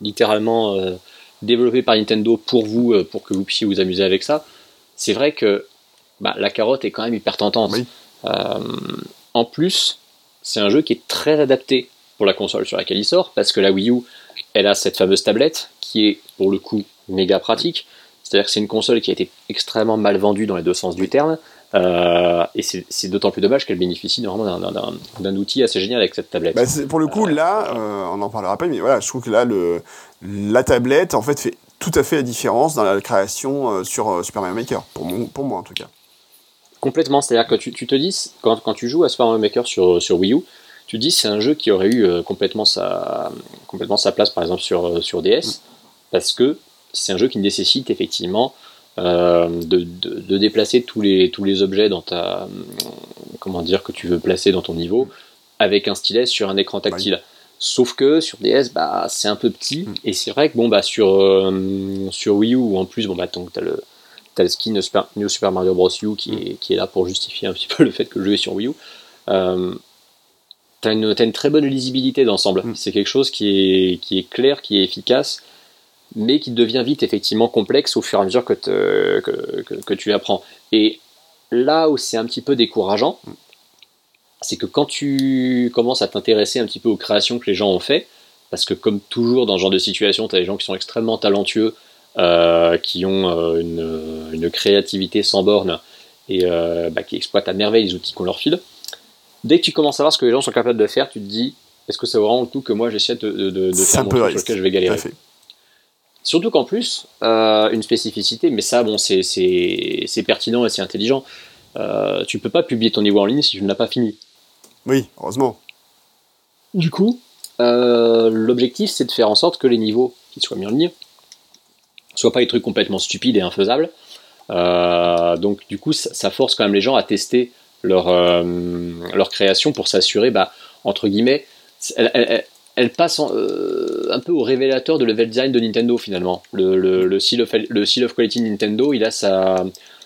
littéralement euh, développé par Nintendo pour vous, euh, pour que vous puissiez vous amuser avec ça. C'est vrai que bah, la carotte est quand même hyper tentante. Oui. En plus, c'est un jeu qui est très adapté pour la console sur laquelle il sort, parce que la Wii U, elle a cette fameuse tablette qui est pour le coup méga pratique. C'est-à-dire que c'est une console qui a été extrêmement mal vendue dans les deux sens du terme. Euh, et c'est d'autant plus dommage qu'elle bénéficie vraiment d'un- outil assez génial avec cette tablette. Bah, pour le coup, là, euh, on en parlera après, mais voilà, je trouve que là, le, la tablette, en fait, fait tout à fait la différence dans la création euh, sur euh, Super Mario Maker, pour, mon- pour moi en tout cas. Complètement, c'est-à-dire que tu, tu te dis, quand, quand tu joues à Super Mario Maker sur, sur Wii U, tu te dis c'est un jeu qui aurait eu euh, complètement, sa, complètement sa place par exemple sur, euh, sur DS, parce que c'est un jeu qui nécessite effectivement euh, de, de- de déplacer tous les, tous les objets dans ta, comment dire, que tu veux placer dans ton niveau avec un stylet sur un écran tactile. Sauf que sur DS, bah, c'est un peu petit, Mm. et c'est vrai que bon, bah, sur, euh, sur Wii U, en plus, bon, bah, tu as le, le skin Super, New Super Mario Bros. U qui est, qui est là pour justifier un petit peu le fait que le jeu est sur Wii U. Euh, t'as une, t'as une très bonne lisibilité d'ensemble. Mm. C'est quelque chose qui est, qui est clair, qui est efficace, mais qui devient vite effectivement complexe au fur et à mesure que, te- que, que- que tu apprends. Et là où c'est un petit peu décourageant, c'est que quand tu commences à t'intéresser un petit peu aux créations que les gens ont fait, parce que comme toujours dans ce genre de situation, tu as des gens qui sont extrêmement talentueux, euh, qui ont euh, une, une créativité sans borne et euh, bah, qui exploitent à merveille les outils qu'on leur file. Dès que tu commences à voir ce que les gens sont capables de faire, tu te dis est-ce que ça vaut vraiment le coup que moi j'essaie de, de, de- faire un mon peu truc risque, sur lequel je vais galérer? Surtout qu'en plus, euh, une spécificité, mais ça, bon, c'est- c'est c'est pertinent et c'est intelligent. Euh, tu peux pas publier ton niveau en ligne si tu ne l'as pas fini. Oui, heureusement. Du coup, euh, l'objectif, c'est de faire en sorte que les niveaux qui soient mis en ligne soient pas des trucs complètement stupides et infaisables. Euh, donc, du coup, ça, ça force quand même les gens à tester leur, leur création pour s'assurer, bah, entre guillemets, elle, elle- elle- passe euh, un peu au révélateur de level design de Nintendo finalement. Le, le, le, seal, of, quality Nintendo, il a sa,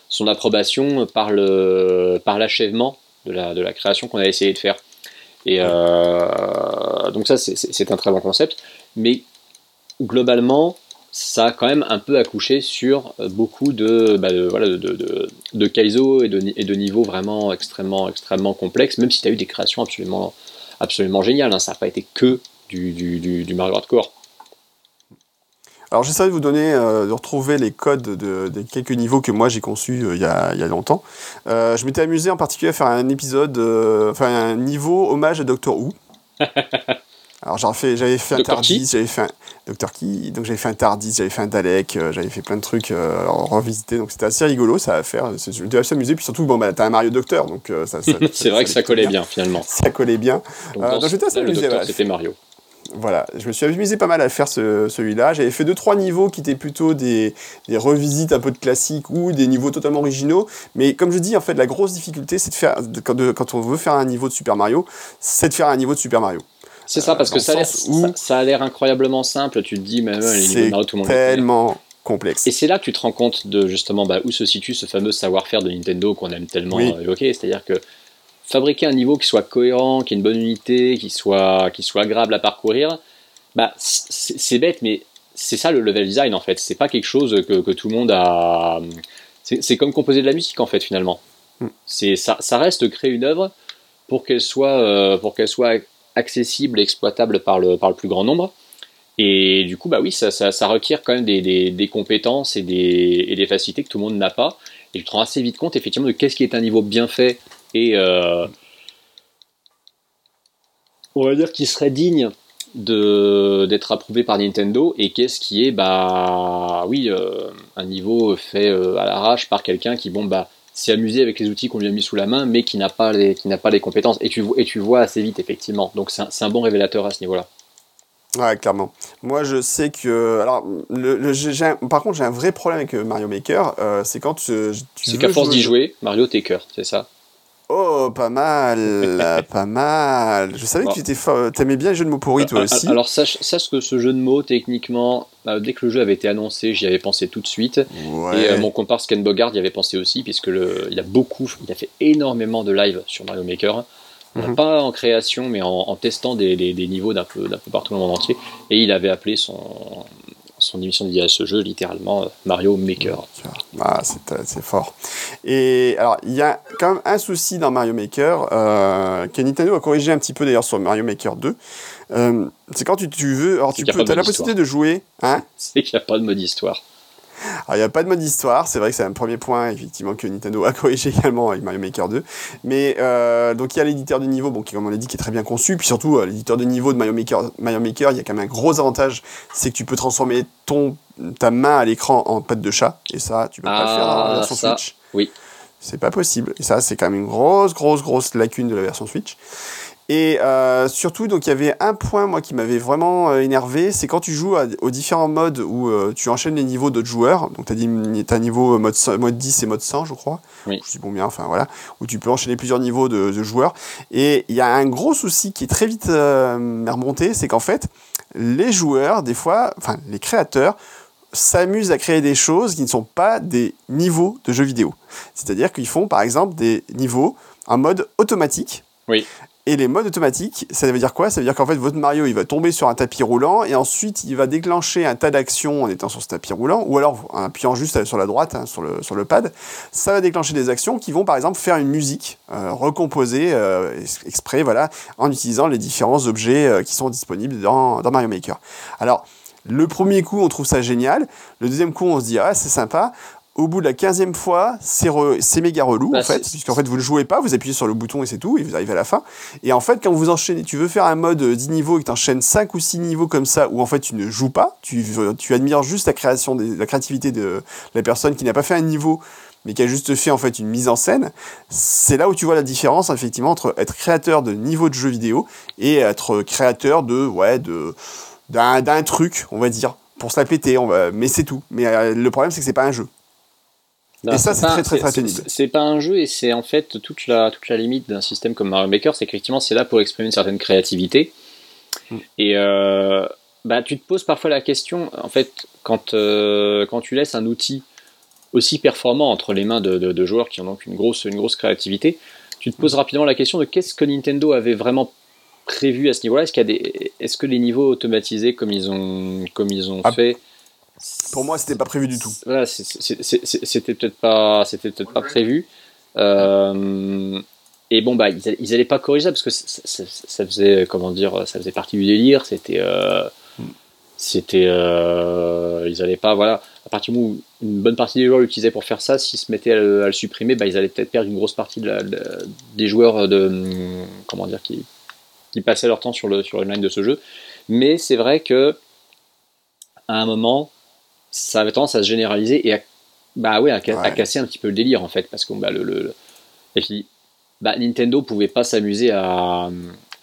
son approbation par le par l'achèvement de la, de la création qu'on a essayé de faire. Et euh, donc ça, c'est- un très bon concept. Mais globalement, ça a quand même un peu accouché sur beaucoup de, bah, voilà, de, de, de, kaizo et de, de niveaux vraiment extrêmement, extrêmement complexes, même si tu as eu des créations absolument, absolument géniales. hein. Ça n'a pas été que du, du, du, du Mario Hardcore. Alors j'essaie de vous donner, euh, de retrouver les codes de, des quelques niveaux que moi j'ai conçus euh, il y, a, il y a longtemps. Euh, je m'étais amusé en particulier à faire un épisode, enfin un niveau hommage à Doctor Who. Alors j'avais fait, j'avais fait un. Tardis, j'avais fait un donc j'avais fait un Tardis, j'avais fait un Dalek, j'avais fait plein de trucs revisités, donc c'était assez rigolo ça à faire. Je m'étais assez amusé, puis surtout bon bah t'as un Mario Docteur, donc ça. ça- c'est vrai que ça collait bien finalement. Ça collait bien. Donc, dans donc ce- j'étais assez amusé, voilà. c'était Mario. Voilà, je me suis amusé pas mal à faire ce- celui-là. J'avais fait deux trois niveaux qui étaient plutôt des, des revisites un peu de classiques ou des niveaux totalement originaux. Mais comme je dis, en fait, la grosse difficulté, c'est de faire de- quand, de- quand on veut faire un niveau de Super Mario, c'est de faire un niveau de Super Mario. C'est ça, parce dans que ça a l'air- sens où- ça, ça a l'air incroyablement simple. Tu te dis, mais ouais, les niveaux de Mario, tout le monde tellement complexe. Et c'est là que tu te rends compte de justement bah, où se situe ce fameux savoir-faire de Nintendo qu'on aime tellement Oui. euh, évoquer. C'est-à-dire que fabriquer un niveau qui soit cohérent, qui ait une bonne unité, qui soit, qui soit agréable à parcourir, bah, c'est bête, mais c'est ça le level design en fait. C'est pas quelque chose que, que, tout le monde a. C'est comme composer de la musique en fait finalement. Mm. C'est ça, ça, reste créer une œuvre pour qu'elle soit, euh, pour qu'elle soit accessible exploitable par le, par le plus grand nombre. Et du coup, bah oui, ça, ça, ça requiert quand même des, des, des compétences et des, et des, facilités que tout le monde n'a pas. Et je te rends assez vite compte effectivement de qu'est-ce qui est un niveau bien fait et euh, on va dire qui serait digne d'être approuvé par Nintendo et qu'est-ce qui est bah oui euh, un niveau fait euh, à l'arrache par quelqu'un qui bon bah s'est amusé avec les outils qu'on lui a mis sous la main mais qui n'a pas les qui n'a pas les compétences et tu et tu vois assez vite effectivement donc c'est un, bon révélateur à ce niveau là Ouais, clairement. Moi, je sais que. Alors, le, par contre, j'ai un vrai problème avec Mario Maker. c'est quand tu. tu c'est qu'à force d'y jouer, Mario t'es cœur, c'est ça? Oh, pas mal, pas mal. Je savais que tu étais aimais bien les jeux de mots pourris, toi aussi. Alors, sache, sache que ce jeu de mots, techniquement, bah, dès que le jeu avait été annoncé, j'y avais pensé tout de suite. Et euh, mon comparse Ken Bogard y avait pensé aussi, puisque le, il a beaucoup, il a fait énormément de live sur Mario Maker. Mhm. Pas en création, mais en, testant des, des niveaux d'un peu, peu partout dans le monde entier. Et il avait appelé son, son émission dédiée à ce jeu, littéralement euh, Mario Maker. Ah, euh, c'est fort. Et alors, il y a quand même un souci dans Mario Maker, euh, que Nintendo a corrigé un petit peu d'ailleurs sur Mario Maker 2. Euh, c'est quand tu, tu, veux. Alors, tu peux, as la possibilité de jouer. Hein? C'est qu'il n'y a pas de mode histoire. Alors, il n'y a pas de mode histoire, c'est vrai que c'est un premier point, effectivement, que Nintendo a corrigé également avec Mario Maker 2. Mais, euh, donc, il y a l'éditeur de niveau, bon, qui, comme on l'a dit, qui est très bien conçu. Puis surtout, euh, l'éditeur de niveau de Mario Maker, Mario Maker, il y a quand même un gros avantage, c'est que tu peux transformer ton, ta main à l'écran en patte de chat. Et ça, tu peux pas le faire dans la version ah, Switch. Oui. C'est pas possible. Et ça, c'est quand même une grosse, grosse, grosse lacune de la version Switch. Et euh, surtout, donc il y avait un point moi qui m'avait vraiment euh, énervé, c'est quand tu joues aux différents modes où euh, tu enchaînes les niveaux d'autres joueurs. Donc tu as, dit, as niveau mode, mode 10 et mode 100, je crois. Oui. Je dis bon bien, enfin voilà, où tu peux enchaîner plusieurs niveaux de, de joueurs. Et il y a un gros souci qui est très vite remonté, c'est qu'en fait, les joueurs, des fois, enfin les créateurs, s'amusent à créer des choses qui ne sont pas des niveaux de jeux vidéo. C'est-à-dire qu'ils font par exemple des niveaux en mode automatique. Oui. Et les modes automatiques, ça veut dire quoi? Ça veut dire qu'en fait, votre Mario, il va tomber sur un tapis roulant et ensuite, il va déclencher un tas d'actions en étant sur ce tapis roulant, ou alors en appuyant juste sur la droite, hein, sur, le, sur le pad. Ça va déclencher des actions qui vont, par exemple, faire une musique euh, recomposée euh, exprès, voilà, en utilisant les différents objets euh, qui sont disponibles dans, dans Mario Maker. Alors, le premier coup, on trouve ça génial. Le deuxième coup, on se dit, ah, c'est sympa au bout de la quinzième fois, c'est méga relou bah, en fait, puisqu'en fait vous ne jouez pas, vous appuyez sur le bouton et c'est tout, et vous arrivez à la fin. Et en fait, quand vous enchaînez, tu veux faire un mode 10 niveaux et que tu enchaînes 5 ou 6 niveaux comme ça, où en fait tu ne joues pas, tu, tu admires juste la création, la créativité de la personne qui n'a pas fait un niveau, mais qui a juste fait en fait une mise en scène, c'est là où tu vois la différence effectivement entre être créateur de niveau de jeu vidéo et être créateur de, ouais, de, d'un truc, on va dire, pour se la péter, on va, mais c'est tout. Mais euh, le problème c'est que c'est pas un jeu et ça, c'est très, très, très pénible. C'est pas un jeu et c'est en fait toute la, toute la limite d'un système comme Mario Maker, c'est qu'effectivement, c'est là pour exprimer une certaine créativité. Mm. Et euh, bah, tu te poses parfois la question, en fait, quand, euh, quand tu laisses un outil aussi performant entre les mains de, de, joueurs qui ont donc une grosse, une grosse créativité, tu te poses rapidement la question de qu'est-ce que Nintendo avait vraiment prévu à ce niveau-là? Est-ce qu'il y a des, est-ce que les niveaux automatisés comme ils ont, comme ils ont ah. fait pour moi, c'était pas prévu du tout. Voilà, c'était peut-être pas, c'était peut-être pas prévu. Euh, et bon, bah, ils, ils allaient pas corriger ça parce que ça, faisait, comment dire, ça faisait partie du délire. C'était, euh, c'était, euh, ils allaient pas, voilà. À partir du moment où une bonne partie des joueurs l'utilisaient pour faire ça, s'ils se mettaient à le, supprimer, bah, ils allaient peut-être perdre une grosse partie des joueurs de, comment dire, qui, qui passaient leur temps sur le sur line de ce jeu. Mais c'est vrai que à un moment, ça avait tendance à se généraliser et à, bah ouais, à, casser un petit peu le délire en fait, parce que bah, le, le, et puis, bah, Nintendo pouvait pas s'amuser à,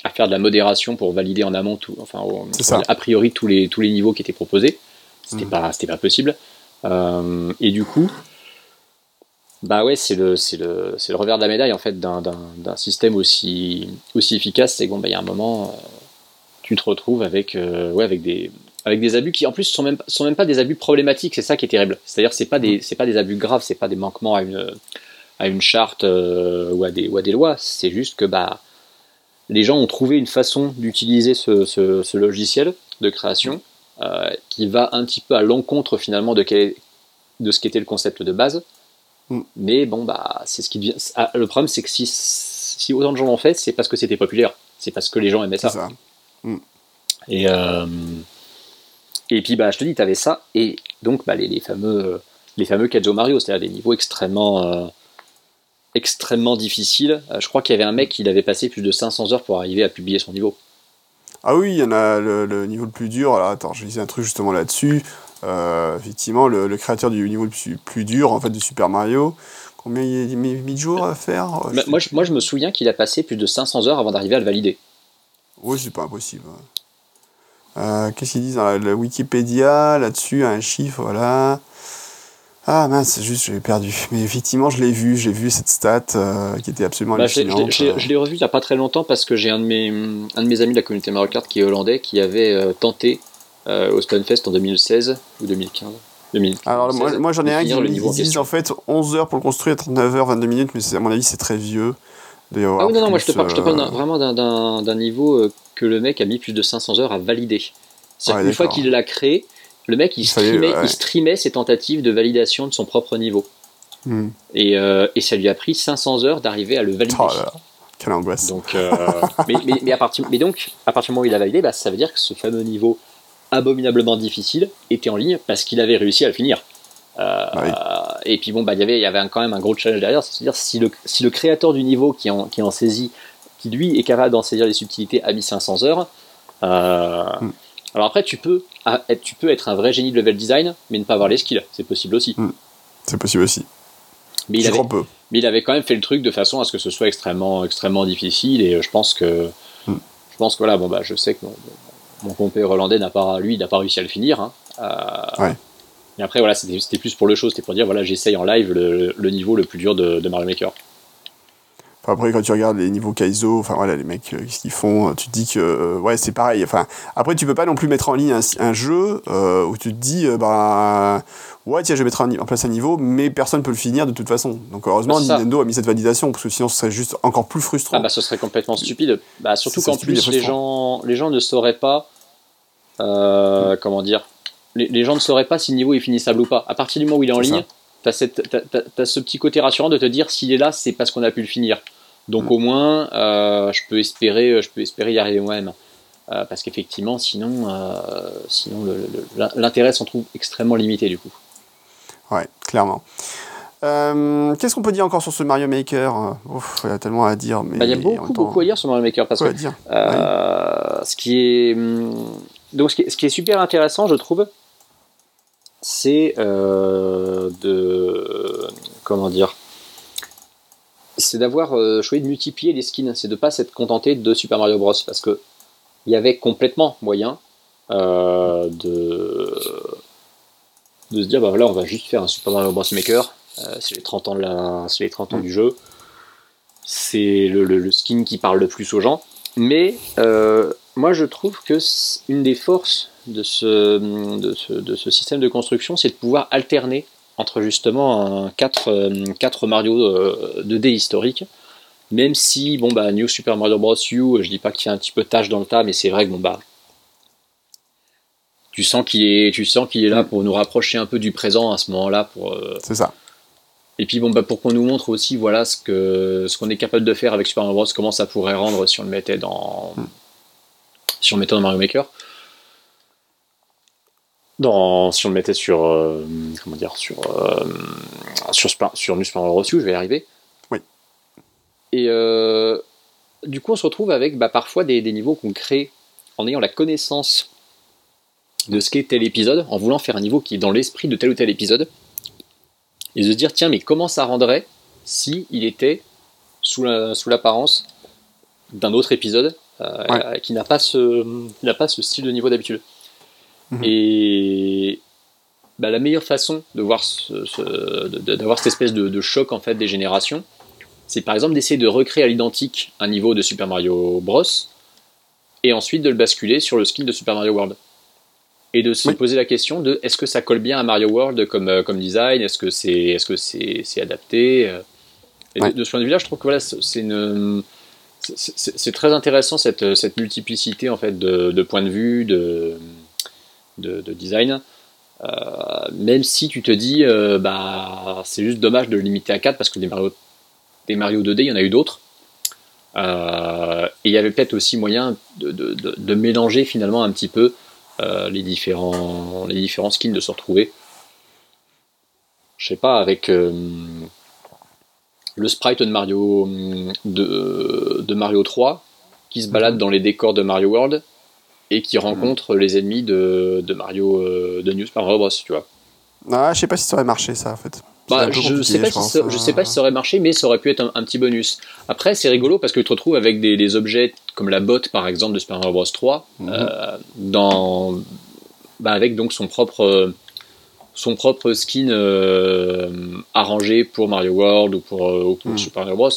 à, faire de la modération pour valider en amont tout, enfin, a priori tous les, tous les niveaux qui étaient proposés. C'était mm. pas, c'était pas possible. Euh, et du coup, bah ouais, c'est le, c'est le, le revers de la médaille en fait d'un, système aussi, aussi efficace. C'est bon, bah il y a un moment, euh, tu te retrouves avec, euh, ouais, avec des, avec des abus qui en plus sont même sont même pas des abus problématiques c'est ça qui est terrible c'est à dire c'est pas des mm. c'est pas des abus graves c'est pas des manquements à une à une charte ou, à des, ou à des lois. C'est juste que bah, les gens ont trouvé une façon d'utiliser ce, ce, logiciel de création qui va un petit peu à l'encontre finalement de, de ce qu'était le concept de base. Mm. Mais bon, bah, c'est ce qui devient. Ah, le problème, c'est que si, si autant de gens l'ont fait, c'est parce que c'était populaire. C'est parce que les gens aimaient ça. Mm. Et, euh, et puis, bah, je te dis, tu avais ça. Et donc, bah, les, les fameux, les fameux Kajo Mario, c'est-à-dire des niveaux extrêmement, euh, extrêmement difficiles. Euh, je crois qu'il y avait un mec qui avait passé plus de 500 heures pour arriver à publier son niveau. Ah oui, il y en a le, niveau le plus dur. Alors, attends, je disais un truc justement là-dessus. Euh, effectivement, le, créateur du niveau le plus, dur en fait de Super Mario, combien il a mis de jours à faire moi, je, moi, je me souviens qu'il a passé plus de 500 heures avant d'arriver à le valider. Oui, c'est pas impossible. Euh, qu'est-ce qu'ils disent dans la, Wikipédia là-dessus Un chiffre, voilà. Ah mince, juste j'ai perdu. Mais effectivement, je l'ai vu, j'ai vu cette stat euh, qui était absolument bah, hallucinante. Je l'ai revu il n'y a pas très longtemps parce que j'ai un, de mes, un de mes amis de la communauté Mario qui est hollandais qui avait tenté euh, au Stunfest en 2016 ou 2015 Alors moi, j'en ai un qui dit en fait 11 heures pour le construire, 39 heures, 22 minutes, mais à mon avis c'est très vieux. Ah oui, non, non, moi je te parle, euh, vraiment d'un niveau que le mec a mis plus de 500 heures à valider. C'est une fois qu'il l'a créé, le mec il streamait, il streamait, ses tentatives de validation de son propre niveau. Hmm. Et, et, ça lui a pris 500 heures d'arriver à le valider. Oh Quelle angoisse. Donc, mais, mais, à partir, mais donc, à partir du moment où il a validé, bah, ça veut dire que ce fameux niveau abominablement difficile était en ligne parce qu'il avait réussi à le finir. Euh, et puis bon, bah, y il y avait quand même un gros challenge derrière, c'est-à-dire si le, si le créateur du niveau qui en, qui en saisit, qui lui est capable d'en saisir les subtilités, a mis 500 heures. Euh, hmm. Alors après, tu peux, être, tu peux être un vrai génie de level design, mais ne pas avoir les skills, c'est possible aussi. Hmm. C'est possible aussi. Mais il, avait, mais il avait quand même fait le truc de façon à ce que ce soit extrêmement, extrêmement difficile, et je pense que, hmm. je pense que voilà, bon bah, je sais que mon compère hollandais n'a pas, lui, n'a pas réussi à le finir. Hein. Euh, et après, voilà, c'était plus pour le show, c'était pour dire, voilà, j'essaye en live le, niveau le plus dur de, de Mario Maker. Après, quand tu regardes les niveaux Kaizo, enfin voilà, les mecs, euh, qu'est-ce qu'ils font Tu te dis que, euh, ouais, c'est pareil. Enfin, après, tu peux pas non plus mettre en ligne un, jeu où tu te dis, bah, ouais, tiens, je vais mettre en place un niveau, mais personne peut le finir de toute façon. Donc, heureusement, bah, Nintendo a mis cette validation, parce que sinon, ce serait juste encore plus frustrant. Ah, bah, ce serait complètement stupide. Bah, surtout qu'en plus, les gens, les gens ne sauraient pas, euh, comment dire, les, gens ne sauraient pas si le niveau est finissable ou pas. À partir du moment où il est en ligne, tu as, ce petit côté rassurant de te dire s'il est là, c'est parce qu'on a pu le finir. Donc mm. au moins, euh, je, peux espérer, je peux espérer y arriver moi-même. Euh, parce qu'effectivement, sinon, sinon l'intérêt s'en trouve extrêmement limité du coup. Ouais, clairement. Qu'est-ce qu'on peut dire encore sur ce Mario Maker? Il y a tellement à dire. Bah, il y a beaucoup, beaucoup à dire sur Mario Maker. Parce que dire. ce qui est. Hum, donc, ce qui, est, super intéressant, je trouve, c'est euh, de. Comment dire C'est d'avoir euh, choisi de multiplier les skins. C'est de ne pas s'être contenté de Super Mario Bros. Parce que il y avait complètement moyen euh, de, de se dire bah voilà, on va juste faire un Super Mario Bros. Maker. c'est les 30 ans, de la, les 30 ans mm. du jeu. C'est le, le, skin qui parle le plus aux gens. Mais moi, je trouve que une des forces de ce, de ce, système de construction, c'est de pouvoir alterner entre justement un 4, 4 euh, Mario 2D euh, historique. Même si, bon, bah, New Super Mario Bros. U, je dis pas qu'il y a un petit peu de tâche dans le tas, mais c'est vrai que, bon, bah, tu sens qu'il est, tu sens qu'il est là pour nous rapprocher un peu du présent à ce moment-là. Pour, euh, c'est ça. Et puis, bon, bah, pour qu'on nous montre aussi, voilà, ce que, ce qu'on est capable de faire avec Super Mario Bros., comment ça pourrait rendre si on le mettait dans, hmm si on le mettait dans Mario Maker. Dans, si on le mettait sur euh, comment dire sur euh, sur sur Mario je vais y arriver. Oui. Et euh, du coup, on se retrouve avec bah, parfois des, des niveaux qu'on crée en ayant la connaissance de ce qu'est tel épisode, en voulant faire un niveau qui est dans l'esprit de tel ou tel épisode, et de se dire tiens mais comment ça rendrait si il était sous l'apparence d'un autre épisode euh, qui n'a pas ce pas ce style de niveau d'habitude? Mhm. Et bah, la meilleure façon de voir d'avoir cette espèce de, choc en fait des générations, c'est par exemple d'essayer de recréer à l'identique un niveau de Super Mario Bros. et ensuite de le basculer sur le skill de Super Mario World. Et de se poser la question de est-ce que ça colle bien à Mario World comme, euh, comme design? Est-ce que c'est est -ce c'est adapté? Et de, ce point de vue-là, je trouve que voilà, c'est une c'est très intéressant cette, cette, multiplicité en fait de, de points de vue, de, de, design. Euh, même si tu te dis, euh, bah, c'est juste dommage de le limiter à 4 parce que des Mario, des Mario 2D, il y en a eu d'autres. Euh, et il y avait peut-être aussi moyen de, de, de, mélanger finalement un petit peu les, différents, les différents skins, de se retrouver. Je sais pas, avec le sprite de Mario, de, de, Mario 3 qui se balade mhm. dans les décors de Mario World et qui rencontre les ennemis de, de Mario euh, de News Mario Bros. Tu vois. Ah, je sais pas si ça aurait marché ça en fait. Bah, je sais pas, si ça, je sais pas si ça aurait marché, mais ça aurait pu être un, petit bonus. Après, c'est rigolo parce que tu te retrouves avec des, des, objets comme la botte, par exemple, de Super Mario Bros. 3, mhm. euh, dans, bah, avec donc son propre, son propre skin euh, arrangé pour Mario World ou pour, ou pour mhm. Super Mario Bros.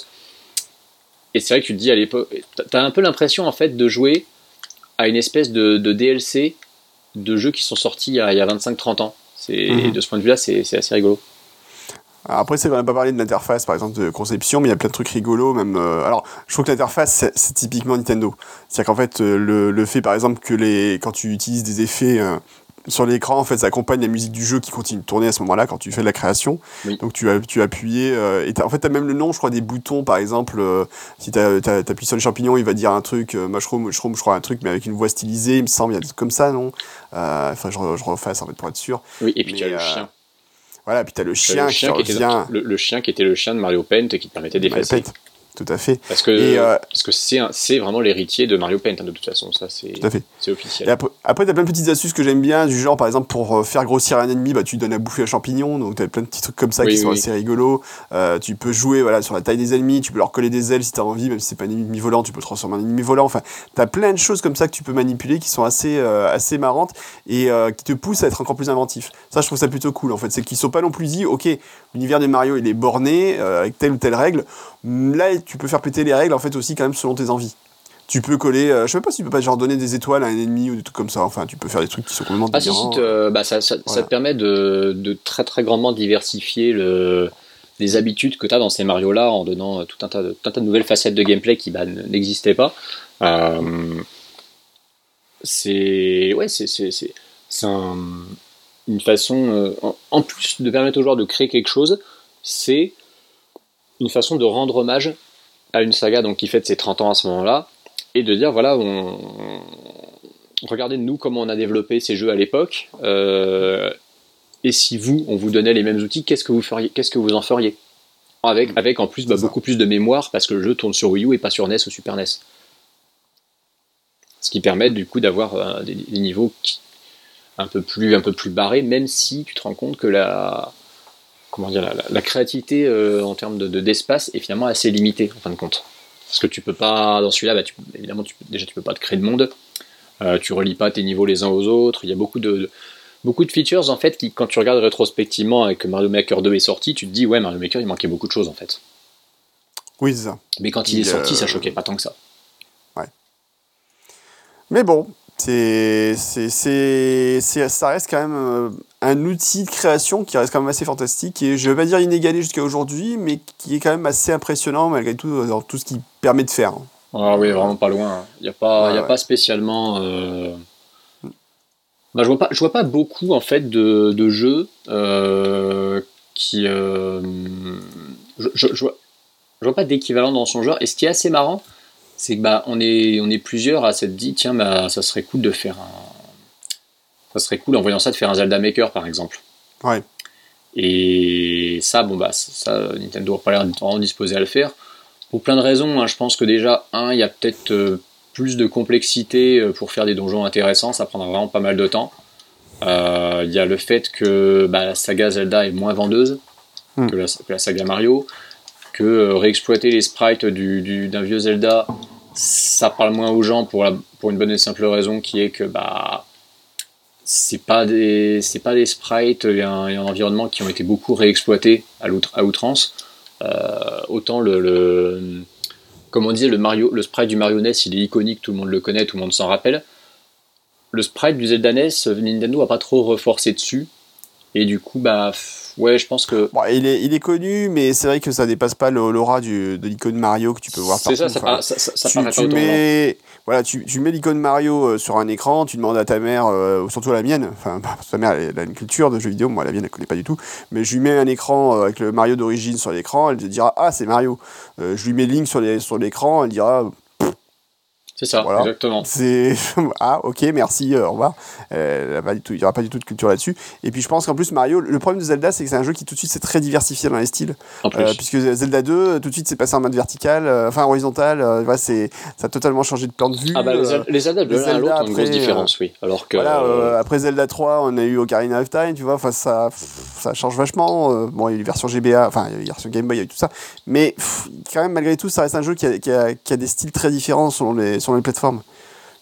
Et c'est vrai que tu te dis à l'époque, t'as un peu l'impression en fait de jouer à une espèce de, DLC de jeux qui sont sortis il y a, 25-30 ans. Mhm. De ce point de vue-là, c'est assez rigolo. Après, c'est va pas parler de l'interface, par exemple, de conception, mais il y a plein de trucs rigolos, même. Euh, alors, je trouve que l'interface, c'est typiquement Nintendo. C'est-à-dire qu'en fait, euh, le, le, fait, par exemple, que les, quand tu utilises des effets euh, sur l'écran, en fait, ça accompagne la musique du jeu qui continue de tourner à ce moment-là quand tu fais de la création. Donc tu as tu appuyé euh, et en fait tu as même le nom, je crois, des boutons, par exemple. Euh, si tu appuies sur le champignon, il va dire un truc euh, mushroom, mushroom, je crois un truc, mais avec une voix stylisée. Il me semble, il y a des trucs comme ça, non? Enfin, je, je refasse en fait pour être sûr. Oui, et puis tu as le chien. Voilà, puis tu as le chien, le chien qui, était le, chien qui était le chien de Mario Paint et qui te permettait d'effacer. Tout à fait. Parce que euh, parce que c'est c'est vraiment l'héritier de Mario Paint hein, de toute façon, ça c'est c'est officiel. après, après t'as plein de petites astuces que j'aime bien du genre par exemple pour euh, faire grossir un ennemi, bah tu donnes à bouffer un champignon, donc t'as plein de petits trucs comme ça qui sont assez rigolos. Euh, tu peux jouer voilà sur la taille des ennemis, tu peux leur coller des ailes si t'as envie, même si c'est pas un ennemi volant, tu peux transformer en ennemi volant. Enfin, t'as plein de choses comme ça que tu peux manipuler qui sont assez assez marrantes et qui te poussent à être encore plus inventif. Ça je trouve ça plutôt cool en fait, c'est qu'ils sont pas non plus dit ok l'univers de Mario il est borné avec telle ou telle règle Là, tu peux faire péter les règles en fait aussi quand même selon tes envies. Tu peux coller, euh, je sais pas si tu peux pas genre donner des étoiles à un ennemi ou des trucs comme ça. Enfin, tu peux faire des trucs qui sont complètement ah, bah, ça, ça, te permet de, de, très très grandement diversifier le, les habitudes que tu as dans ces Mario là en donnant tout un tas de, tout un tas de nouvelles facettes de gameplay qui bah, n'existaient pas. Euh, c'est ouais, c'est c'est un, une façon euh, en, en, plus de permettre aux joueurs de créer quelque chose, c'est une façon de rendre hommage à une saga donc, qui fête ses 30 ans à ce moment-là, et de dire voilà, on, regardez nous comment on a développé ces jeux à l'époque, euh, et si vous, on vous donnait les mêmes outils, qu'est-ce que vous feriez, qu'est-ce que vous en feriez avec, avec en plus bah, beaucoup plus de mémoire parce que le jeu tourne sur Wii U et pas sur NES ou Super NES. Ce qui permet du coup d'avoir euh, des, niveaux un peu plus un peu plus barrés, même si tu te rends compte que la comment dire, la, créativité euh, en termes d'espace est finalement assez limitée en fin de compte. Parce que tu peux pas, dans celui-là, bah, évidemment, tu, déjà tu peux pas te créer de monde, euh, tu relis pas tes niveaux les uns aux autres, il y a beaucoup de, beaucoup de features en fait qui, quand tu regardes rétrospectivement et que Mario Maker 2 est sorti, tu te dis ouais, Mario Maker il manquait beaucoup de choses en fait. Oui, c'est ça. Mais quand il, est sorti, ça choquait pas tant que ça. Ouais. Mais bon, c'est, c'est, ça reste quand même euh, un outil de création qui reste quand même assez fantastique et je vais pas dire inégalé jusqu'à aujourd'hui, mais qui est quand même assez impressionnant malgré tout dans tout ce qu'il permet de faire. Ah oui, vraiment pas loin. Il n'y a pas, a pas spécialement. Euh, bah, je vois pas, je vois pas beaucoup en fait de, de jeux euh, qui. Je, je, je, vois, je vois pas d'équivalent dans son genre. Et ce qui est assez marrant, c'est que bah, on, est, on est plusieurs à s'être dit tiens, bah, ça serait cool de faire un. Ça serait cool en voyant ça de faire un Zelda Maker par exemple. Ouais. Et ça, bon, bah, ça, Nintendo n'a pas l'air vraiment disposé à le faire. Pour plein de raisons, hein. je pense que déjà, un, il y a peut-être euh, plus de complexité euh, pour faire des donjons intéressants, ça prendra vraiment pas mal de temps. Euh, il y a le fait que bah, la saga Zelda est moins vendeuse hmm. que, la, saga Mario, que réexploiter les sprites d'un vieux Zelda ça parle moins aux gens pour, pour une bonne et simple raison qui est que bah c'est pas des c'est pas des sprites et un, un, environnement qui ont été beaucoup réexploités à, à outrance. Euh, autant le, comme on le Mario le sprite du Mario NES il est iconique tout le monde le connaît tout le monde s'en rappelle. Le sprite du Zelda NES Nintendo a pas trop reforcé dessus. Et du coup bah ouais, je pense que. Bon, il est, il est connu, mais c'est vrai que ça dépasse pas l'aura du- de l'icône Mario que tu peux voir C'est partout. ça, ça, Enfin, ça, ça, ça tu, paraît tu pas mets, voilà, tu, tu mets l'icône Mario euh, sur un écran, tu demandes à ta mère, euh, surtout à la mienne, enfin, parce que ta mère elle a une culture de jeux vidéo, moi la mienne elle connaît pas du tout, mais je lui mets un écran euh, avec le Mario d'origine sur l'écran, elle te dira ah c'est Mario. Euh, je lui mets Link sur l'écran, elle dira C'est ça, Voilà. exactement. c'est ah ok merci euh, au revoir. Euh, elle a pas du tout, il y aura pas du tout de culture là-dessus. Et puis je pense qu'en plus Mario, le problème de Zelda c'est que c'est un jeu qui tout de suite c'est très diversifié dans les styles. En plus. Euh, puisque Zelda 2, tout de suite, c'est passé en mode vertical, enfin horizontal. voilà, c'est, ça a totalement changé de plan de vue. ah bah, les, Zelda- de l'un à l'autre Zelda ont une grosse différence, oui. Alors que. voilà, après Zelda 3, on a eu Ocarina of Time, tu vois, enfin, ça, ça change vachement. bon, il y a eu les versions GBA, enfin, il y a eu les versions Game Boy, il y a eu tout ça. Mais pff, quand même, malgré tout, ça reste un jeu qui a, qui a- qui a des styles très différents selon les, selon les plateformes.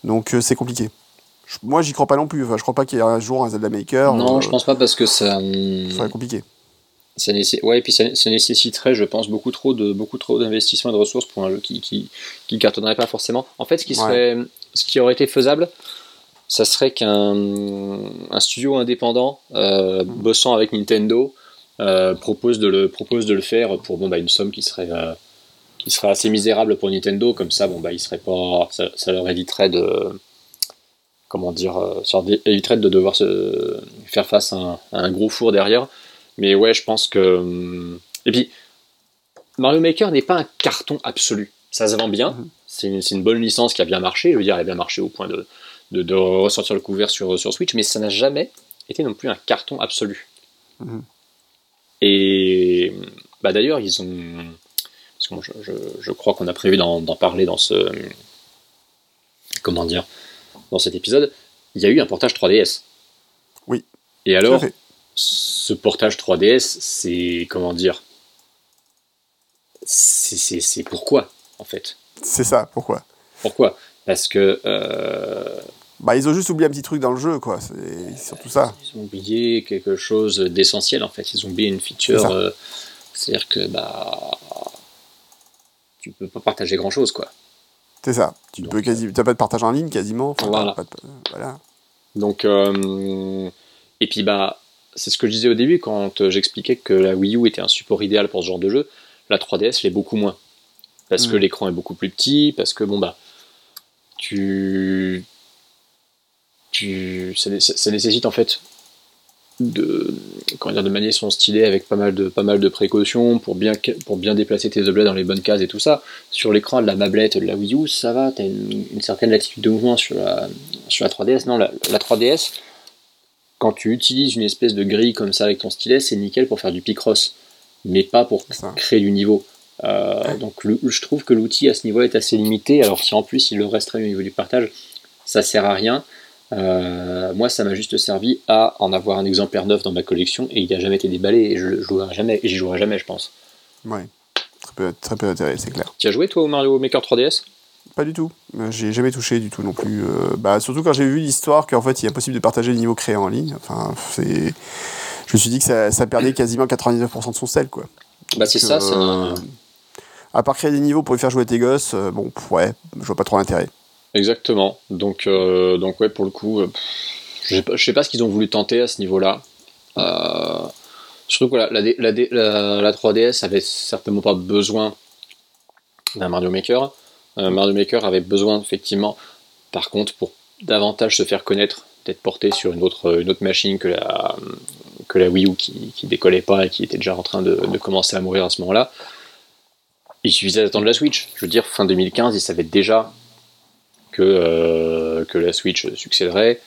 Donc, euh, c'est compliqué. Je- moi, j'y crois pas non plus. Enfin, je crois pas qu'il y ait un jour un Zelda Maker. non, euh, je pense pas parce que ça. Ça va être compliqué. ça ouais, et puis ça, ça nécessiterait, je pense, beaucoup trop de beaucoup trop d'investissement et de ressources pour un jeu qui, qui, qui cartonnerait pas forcément. En fait, ce qui Ouais. serait, ce qui aurait été faisable, ça serait qu'un un studio indépendant euh, bossant avec Nintendo euh, propose de le propose de le faire pour bon bah une somme qui serait euh, qui serait assez misérable pour Nintendo. Comme ça, bon bah il serait pas, ça, ça leur éviterait de comment dire, euh, ça leur éviterait de devoir se faire face à un, à un gros four derrière. Mais ouais, je pense que. hum, Et puis, Mario Maker n'est pas un carton absolu. Ça se vend bien. Mhm. C'est une, une bonne licence qui a bien marché. Je veux dire, elle a bien marché au point de, de, de ressortir le couvert sur, sur Switch, mais ça n'a jamais été non plus un carton absolu. Mhm. Et bah d'ailleurs, ils ont. Je, je- je crois qu'on a prévu d'en parler dans ce. Comment dire Dans cet épisode. Il y a eu un portage 3DS. Oui. Et alors, ce portage 3DS, c'est. Comment dire C'est- pourquoi, en fait? C'est ça, pourquoi? Pourquoi? Parce que. euh, Bah, ils ont juste oublié un petit truc dans le jeu, quoi. C'est surtout ça. Ils ont oublié quelque chose d'essentiel en fait. Ils ont oublié une feature. euh, C'est-à-dire que bah tu peux pas partager grand chose quoi. C'est ça. Tu Donc, peux quasi, pas de partage en ligne quasiment. Enfin, Voilà. pas de- voilà. Donc euh, et puis bah c'est ce que je disais au début quand euh, j'expliquais que la Wii U était un support idéal pour ce genre de jeu. La 3DS l'est beaucoup moins parce que Mm. l'écran est beaucoup plus petit, parce que bon bah tu tu ça nécessite en fait de comment dire de manier son stylet avec pas mal de pas mal de précautions pour bien pour bien déplacer tes objets dans les bonnes cases et tout ça. Sur l'écran de la mablette de la Wii U ça va t'as une, une certaine latitude de mouvement sur la sur la 3DS non la, la 3DS quand tu utilises une espèce de grille comme ça avec ton stylet c'est nickel pour faire du picross mais pas pour créer du niveau. Euh, donc le- je trouve que l'outil à ce niveau est assez limité. Alors si en plus il le restreint au niveau du partage ça sert à rien euh, moi, ça m'a juste servi à en avoir un exemplaire neuf dans ma collection et il n'a jamais été déballé et je le jouerai jamais j'y jouerai jamais, je pense. Ouais. Très peu, très peu d'intérêt, c'est clair. Tu as joué toi au Mario Maker 3DS Pas du tout. Euh, J'ai jamais touché du tout non plus. Euh, bah, surtout quand j'ai vu l'histoire qu'en fait il est impossible de partager les niveaux créés en ligne. Enfin, c'est. Je me suis dit que ça, ça perdait quasiment 99% de son sel, quoi. Bah c'est ça, c'est un- À part créer des niveaux pour les faire jouer à tes gosses, bon, ouais, je vois pas trop l'intérêt. Exactement. Donc euh, donc ouais pour le coup, euh, je je sais pas ce qu'ils ont voulu tenter à ce niveau-là. Euh, surtout que la, D- la, D- la, la 3DS avait certainement pas besoin d'un Mario Maker. Mario Maker avait besoin effectivement, par contre, pour davantage se faire connaître, d'être porté sur une autre, une autre machine que la, que la Wii U qui, qui décollait pas et qui était déjà en train de, de commencer à mourir à ce moment-là. Il suffisait d'attendre la Switch. Je veux dire, fin 2015, ils savaient déjà que, euh, que la Switch succéderait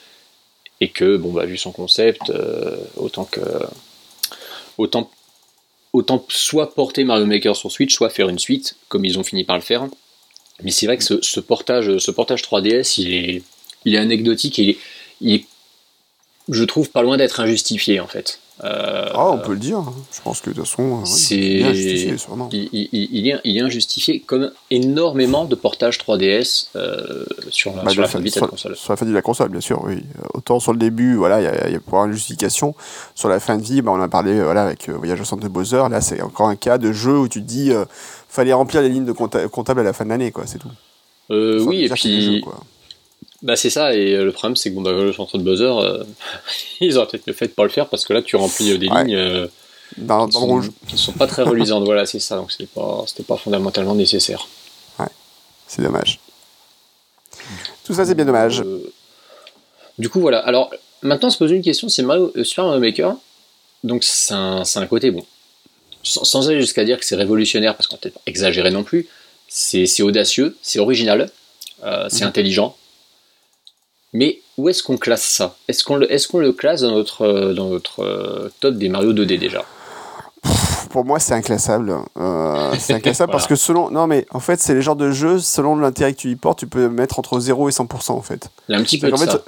et que, bon, bah, vu son concept, euh, autant que. Autant, autant soit porter Mario Maker sur Switch, soit faire une suite, comme ils ont fini par le faire. Mais c'est vrai que ce, portage, ce portage 3DS, il est, il est anecdotique et il est, je trouve, pas loin d'être injustifié en fait. Euh, Ah, on peut le dire. hein. Je pense que de toute façon, euh, oui, c'est- bien justifié, sûrement. il, il- il est, il est injustifié comme énormément de portages 3DS euh, sur la, Bah, sur la fin de vie de sur, cette console. sur la fin de vie de la console, bien sûr, oui. Euh, Autant sur le début, voilà, il y a, il y a pour avoir une justification. Sur la fin de vie, bah, on a parlé voilà, avec euh, Voyage au centre de Bowser. Là, c'est encore un cas de jeu où tu te dis, fallait remplir les lignes de compta- comptable à la fin de l'année, quoi, c'est tout. Oui, et puis jeux, quoi. Bah, c'est ça, et euh, le problème c'est que bon, bah, le centre de buzzer, euh, ils auraient peut-être le fait de pas le faire parce que là tu remplis euh, des Ouais. lignes. euh, dans, dans le rouge. Qui sont pas très reluisantes, voilà, c'est ça. Donc c'était pas, pas fondamentalement nécessaire. C'est dommage. Tout ça, c'est bien dommage. Du coup, voilà. Alors, maintenant, se poser une question c'est Mario, Super Mario Maker. Donc, c'est un, un côté bon. Sans, sans aller jusqu'à dire que c'est révolutionnaire, parce qu'on peut pas exagérer non plus. C'est, audacieux, c'est original, c'est Mhm. intelligent. Mais où est-ce qu'on classe ça? Est-ce qu'on le, est-ce qu'on le classe dans notre, euh, dans notre euh, top des Mario 2D déjà? Pour moi, c'est inclassable. Euh, c'est inclassable parce que selon. Non, mais en fait, c'est les genres de jeux, selon l'intérêt que tu y portes, tu peux mettre entre 0 et 100% en fait. Il y a un petit peu de En fait, ça.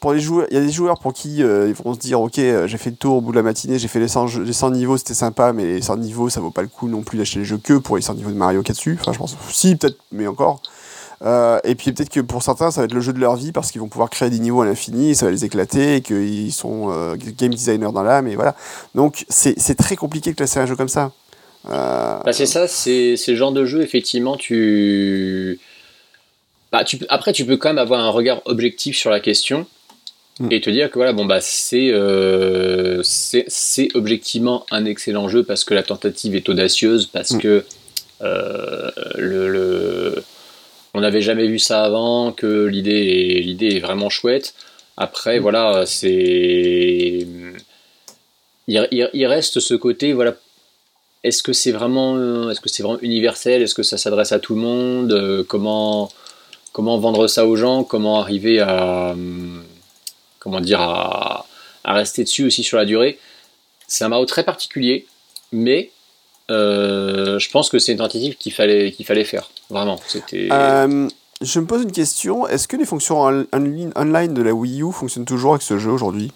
pour les joueurs, il y a des joueurs pour qui euh, ils vont se dire ok j'ai fait le tour au bout de la matinée, j'ai fait les 100, jeux- les 100 niveaux, c'était sympa, mais les 100 niveaux ça vaut pas le coup non plus d'acheter les jeux que pour les 100 niveaux de Mario qu'il y a dessus. Enfin je pense si peut-être mais encore. Euh, et puis peut-être que pour certains ça va être le jeu de leur vie parce qu'ils vont pouvoir créer des niveaux à l'infini, ça va les éclater, et qu'ils sont euh, game designers dans l'âme et voilà. Donc c'est très compliqué de classer un jeu comme ça. Euh, Bah, c'est ça, c'est le genre de jeu, effectivement, tu... Bah, tu Après, tu peux quand même avoir un regard objectif sur la question Mm. et te dire que voilà, bon, bah, c'est c'est objectivement un excellent jeu parce que la tentative est audacieuse, parce Mm. que le, le- on n'avait jamais vu ça avant, que l'idée est, vraiment chouette. Après, voilà, c'est... Il, reste ce côté, voilà, est-ce que c'est vraiment, universel? Est-ce que ça s'adresse à tout le monde? Euh, Comment vendre ça aux gens? Comment arriver à comment dire à, rester dessus aussi sur la durée? C'est un Mario très particulier, mais euh, je pense que c'est une tentative qu'il fallait faire. Vraiment, c'était. euh, je me pose une question, est-ce que les fonctions on- online de la Wii U fonctionnent toujours avec ce jeu aujourd'hui?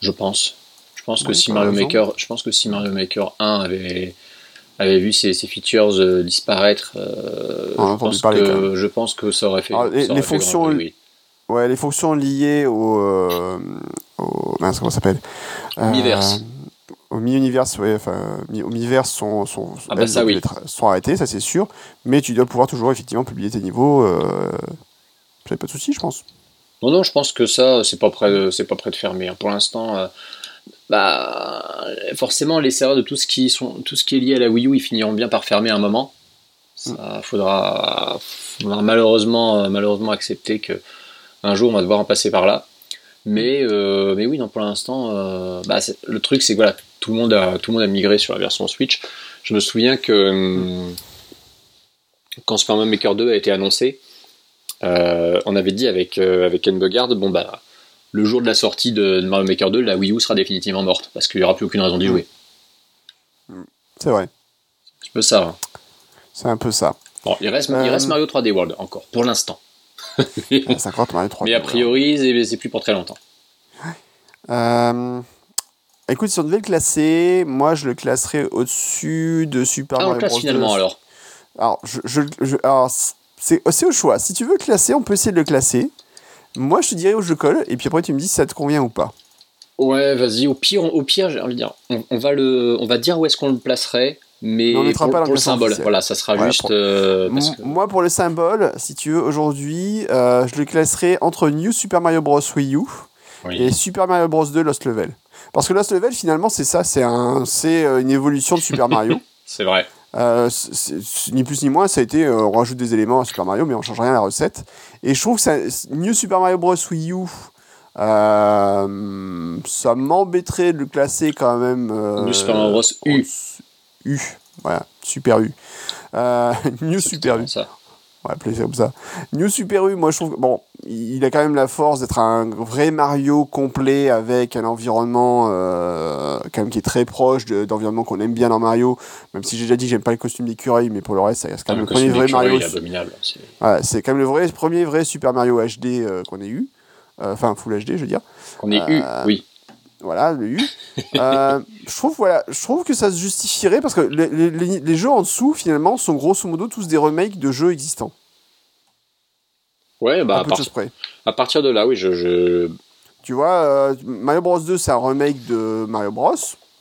Je pense. Je pense que si Mario raison. Maker, je pense que si Mario Maker 1 avait avait vu ses, ses features euh, disparaître, euh, On je, pense parler, que, je pense que ça aurait fait. Alors, les- ça aurait les fait grand fonctions- oui. Ouais, les fonctions liées au. au mince, comment ça s'appelle? Miiverse. Au mi-universe, ouais, enfin, mi- au mi-verse sont, sont, Ah bah ça, oui. sont arrêtées, ça c'est sûr. Mais tu dois pouvoir toujours effectivement publier tes niveaux. Euh, J'avais pas de soucis, je pense. Non, non, je pense que ça, c'est pas prêt, de- c'est pas prêt de fermer. hein. Pour l'instant, euh, bah, forcément, les serveurs de tout ce qui sont, tout ce qui est lié à la Wii U, ils finiront bien par fermer à un moment. Ça faudra, faudra malheureusement, euh, malheureusement accepter que un jour on va devoir en passer par là. Mais, euh, mais oui, non, pour l'instant, euh, bah, le truc, c'est que voilà, tout le monde a, tout le monde a migré sur la version Switch. Je me souviens que hum, quand Super Mario Maker 2 a été annoncé, euh, on avait dit avec, euh, avec Ken Bogard, bon bah, le jour de la sortie de, de Mario Maker 2, la Wii U sera définitivement morte, parce qu'il n'y aura plus aucune raison d'y jouer. C'est vrai. C'est un peu ça. hein. C'est un peu ça. Bon, il reste, il Euh. reste Mario 3D World encore, pour l'instant. À 50 Mario 3. Mais a priori, c'est- c'est plus pour très longtemps. Euh, écoute, si on devait le classer, moi je le classerais au-dessus de Super Ah, Mario Bros. finalement 2. alors. Alors, je, je, je- alors, c'est c'est au choix. Si tu veux le classer, on peut essayer de le classer. Moi, je te dirais où je le colle, et puis après, tu me dis si ça te convient ou pas. Ouais, vas-y. Au pire, on- au pire, j'ai envie de dire, on, on va le, on va dire où est-ce qu'on le placerait, mais Mais on mettra pour, pas dans pour le symbole. Voilà, ça sera Ouais, juste pour- euh, parce M- que- Moi, pour le symbole, si tu veux, aujourd'hui, euh, je le classerais entre New Super Mario Bros. Wii U oui. et Super Mario Bros. 2 Lost Level. Parce que Lost Level, finalement, c'est ça, c'est un, c'est euh, une évolution de Super Mario. c'est vrai. Euh, ni plus ni moins, ça a été, euh, on rajoute des éléments à Super Mario, mais on change rien à la recette. Et je trouve que ça, New Super Mario Bros. Wii U, euh, ça m'embêterait de le classer quand même. New Super Mario Bros. U. U, voilà, Super U. New Super U. ça. On va appeler ça comme ça. New Super U, moi je trouve que, bon, il a quand même la force d'être un vrai Mario complet avec un environnement euh, quand même qui est très proche de- d'environnement qu'on aime bien dans Mario. Même si j'ai déjà dit que j'aime pas le costume d'écureuil, mais pour le reste, reste quand même Le le premier vrai Mario. abominable. c'est- Voilà, c'est quand même le vrai, premier vrai Super Mario HD euh, qu'on ait eu. Euh, Enfin, Full HD, je veux dire. Qu'on ait eu, oui. Voilà, le U. Euh, je trouve voilà, je trouve que ça se justifierait parce que les, les- les- les jeux en dessous finalement sont grosso modo tous des remakes de jeux existants. Ouais, bah, à à, part- partir de là, oui, je, je- Tu vois, euh, Mario Bros 2 c'est un remake de Mario Bros.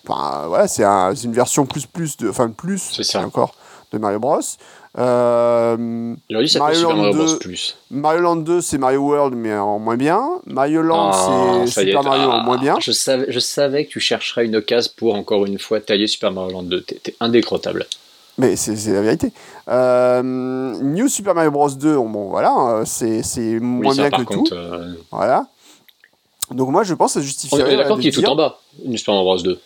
Enfin voilà, c'est un- une version plus plus de, enfin plus C'est encore de Mario Bros. Euh, s'appeler Mario Land Mario Bros 2, Plus. Mario Land 2, c'est Mario World, mais en moins bien. Mario Land, Ah, c'est Super Mario en ah, moins bien. Je savais, je savais que tu chercherais une occasion pour encore une fois tailler Super Mario Land 2. T'es indécrottable. Mais c'est la vérité. Euh, New Super Mario Bros 2, bon voilà, euh, c'est Oui, moins ça, bien que contre. tout. euh, Voilà. Donc moi, je pense que ça on justifierait. est d'accord qu'il est tout en bas, une Super Mario Bros 2.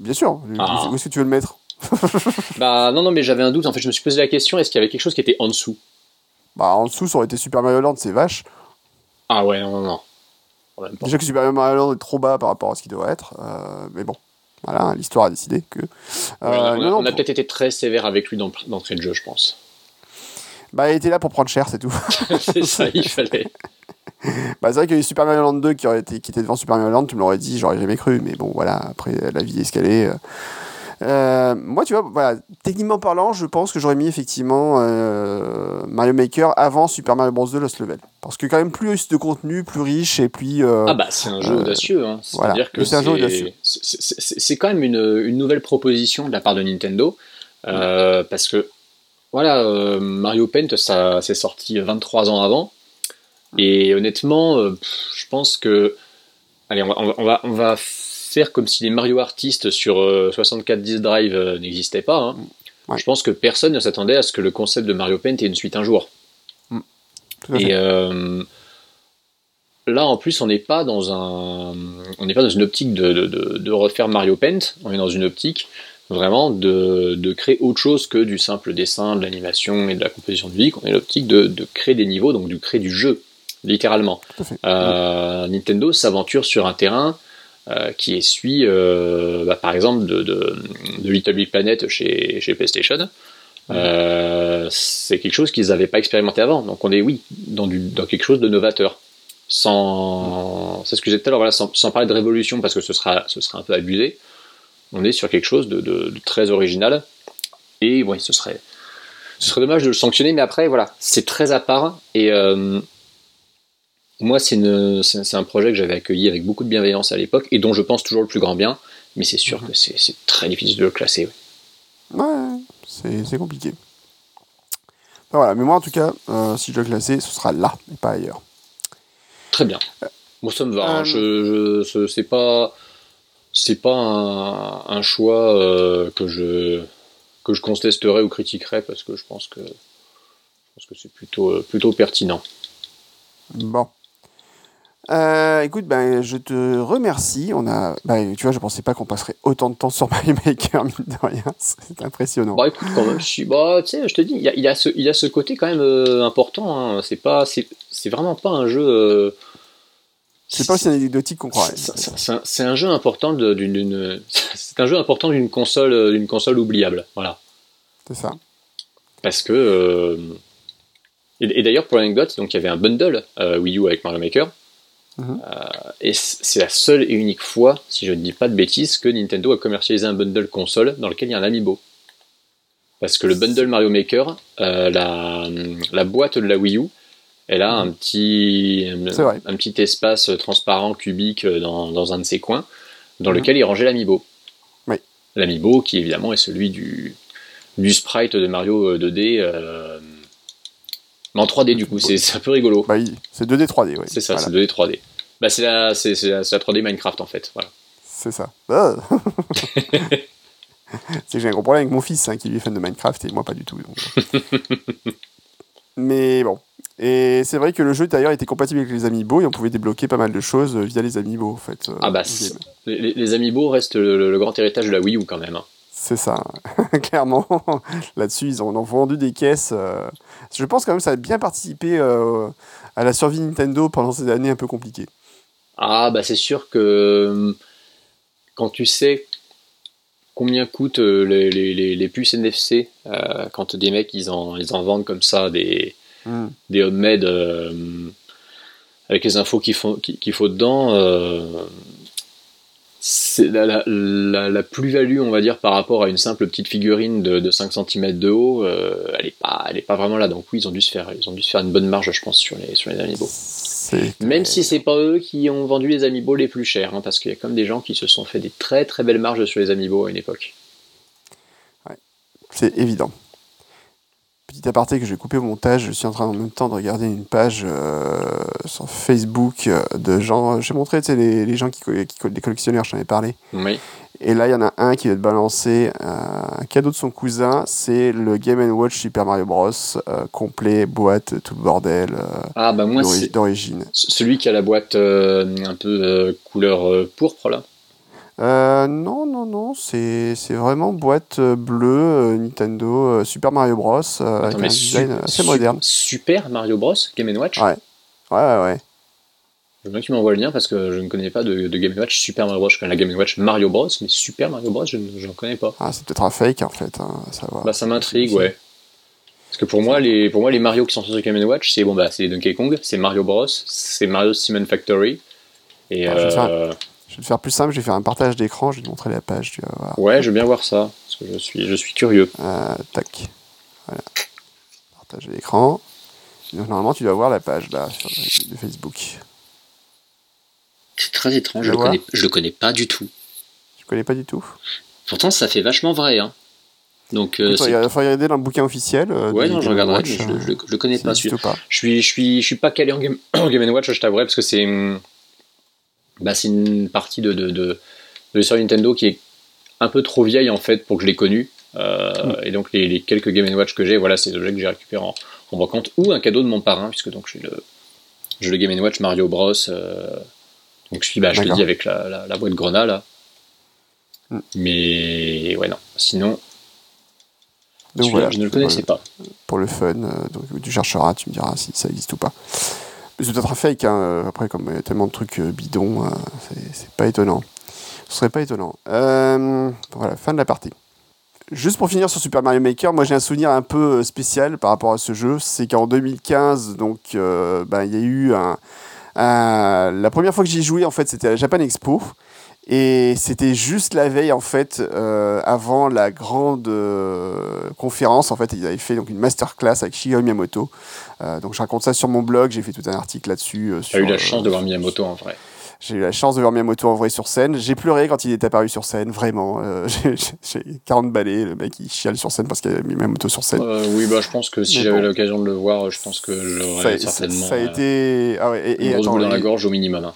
Bien sûr. Ah. Où est-ce que tu veux le mettre? Bah non, non, mais j'avais un doute. En fait, je me suis posé la question est-ce qu'il y avait quelque chose qui était en dessous? Bah en dessous, ça aurait été Super Mario Land, c'est vache. Ah ouais, non, non, non. Déjà que Super Mario Land est trop bas par rapport à ce qu'il devrait être. euh, mais bon, voilà, l'histoire a décidé que. Ouais, Euh, on a, non, on a pour- peut-être été très sévère avec lui dans- d'entrée de jeu, je pense. Bah, il était là pour prendre cher, c'est tout. C'est ça, il fallait. bah, c'est vrai qu'il y a eu Super Mario Land 2 qui, aurait été, qui était devant Super Mario Land, tu me l'aurais dit, j'aurais jamais cru. Mais bon, voilà, après, la vie est est. euh. Euh, moi, tu vois, voilà, techniquement parlant, je pense que j'aurais mis effectivement euh, Mario Maker avant Super Mario Bros. 2 Lost Level. Parce que quand même plus de contenu, plus riche et puis... euh, Ah bah c'est un jeu audacieux, hein. voilà. c'est-à-dire que C'est un jeu audacieux. c'est- c'est c'est- c'est quand même une, une nouvelle proposition de la part de Nintendo, parce que voilà, Mario Paint, ça s'est sorti 23 ans avant, et honnêtement, je pense que, allez, on va, on va, on va, on va faire comme si les Mario Artistes sur euh, 64 10 Drive euh, n'existaient pas. hein. Ouais. Je pense que personne ne s'attendait à ce que le concept de Mario Paint ait une suite un jour. fait. Et euh, là, en plus, on n'est pas dans un, on n'est pas dans une optique de, de, de- de refaire Mario Paint. On est dans une optique vraiment de, créer autre chose que du simple dessin, de l'animation et de la composition de vie. On est l'optique de, de créer des niveaux, donc de créer du jeu, littéralement. Euh, Nintendo s'aventure sur un terrain euh, qui essuie, euh, bah, par exemple, de, de, de Little Big Planet chez, chez PlayStation. Euh, c'est quelque chose qu'ils n'avaient pas expérimenté avant. Donc on est, oui, dans, du, dans quelque chose de novateur. Sans, c'est ce que j'ai dit tout à l'heure, voilà, sans, sans parler de révolution parce que ce sera, ce sera un peu abusé. On est sur quelque chose de, de- de très original. Et oui, ce serait, ce serait dommage de le sanctionner, mais après, voilà, c'est très à part. Et euh, moi, c'est un projet que j'avais accueilli avec beaucoup de bienveillance à l'époque et dont je pense toujours le plus grand bien. Mais c'est sûr que c'est très difficile de le classer. Ouais, c'est compliqué. Enfin, voilà, mais moi en tout cas, euh, si je dois classer, ce sera là, et pas ailleurs. Très bien. Moi, ça me va. hein. Euh, Je, je- ce- c'est pas, c'est pas un, un choix euh, que je que je contesterai ou critiquerai parce que je pense que je pense que c'est plutôt euh, plutôt pertinent. Bon. Euh, écoute, ben, je te remercie. On a, ben, tu vois, je pensais pas qu'on passerait autant de temps sur Mario Maker, mine de rien. C'est impressionnant. Bah écoute, quand même, je suis, bah tu sais, je te dis, il a, il y a ce, il a ce côté quand même euh, important. hein. C'est pas, c'est, c'est vraiment pas un jeu. euh, C'est pas aussi anecdotique qu'on croirait. C'est- un- jeu important d'une, c'est un jeu important d'une console, euh, d'une console oubliable. Voilà. C'est ça. Parce que. Et, et d'ailleurs, pour l'anecdote, donc il y avait un bundle Wii U avec Mario Maker. Mhm. Euh, et c'est la seule et unique fois, si je ne dis pas de bêtises, que Nintendo a commercialisé un bundle console dans lequel il y a un amiibo. Parce que le bundle Mario Maker, euh, la, la boîte de la Wii U, elle a un petit, C'est vrai. un petit espace transparent cubique dans, dans un de ses coins, dans Mhm. lequel il rangeait l'amiibo. Oui. L'amiibo qui évidemment est celui du, du sprite de Mario 2D, euh, mais en 3D du coup, c'est un peu rigolo. Bah, c'est 2D 3D, oui. C'est ça, Voilà, c'est 2D 3D. Bah, c'est la, c'est- la, c'est la 3D Minecraft en fait. Voilà. c'est ça. Ah. c'est que j'ai un gros problème avec mon fils, hein, qui lui est fan de Minecraft, et moi pas du tout. donc. Mais bon. Et c'est vrai que le jeu d'ailleurs était compatible avec les amiibo et on pouvait débloquer pas mal de choses euh, via les amiibo en fait. euh, Ah bah, les, les- amiibo restent le grand héritage de la Wii U quand même. hein. C'est ça, clairement. Là-dessus, ils en ont vendu des caisses. euh. Je pense quand même que ça a bien participé euh, à la survie Nintendo pendant ces années un peu compliquées. Ah bah c'est sûr que euh, quand tu sais combien coûtent les, les- les- les puces NFC, euh, quand des mecs ils en, ils en vendent comme ça des, des homemade euh, avec les infos qu'il faut, qu'il qu'il faut dedans, euh, c'est la, la- la- la plus-value, on va dire, par rapport à une simple petite figurine de, de 5 cm de haut, euh, elle n'est pas, elle est pas vraiment là. Donc oui, ils ont dû se faire, ils ont dû se faire une bonne marge, je pense, sur les, sur les amiibo. Même si c'est pas eux qui ont vendu les amiibo les plus chers, hein, parce qu'il y a comme des gens qui se sont fait des très très belles marges sur les amiibo à une époque. C'est évident. Petit aparté que je vais couper au montage, je suis en train en même temps de regarder une page euh, sur Facebook euh, de gens. J'ai montré tu sais, les, les gens qui, qui les collectionneurs, j'en ai parlé. Oui. Et là, il y en a un qui va te balancer euh, un cadeau de son cousin. C'est le Game Watch Super Mario Bros. euh, complet, boîte, tout le bordel euh, Ah bah moi c'est d'origine. celui qui a la boîte un peu couleur pourpre là. Euh, non, non, non, c'est vraiment boîte euh, bleue euh, Nintendo euh, Super Mario Bros. avec Attends, un mais design su- assez su- moderne. Super Mario Bros. Game Watch. Ouais. Ouais, ouais, ouais. Je veux bien que tu m'envoies le lien parce que je ne connais pas de, de Game Watch Super Mario Bros. Je connais la Game Watch Mario Bros. Mais Super Mario Bros. je n'en connais pas. Ah, c'est peut-être un fake en fait. hein, ça va. Bah ça m'intrigue, ouais. Parce que pour moi, les, pour moi, les Mario qui sont sur Game Watch, c'est bon, bah, c'est Donkey Kong, c'est Mario Bros, c'est Mario Simon Factory. Et Ah, je vais euh, Je te faire plus simple, je vais faire un partage d'écran, je vais te montrer la page, tu vas voir. ouais, je veux bien voir ça, parce que je suis, je suis curieux. Euh, tac. Voilà. Partage d'écran. Donc normalement tu dois voir la page là sur de Facebook. C'est très étrange, je le connais- je le connais pas du tout. Tu connais pas du tout Pourtant, ça fait vachement vrai, hein. Donc, euh, Il faut c'est- regarder, dans le bouquin officiel. euh, ouais, non, je regarderai, Watch, mais je, euh, je, je le connais ça pas pas. Je suis, je suis, je suis pas calé en Game, en game Watch, je t'avouerai, parce que c'est, hum, bah, c'est une partie de, de, de, de l'histoire de Nintendo qui est un peu trop vieille en fait pour que je l'ai connue. Euh, Et donc les, les quelques Game Watch que j'ai, voilà, c'est des objets que j'ai récupérés en, en brocante ou un cadeau de mon parrain, puisque donc j'ai le, le Game Watch Mario Bros. euh, donc je suis, bah, je te dis avec la, la, la boîte Grenat là. Mm. Mais ouais non, sinon Donc voilà, je ne le connaissais pas. pour le fun. euh, donc tu chercheras, tu me diras si ça existe ou pas. C'est peut-être un fake, hein, euh, après comme il y a tellement de trucs euh, bidons, euh, c'est- pas étonnant. Ce serait pas étonnant. Voilà, fin de la partie. Juste pour finir sur Super Mario Maker, moi j'ai un souvenir un peu spécial par rapport à ce jeu. C'est qu'en 2015, donc ben, il y a eu un- la première fois que j'y ai joué en fait, c'était à la Japan Expo. Et c'était juste la veille en fait, euh, avant la grande euh, conférence. En fait, ils avaient fait donc une masterclass avec Shigeru Miyamoto. Euh, donc je raconte ça sur mon blog. J'ai fait tout un article là-dessus. Tu as eu la chance de voir Miyamoto en vrai. j'ai eu la chance de voir Miyamoto en vrai sur scène. J'ai pleuré quand il est apparu sur scène, vraiment. J'ai- j'ai 40 balais, le mec il chiale sur scène parce qu'il a Miyamoto sur scène. Oui, bah, je pense que si j'avais bon. l'occasion de le voir, je pense que ça, j'aurais certainement ça a été. Ah ouais, et, une et grosse attends, boule dans la gorge au minimum. hein.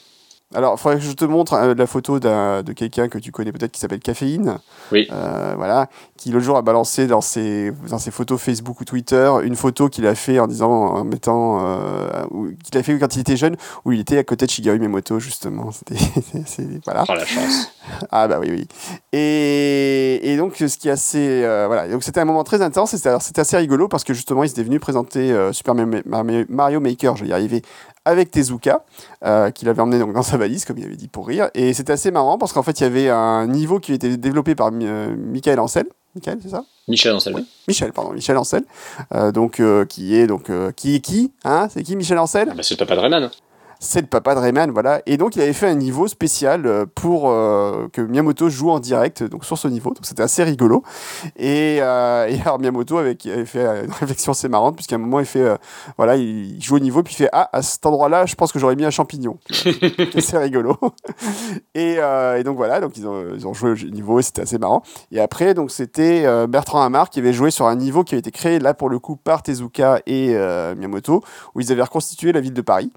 Alors, il faudrait que je te montre euh, la photo de quelqu'un que tu connais peut-être qui s'appelle Caféine. Oui. Euh, voilà. Qui l'autre jour a balancé dans ses, dans ses photos Facebook ou Twitter une photo qu'il a fait en disant, en mettant. euh, qu'il a fait quand il était jeune, où il était à côté de Shigeru Miyamoto, justement. C'était. voilà. Oh la chance. Ah bah oui oui. Et, et donc ce qui est assez voilà donc c'était un moment très intense et c'était assez rigolo parce que justement il s'était venu présenter Super Mario Maker je vais y arriver avec Tezuka euh, qu'il avait emmené donc dans sa valise comme il avait dit pour rire. Et c'était assez marrant parce qu'en fait il y avait un niveau qui était développé par euh, Michael Ancel. Michael c'est ça? Michel Anselme. Michel pardon Michel Ancel. Euh, donc qui est donc qui est qui hein? C'est qui Michel Ancel? Ah bah, c'est le papa de Rayman. C'est le papa de Rayman, voilà. Et donc, il avait fait un niveau spécial euh, pour euh, que Miyamoto joue en direct, donc sur ce niveau. Donc, c'était assez rigolo. Et, euh, et alors, Miyamoto avait, avait fait une réflexion assez marrante, puisqu'à un moment, il fait, voilà, il joue au niveau, puis il fait, ah, à cet endroit-là, je pense que j'aurais mis un champignon. C'est rigolo. et, et donc, voilà, donc ils ont, ils ont joué au niveau, c'était assez marrant. Et après, donc, c'était Bertrand Hamar qui avait joué sur un niveau qui avait été créé, là, pour le coup, par Tezuka et Miyamoto, où ils avaient reconstitué la ville de Paris.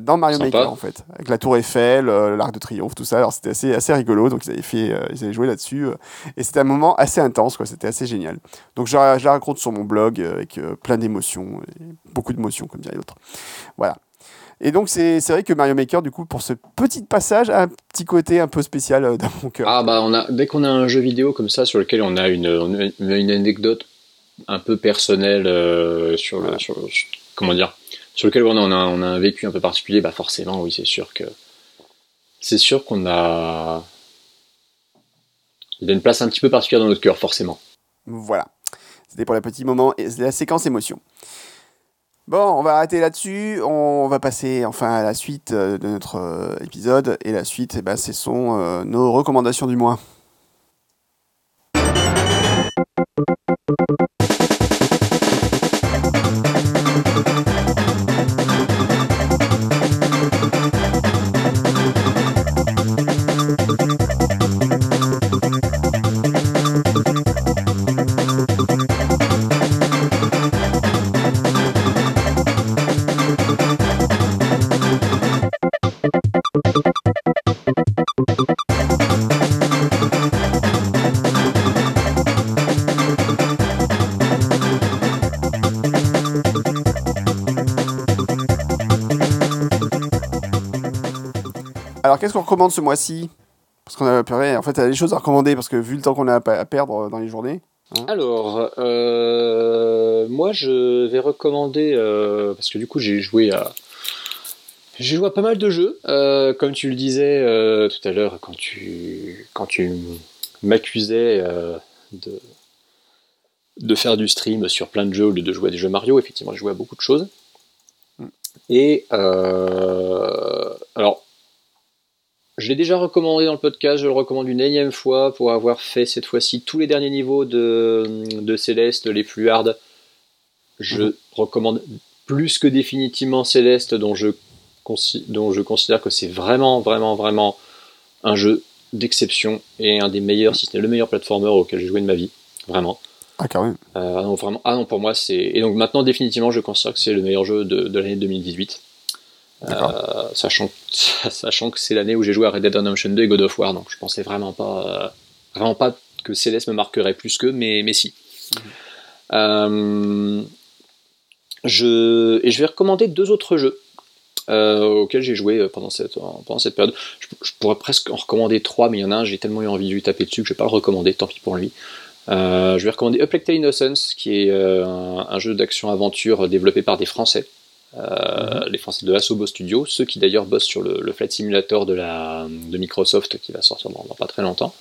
Dans Mario Sympa. Maker en fait, avec la Tour Eiffel, euh, l'Arc de Triomphe, tout ça. Alors c'était assez, assez rigolo, donc ils avaient fait, euh, ils avaient joué là-dessus, euh, et c'était un moment assez intense, quoi. C'était assez génial. Donc je, la- je la raconte sur mon blog euh, avec euh, plein d'émotions, beaucoup d'émotions comme dirait l'autre. Voilà. Et donc c'est vrai que Mario Maker, du coup, pour ce petit passage, a un petit côté un peu spécial euh, dans mon cœur. Ah bah on a dès qu'on a un jeu vidéo comme ça sur lequel on a une, une, une anecdote un peu personnelle euh, sur le sur- comment dire sur lequel on a, un vécu un peu particulier bah forcément oui c'est sûr que c'est sûr qu'on a il a une place un petit peu particulière dans notre cœur forcément. Voilà. C'était pour le petit moment et la séquence émotion. Bon, on va arrêter là-dessus. On va passer enfin à la suite euh, de notre euh, épisode. Et la suite, eh ben, ce sont euh, nos recommandations du mois. Alors, qu'est-ce qu'on recommande ce mois-ci? Parce qu'on a en fait, il y a des choses à recommander parce que vu le temps qu'on a à perdre dans les journées. Hein. Alors, euh, moi, je vais recommander euh, parce que du coup, j'ai joué à j'ai joué à pas mal de jeux, euh, comme tu le disais tout à l'heure quand tu quand tu m'accusais de de faire du stream sur plein de jeux au lieu de jouer à des jeux Mario. Effectivement, j'ai joué à beaucoup de choses. Mm. Et alors, je l'ai déjà recommandé dans le podcast, je le recommande une énième fois pour avoir fait cette fois-ci tous les derniers niveaux de, de Céleste, les plus hard. Je mhm. recommande plus que définitivement Céleste, dont je, dont je considère que c'est vraiment, vraiment, vraiment un jeu d'exception et un des meilleurs, si ce n'est le meilleur platformer auquel j'ai joué de ma vie. Vraiment. Ah, quand même. Euh, ah non, vraiment. Ah non, pour moi, c'est. Et donc maintenant, définitivement, je considère que c'est le meilleur jeu de, de l'année 2018. Euh, sachant, sachant que c'est l'année où j'ai joué à Red Dead Redemption 2 et God of War, donc je pensais vraiment pas, euh, vraiment pas que Céleste me marquerait plus que, mais, mais si. Mhm. Euh, je, et je vais recommander deux autres jeux auxquels j'ai joué pendant cette, pendant cette période. Je, pourrais presque en recommander trois, mais il y en a un, j'ai tellement eu envie de lui taper dessus que je vais pas le recommander, tant pis pour lui. je vais recommander Uplected Innocence, qui est un, jeu d'action-aventure développé par des Français. Euh, les Français de Asobo Studio, ceux qui d'ailleurs bossent sur le, Flight Simulator de, la, de Microsoft qui va sortir dans, pas très longtemps.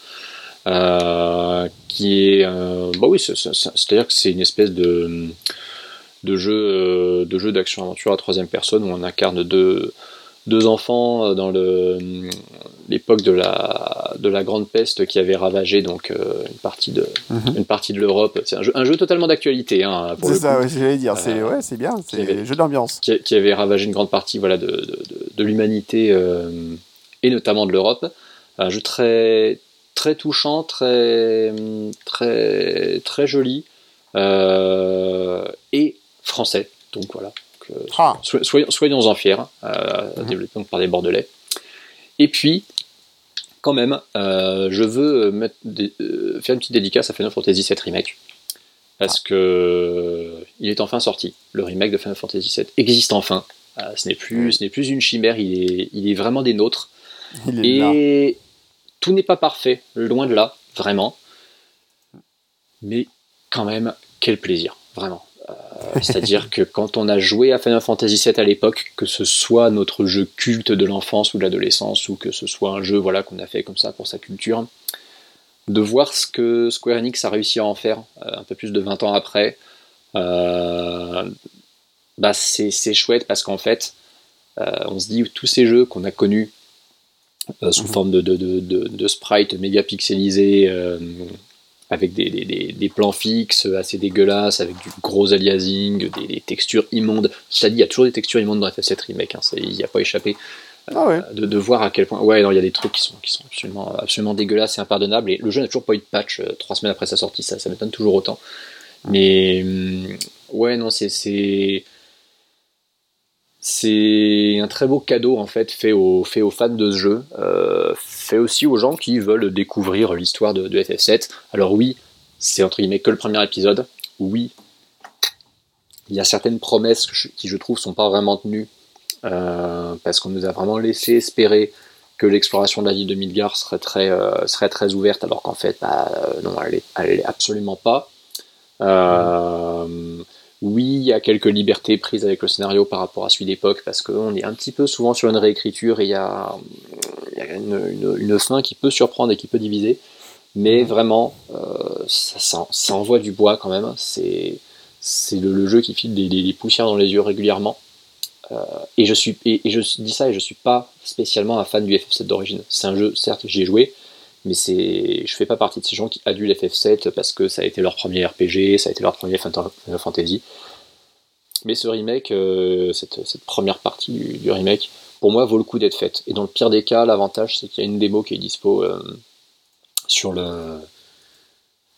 Euh, qui est, euh, bah oui, c'est-à-dire que c'est une espèce de, de jeu de jeu d'action-aventure à troisième personne où on incarne deux, deux enfants euh, dans l'époque de la, de la grande peste qui avait ravagé donc euh, une partie de mhm. une partie de l'Europe. C'est un jeu, un jeu totalement d'actualité. Hein, c'est ça, ouais, j'allais dire. C'est euh, ouais, c'est bien. C'est un jeu d'ambiance. Qui, qui, avait ravagé une grande partie voilà de, de, de, l'humanité et notamment de l'Europe. Un jeu très très touchant, très très très joli et français. Donc voilà, ah. soyons-en fiers, euh, mhm. développé par des Bordelais. Et puis, quand même, euh, je veux mettre euh, faire une petite dédicace à Final Fantasy VII Remake. Parce ah. que il est enfin sorti. Le remake de Final Fantasy VII existe enfin. ce n'est plus, ce n'est plus une chimère, il est, il est vraiment des nôtres. Et tout n'est pas parfait, loin de là, vraiment. Mais quand même, quel plaisir, vraiment. Euh, c'est-à-dire que quand on a joué à Final Fantasy VII à l'époque, que ce soit notre jeu culte de l'enfance ou de l'adolescence, ou que ce soit un jeu voilà, qu'on a fait comme ça pour sa culture, de voir ce que Square Enix a réussi à en faire euh, un peu plus de 20 ans après, euh, bah c'est chouette parce qu'en fait, on se dit tous ces jeux qu'on a connus sous mhm. forme de, de, de, de, sprites méga pixelisés, avec des, plans fixes assez dégueulasses, avec du gros aliasing, des, textures immondes. Je dit, il y a toujours des textures immondes dans FF7 Remake, hein, il n'y a pas échappé. Ah euh, de, voir à quel point. Ouais, il y a des trucs qui sont, qui sont absolument, absolument dégueulasses et impardonnables. Et le jeu n'a toujours pas eu de patch euh, trois semaines après sa sortie, ça, ça m'étonne toujours autant. Mais hum, ouais, non, c'est c'est un très beau cadeau en fait fait aux, fait aux fans de ce jeu, euh, fait aussi aux gens qui veulent découvrir l'histoire de, FF7. Alors oui, c'est entre guillemets que le premier épisode. Oui, il y a certaines promesses qui je trouve sont pas vraiment tenues euh, parce qu'on nous a vraiment laissé espérer que l'exploration de la ville de Midgar serait très, euh, serait très ouverte alors qu'en fait bah, non, elle est, absolument pas. Oui, il y a quelques libertés prises avec le scénario par rapport à celui d'époque, parce qu'on est un petit peu souvent sur une réécriture et il y a, une, fin qui peut surprendre et qui peut diviser. Mais mhm. vraiment, euh, ça, envoie du bois quand même. C'est le, jeu qui file des, poussières dans les yeux régulièrement. Euh, et, je suis, et, je dis ça et je suis pas spécialement un fan du FF7 d'origine. C'est un jeu, certes, j'y ai joué, mais c'est, je fais pas partie de ces gens qui adulent FF7 parce que ça a été leur premier RPG, ça a été leur premier Final Fantasy. Mais ce remake, euh, cette, première partie du, remake, pour moi, vaut le coup d'être faite. Et dans le pire des cas, l'avantage, c'est qu'il y a une démo qui est dispo euh, sur le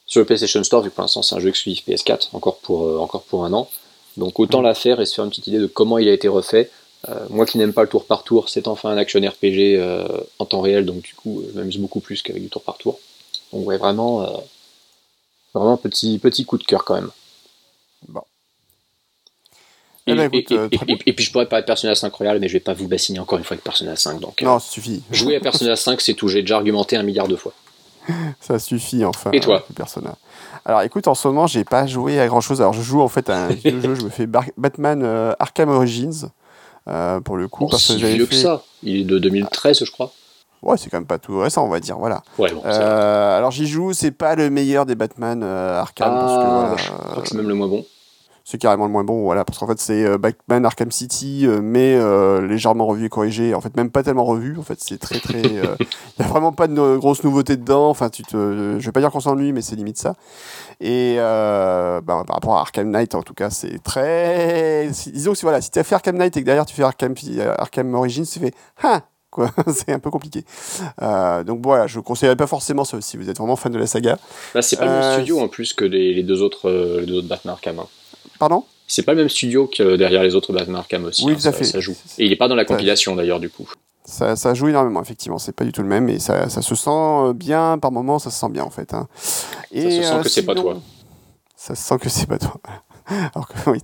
sur le PlayStation Store, vu que pour l'instant c'est un jeu exclusif PS4, encore pour, euh, encore pour un an. Donc autant la faire et se faire une petite idée de comment il a été refait. Euh, moi qui n'aime pas le tour par tour, c'est enfin un action RPG euh, en temps réel, donc du coup, je m'amuse beaucoup plus qu'avec du tour par tour. Donc ouais, vraiment, euh, vraiment petit, petit coup de cœur quand même. Bon. Et, Eh ben, écoute, et- et- euh, très et- bien. et puis je pourrais parler de Persona 5 Royal, mais je vais pas vous bassiner encore une fois avec Persona 5. Donc, euh, Non, ça suffit. jouer à Persona 5, c'est tout. J'ai déjà argumenté un milliard de fois. Ça suffit enfin. Et toi Persona. Alors écoute, en ce moment, j'ai pas joué à grand chose. Alors je joue en fait à un vieux jeu. Je me fais Bar- Batman euh, Arkham Origins. Euh, pour le coup, Bon, parce que j'avais vieux fait. que ça. Il est de 2013, je crois. Ouais, c'est quand même pas tout récent, on va dire. Voilà. Ouais, bon. Euh, alors j'y joue, c'est pas le meilleur des Batman euh, Arkham parce que Ah, voilà, je crois que c'est même le moins bon. C'est carrément le moins bon, voilà, parce qu'en fait c'est euh, Batman Arkham City, euh, mais euh, légèrement revu et corrigé. En fait, même pas tellement revu. En fait, c'est très très. Il y a vraiment pas de grosses nouveautés dedans. Enfin, tu te, je vais pas dire qu'on s'ennuie, mais c'est limite ça. Et euh, bah, par rapport à Arkham Knight, en tout cas, c'est très. disons que si, voilà, si tu as fait Arkham Knight et que derrière tu fais Arkham, Arkham Origins, tu fais ah c'est un peu compliqué. Euh, donc voilà, je conseillerais pas forcément ça si vous êtes vraiment fan de la saga. Là, c'est pas le même Euh, studio en plus que les, les deux autres, euh, les deux autres Batman Arkham. hein. Pardon C'est pas le même studio que derrière les autres Batman Arkham aussi. Oui, hein, tout à ça, fait. ça joue. Et il est pas dans la Ça- compilation d'ailleurs, du coup. Ça, ça joue énormément, effectivement. C'est pas du tout le même et ça, ça se sent euh, bien par moments, ça se sent bien en fait. hein. Et, se sent que c'est pas toi. Ça se sent que c'est pas toi. Alors que oui,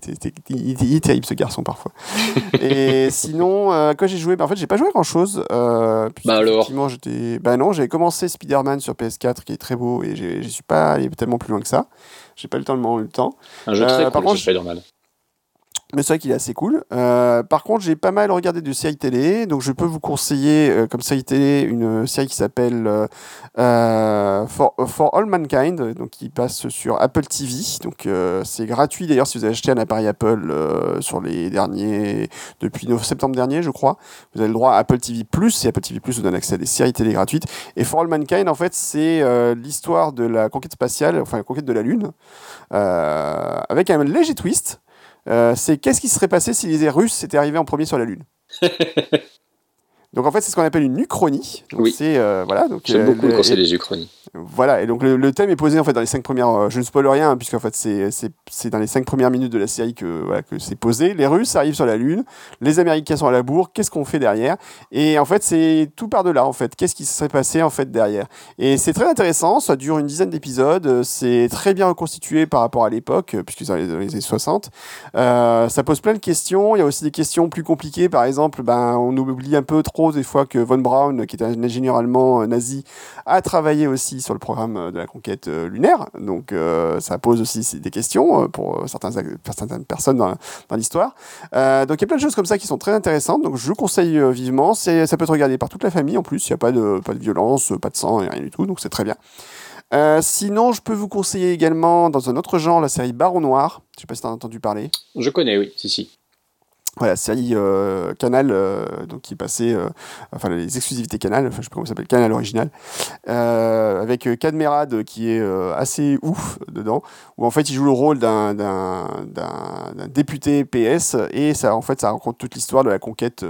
il, il est terrible ce garçon parfois. et sinon, euh, quand j'ai joué, bah, en fait, j'ai pas joué à grand chose. Euh, Bah alors effectivement, j'étais. Bah non, j'avais commencé Spider-Man sur PS4 qui est très beau et j'ai- j'y suis pas allé tellement plus loin que ça. J'ai pas eu le temps de m'en le temps. Un jeu Euh, très par cool, contre, Spider-Man. Mais c'est vrai qu'il est assez cool. Euh, par contre, j'ai pas mal regardé de séries télé, donc je peux vous conseiller euh, comme série télé une série qui s'appelle euh, euh, For, All Mankind, donc qui passe sur Apple TV. Donc euh, c'est gratuit d'ailleurs si vous avez acheté un appareil Apple euh, sur les derniers depuis 9 septembre dernier, je crois. Vous avez le droit à Apple TV Plus et Apple TV Plus vous donne accès à des séries télé gratuites. Et For All Mankind, en fait, c'est euh, l'histoire de la conquête spatiale, enfin la conquête de la Lune, euh, avec un léger twist. Euh, c'est qu'est-ce qui serait passé si les Russes étaient arrivés en premier sur la Lune? Donc en fait, c'est ce qu'on appelle une uchronie. Donc Oui. c'est euh, voilà. Donc J'aime euh, beaucoup le- quand c'est des uchronies. voilà. Et donc le, le thème est posé en fait dans les cinq premières. euh, je ne spoil rien hein, puisqu'en fait c'est c'est c'est dans les cinq premières minutes de la série que voilà que c'est posé. Les Russes arrivent sur la Lune, les Américains sont à la bourre. Qu'est-ce qu'on fait derrière? Et en fait, c'est tout par delà en fait. Qu'est-ce qui se serait passé en fait derrière? Et c'est très intéressant. Ça dure une dizaine d'épisodes. euh, C'est très bien reconstitué par rapport à l'époque euh, puisque c'est dans les, dans les années 60. Euh, ça pose plein de questions. Il y a aussi des questions plus compliquées. Par exemple, ben, on oublie un peu trop des fois que von Braun, qui est un ingénieur allemand euh, nazi, a travaillé aussi sur le programme euh, de la conquête euh, lunaire. Donc ça pose aussi des questions pour certains, certaines personnes dans, l'histoire. Donc il y a plein de choses comme ça qui sont très intéressantes. Donc je vous conseille vivement. Ça peut être regardé par toute la famille en plus. Il n'y a pas de, violence, pas de sang et rien du tout. Donc c'est très bien. Sinon, je peux vous conseiller également dans un autre genre la série Baron Noir. Je sais pas si tu as entendu parler. Je connais, oui, si, si. Voilà, série euh, Canal, euh, donc qui passait, euh, enfin les exclusivités Canal, enfin je sais pas comment ça s'appelle, Canal original, euh, avec euh, Cadmerade qui est assez ouf dedans, où en fait il joue le rôle d'un d'un- d'un- d'un député PS et ça en fait ça raconte toute l'histoire de la conquête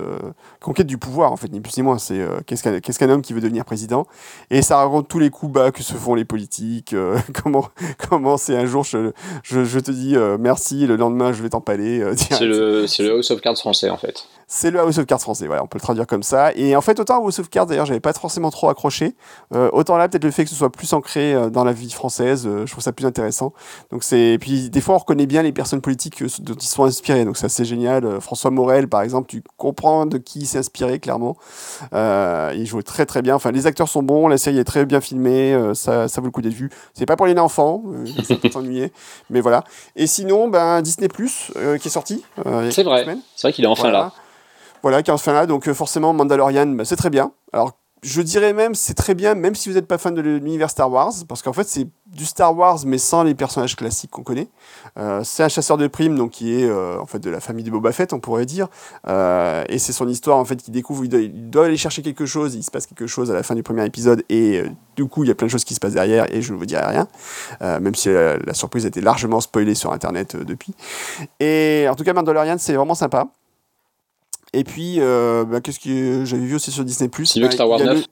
conquête du pouvoir en fait ni plus ni moins. C'est qu'est-ce qu'un qu'est-ce qu'un homme qui veut devenir président et ça raconte tous les coups bas que se font les politiques comment comment c'est un jour je, je, je te dis merci le lendemain je vais t'empaler C'est le, c'est le Cards français, en fait. C'est le House of Cards français, voilà, on peut le traduire comme ça. Et en fait, autant House of Cards, d'ailleurs, j'avais pas forcément trop accroché. Euh, autant là, peut-être le fait que ce soit plus ancré euh, dans la vie française, euh, je trouve ça plus intéressant. Donc c'est, et puis des fois, on reconnaît bien les personnes politiques dont ils sont inspirés. Donc c'est assez génial. François Morel, par exemple, tu comprends de qui il s'est inspiré clairement. Il joue très très bien. Enfin, les acteurs sont bons, la série est très bien filmée, ça, ça vaut le coup d'être vu. C'est pas pour les enfants, ça peut t'ennuyer, mais voilà. Et sinon, ben Disney Plus qui est sorti. C'est vrai. C'est vrai qu'il est enfin Voilà. là. Voilà, enfin là. Donc euh, forcément, Mandalorian, bah, c'est très bien. Alors, je dirais même, c'est très bien, même si vous n'êtes pas fan de l'univers Star Wars, parce qu'en fait, c'est du Star Wars, mais sans les personnages classiques qu'on connaît. Euh, c'est un chasseur de primes, donc qui est euh, en fait de la famille de Boba Fett, on pourrait dire. Et c'est son histoire, en fait, qui découvre, il doit, aller chercher quelque chose, il se passe quelque chose à la fin du premier épisode, et du coup, il y a plein de choses qui se passent derrière, et je ne vous dirai rien, même si la, surprise a été largement spoilée sur Internet depuis. Et en tout cas, Mandalorian, c'est vraiment sympa. Et puis, euh, bah, qu'est-ce que j'avais vu aussi sur Disney Plus? C'est mieux que Star Wars 9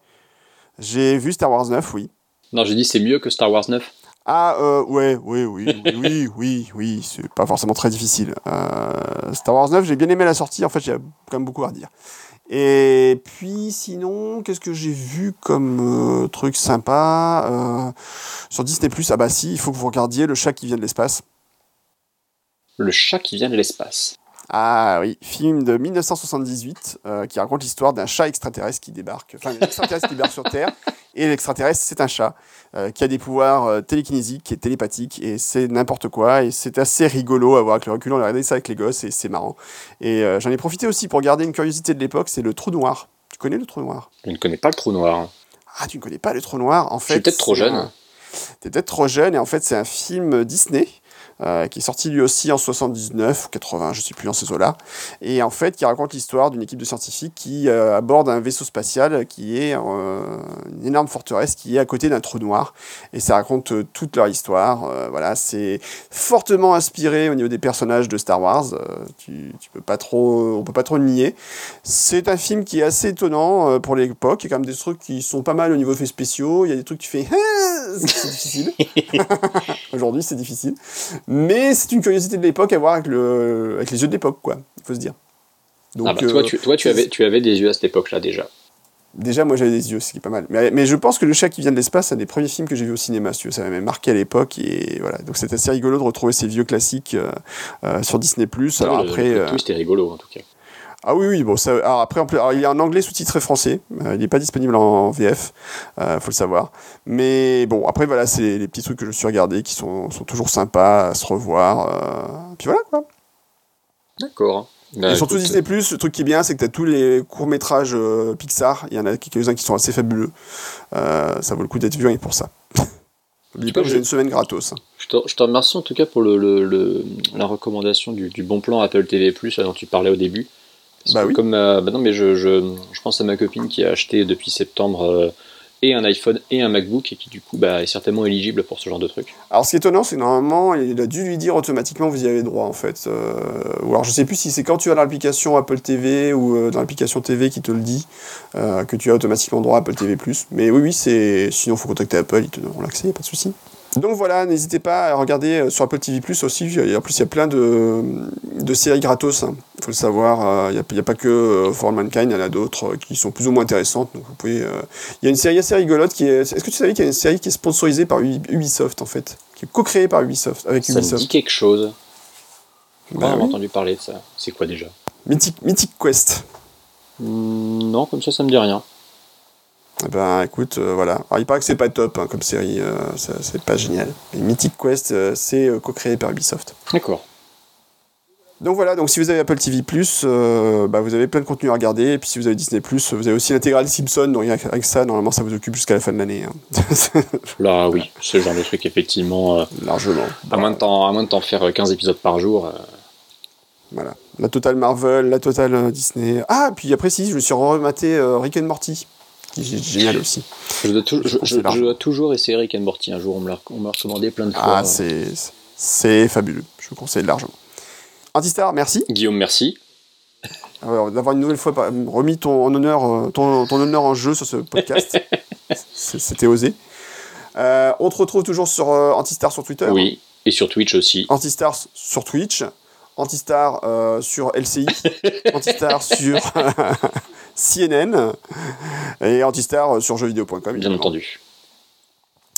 J'ai vu Star Wars 9, oui. Non, j'ai dit c'est mieux que Star Wars 9. Ah, euh, ouais, oui, oui, oui, oui, oui, oui, c'est pas forcément très difficile. Euh, Star Wars 9, j'ai bien aimé la sortie, en fait, j'ai quand même beaucoup à redire. Et puis, sinon, qu'est-ce que j'ai vu comme euh, truc sympa sur Disney Plus? Ah, bah si, il faut que vous regardiez Le chat qui vient de l'espace. Le chat qui vient de l'espace. Ah oui, film de 1978 euh, qui raconte l'histoire d'un chat extraterrestre qui débarque, enfin un extraterrestre qui débarque sur Terre, et l'extraterrestre c'est un chat euh, qui a des pouvoirs euh, télékinésiques et télépathiques, et c'est n'importe quoi, et c'est assez rigolo à voir avec le recul, on a regardé ça avec les gosses, et c'est marrant. Et j'en ai profité aussi pour garder une curiosité de l'époque, c'est le trou noir. Tu connais le trou noir? Je ne connais pas le trou noir. Ah, tu ne connais pas le trou noir En fait, Je suis peut-être trop jeune. un- T'es peut-être trop jeune, et en fait c'est un film Disney. Euh, qui est sorti lui aussi en 79 ou 80, je sais plus dans ces eaux-là, et en fait qui raconte l'histoire d'une équipe de scientifiques qui euh, aborde un vaisseau spatial qui est euh, une énorme forteresse qui est à côté d'un trou noir, et ça raconte toute leur histoire. voilà, c'est fortement inspiré au niveau des personnages de Star Wars. tu, tu peux pas trop, on peut pas trop le nier. C'est un film qui est assez étonnant pour l'époque. Il y a quand même des trucs qui sont pas mal au niveau effets spéciaux. Il y a des trucs que tu fais, c'est difficile. Aujourd'hui, c'est difficile. Mais c'est une curiosité de l'époque à voir avec, le, avec les yeux de l'époque, quoi. Il faut se dire. Donc, ah bah, toi, euh, tu, toi tu, avais, tu avais des yeux à cette époque-là déjà. Déjà, moi j'avais des yeux, ce qui est pas mal. Mais, mais je pense que Le chat qui vient de l'espace, c'est un des premiers films que j'ai vu au cinéma, si tu veux. Ça m'avait marqué à l'époque. Et voilà. Donc c'est assez rigolo de retrouver ces vieux classiques euh, euh, sur Disney. Alors Ah, le- après. euh, est rigolo en tout cas. Ah oui, oui, bon, ça, alors après, en plus- alors, il est en anglais sous-titré français, euh, il n'est pas disponible en VF, euh, faut le savoir. Mais bon, après, voilà, c'est les petits trucs que je me suis regardé qui sont, sont toujours sympas à se revoir. euh, puis voilà, quoi. D'accord. Bah, Et surtout écoute, Disney+, le truc qui est bien, c'est que tu as tous les courts-métrages euh, Pixar, il y en a quelques-uns qui sont assez fabuleux. Ça vaut le coup d'être vu que pour ça. N'oublie pas que j'ai une semaine gratos. Je te, je te remercie en tout cas pour le, le- le- la recommandation du, du bon plan Apple TV Plus dont tu parlais au début. Bah oui. Comme, euh, bah non, mais je, je, je pense à ma copine qui a acheté depuis septembre euh, et un iPhone et un MacBook et qui du coup bah, est certainement éligible pour ce genre de truc. Alors ce qui est étonnant, c'est que normalement, il a dû lui dire automatiquement vous y avez droit en fait. Euh, ou alors je sais plus si c'est quand tu as l'application Apple TV ou euh, dans l'application TV qui te le dit que tu as automatiquement droit à Apple TV+. Mais oui, oui, c'est sinon faut contacter Apple, ils te donneront l'accès, pas de souci. Donc voilà, n'hésitez pas à regarder euh, sur Apple TV Plus aussi. En plus, il y a plein de, de séries gratos. Il faut le savoir. Il n'y a, pas que euh, For Mankind, il y en a d'autres euh, qui sont plus ou moins intéressantes. Donc vous pouvez. euh, Il y a une série assez rigolote qui est. Est-ce que tu savais qu'il y a une série qui est sponsorisée par Ubi- Ubisoft en fait, qui est co-créée par Ubisoft avec Ça me Ubisoft. dit quelque chose. J'ai pas oui. entendu parler de ça. C'est quoi déjà? Mythic, Mythic Quest. Hmm, Non, comme ça, ça me dit rien. Eh ben écoute, euh, voilà. Alors il paraît que c'est pas top hein, comme série, euh, c'est pas génial. Mais Mythic Quest, euh, c'est co-créé par Ubisoft. D'accord. Donc voilà, donc si vous avez Apple TV+, bah, vous avez plein de contenu à regarder. Et puis si vous avez Disney+, vous avez aussi l'intégrale Simpson. Donc rien qu'avec ça, normalement, ça vous occupe jusqu'à la fin de l'année. hein. Là, oui, le genre de truc, effectivement. Largement. à, moins de t'en, à moins de t'en faire euh, 15 épisodes par jour. Voilà. La totale Marvel, la totale Disney. Ah, puis après, si, je me suis rematé Rick and Morty, génial aussi. Je dois, je- je- je toujours essayer Rick and Morty un jour. On me l'a recommandé plein de fois. Ah, c'est c'est fabuleux. Je vous conseille largement. Antistar, merci. Guillaume, merci. Alors, d'avoir une nouvelle fois remis ton en honneur, euh, ton, ton honneur en jeu sur ce podcast. C'était osé. Euh, on te retrouve toujours sur euh, Antistar sur Twitter. Oui, et sur Twitch aussi. Antistar sur Twitch. Antistar euh, sur LCI. Antistar sur CNN. Et Antistar sur jeuxvideo.com. Bien entendu.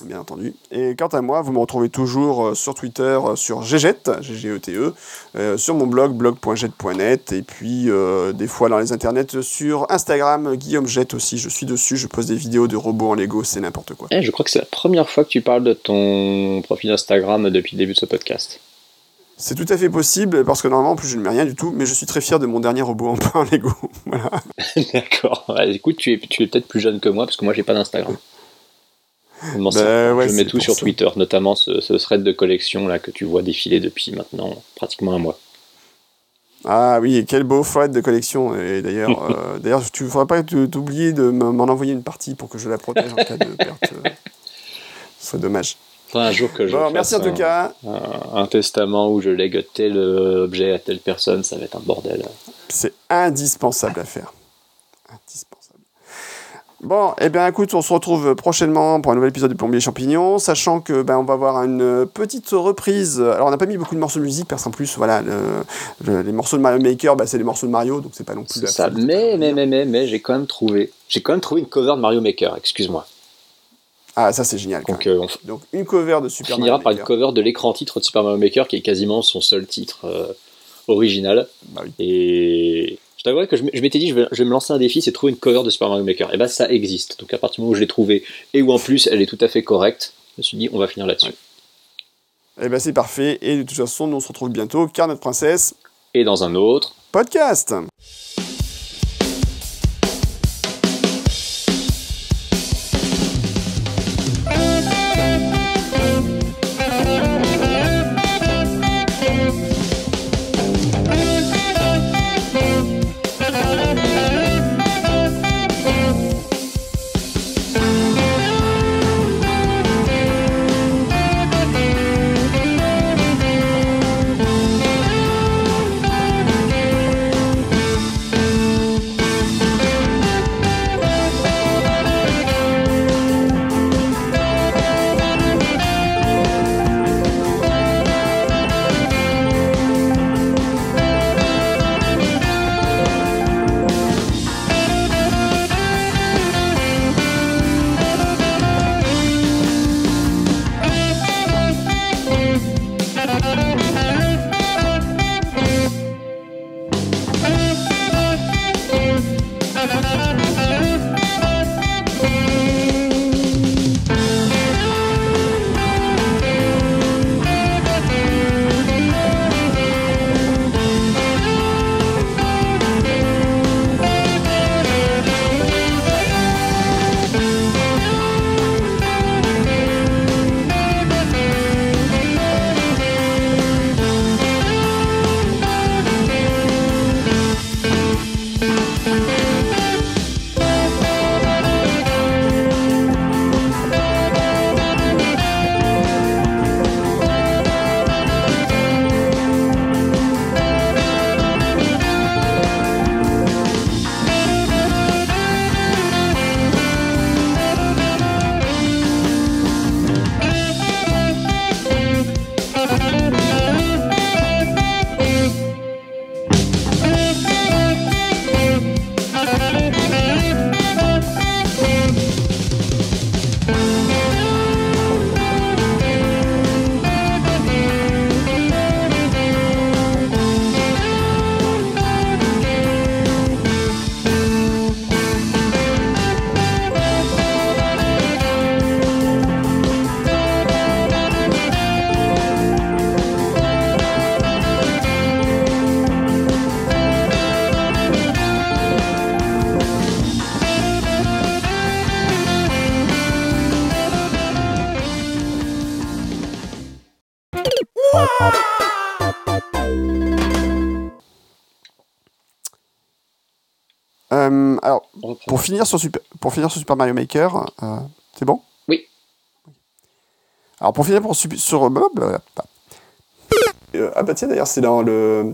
bien entendu. Et quant à moi, vous me retrouvez toujours euh, sur Twitter, euh, sur Ggete, G-G-E-T-E, euh, sur mon blog, blog.jet.net, et puis euh, des fois dans les internets sur Instagram, Guillaume Jet aussi, je suis dessus, je pose des vidéos de robots en Lego, c'est n'importe quoi. Eh, je crois que c'est la première fois que tu parles de ton profil Instagram depuis le début de ce podcast. C'est tout à fait possible, parce que normalement, en plus, je ne mets rien du tout, mais je suis très fier de mon dernier robot en, en Lego. voilà. D'accord. Ouais, écoute, tu es, tu es peut-être plus jeune que moi parce que moi j'ai pas d'Instagram. Ça, Ben ouais, je mets tout sur ça. Twitter, notamment ce, ce thread de collection là que tu vois défiler depuis maintenant pratiquement un mois. Ah oui, et quel beau thread de collection. Et d'ailleurs, euh, d'ailleurs, tu ne faudra pas t'oublier de m'en envoyer une partie pour que je la protège en cas de perte. euh, Ce serait dommage. Faudra un jour que je Bon, merci en tout un, cas. un- un testament où je lègue tel objet à telle personne, ça va être un bordel. C'est indispensable à faire. Indispensable. Bon, eh bien écoute, on se retrouve prochainement pour un nouvel épisode du Plombier Champignon, sachant que ben, on va avoir une petite reprise. Alors on n'a pas mis beaucoup de morceaux de musique parce qu'en plus, voilà, le- le- les morceaux de Mario Maker, ben, c'est les morceaux de Mario, donc c'est pas non plus C'est ça. Mais, pas mais, mais, mais, mais, j'ai quand même trouvé. J'ai quand même trouvé une cover de Mario Maker, excuse-moi. Ah, ça c'est génial. Donc euh, on, f- Donc une cover de on Super finira Mario par une cover de l'écran titre de Super Mario Maker qui est quasiment son seul titre euh, original. Bah oui. Et je t'avouerais que je m'étais dit, je vais, je vais me lancer un défi, c'est trouver une cover de Super Mario Maker. Et bah ça existe. Donc à partir du moment où je l'ai trouvée et où en plus elle est tout à fait correcte, je me suis dit, on va finir là-dessus. Eh ben c'est parfait. Et de toute façon, nous on se retrouve bientôt car notre princesse Et dans un autre, podcast. Pour finir sur Super, pour finir sur Super Mario Maker, euh, c'est bon? Oui. Alors, pour finir pour, Sup- sur. blablabla. Euh, ah, bah tiens, d'ailleurs, c'est dans le,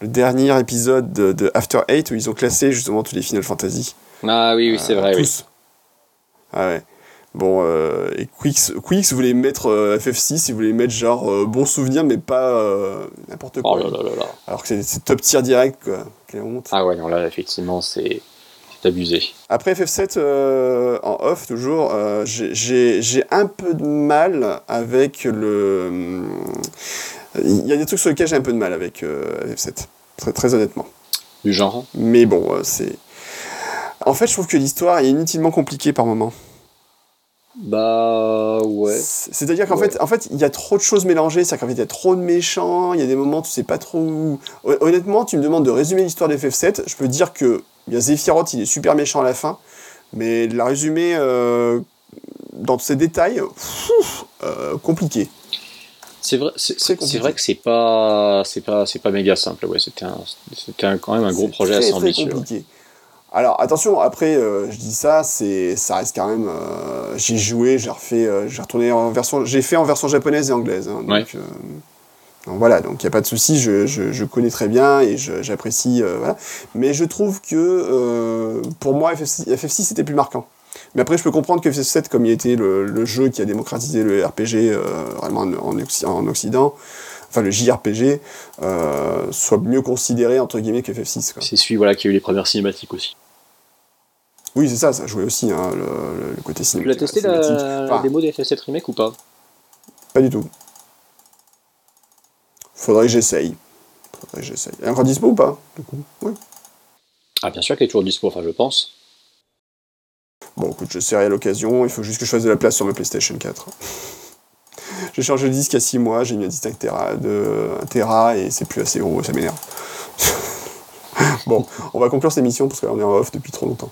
le dernier épisode de, de After Eight où ils ont classé justement tous les Final Fantasy. Ah oui, oui, c'est Euh, vrai, oui. tous. Ah ouais. Bon, euh, et Quix, Quix voulait mettre euh, FF6, il voulait mettre genre euh, bon souvenir, mais pas euh, n'importe quoi. Oh là là là. Alors que c'est- top tier direct, quoi. Quelle honte. Ah ouais, non, là, effectivement, c'est abusé. Après FF7 euh, en off toujours, euh, j'ai- un peu de mal avec le. Il y a des trucs sur lesquels j'ai un peu de mal avec euh, FF7, très, très honnêtement. Du genre? Mais bon, c'est. En fait, je trouve que l'histoire est inutilement compliquée par moments. Bah ouais. C'est- C'est-à-dire qu'en Ouais. fait, en fait, il y a trop de choses mélangées. C'est-à-dire qu'en fait, il y a trop de méchants. Il y a des moments, tu sais pas trop. où- Hon- Honnêtement, tu me demandes de résumer l'histoire de FF7. Je peux dire que il y a Sephiroth, il est super méchant à la fin, mais de la résumer euh, dans ses détails, euh, compliqué. C'est vrai, c'est- vrai que c'est pas, c'est pas, c'est pas méga simple. Ouais, c'était un, c'était quand même un gros projet très, assez ambitieux. compliqué. Alors attention, après, euh, je dis ça, c'est, ça reste quand même. euh, j'ai joué, j'ai refait, j'ai retourné en version, j'ai fait en version japonaise et anglaise. hein, donc, Ouais. Donc voilà, donc il n'y a pas de souci, je, je, je connais très bien et j'apprécie. euh, voilà. Mais je trouve que euh, pour moi, FF6, FF6 c'était plus marquant. Mais après, je peux comprendre que FF7, comme il était le, le jeu qui a démocratisé le RPG euh, vraiment en, en Occi- en Occident, enfin le JRPG, euh, soit mieux considéré entre guillemets que FF6. quoi. C'est celui voilà qui a eu les premières cinématiques aussi. Oui, c'est ça, ça jouait aussi, hein, le, côté Tu cinéma- l'as testé la, cinématique. la Enfin, démo des FF7 remake ou pas? Pas du tout. Faudrait que j'essaye. Faudrait que j'essaye. Elle est encore dispo ou pas? Du coup, oui. Ah, bien sûr qu'elle est toujours dispo, enfin, je pense. Bon, écoute, je serai à l'occasion. Il faut juste que je fasse de la place sur ma PlayStation 4. j'ai changé le disque il y a 6 mois, j'ai mis un disque 1 Tera, de 1 Tera et c'est plus assez gros, ça m'énerve. bon, on va conclure cette émission parce qu'on est en off depuis trop longtemps.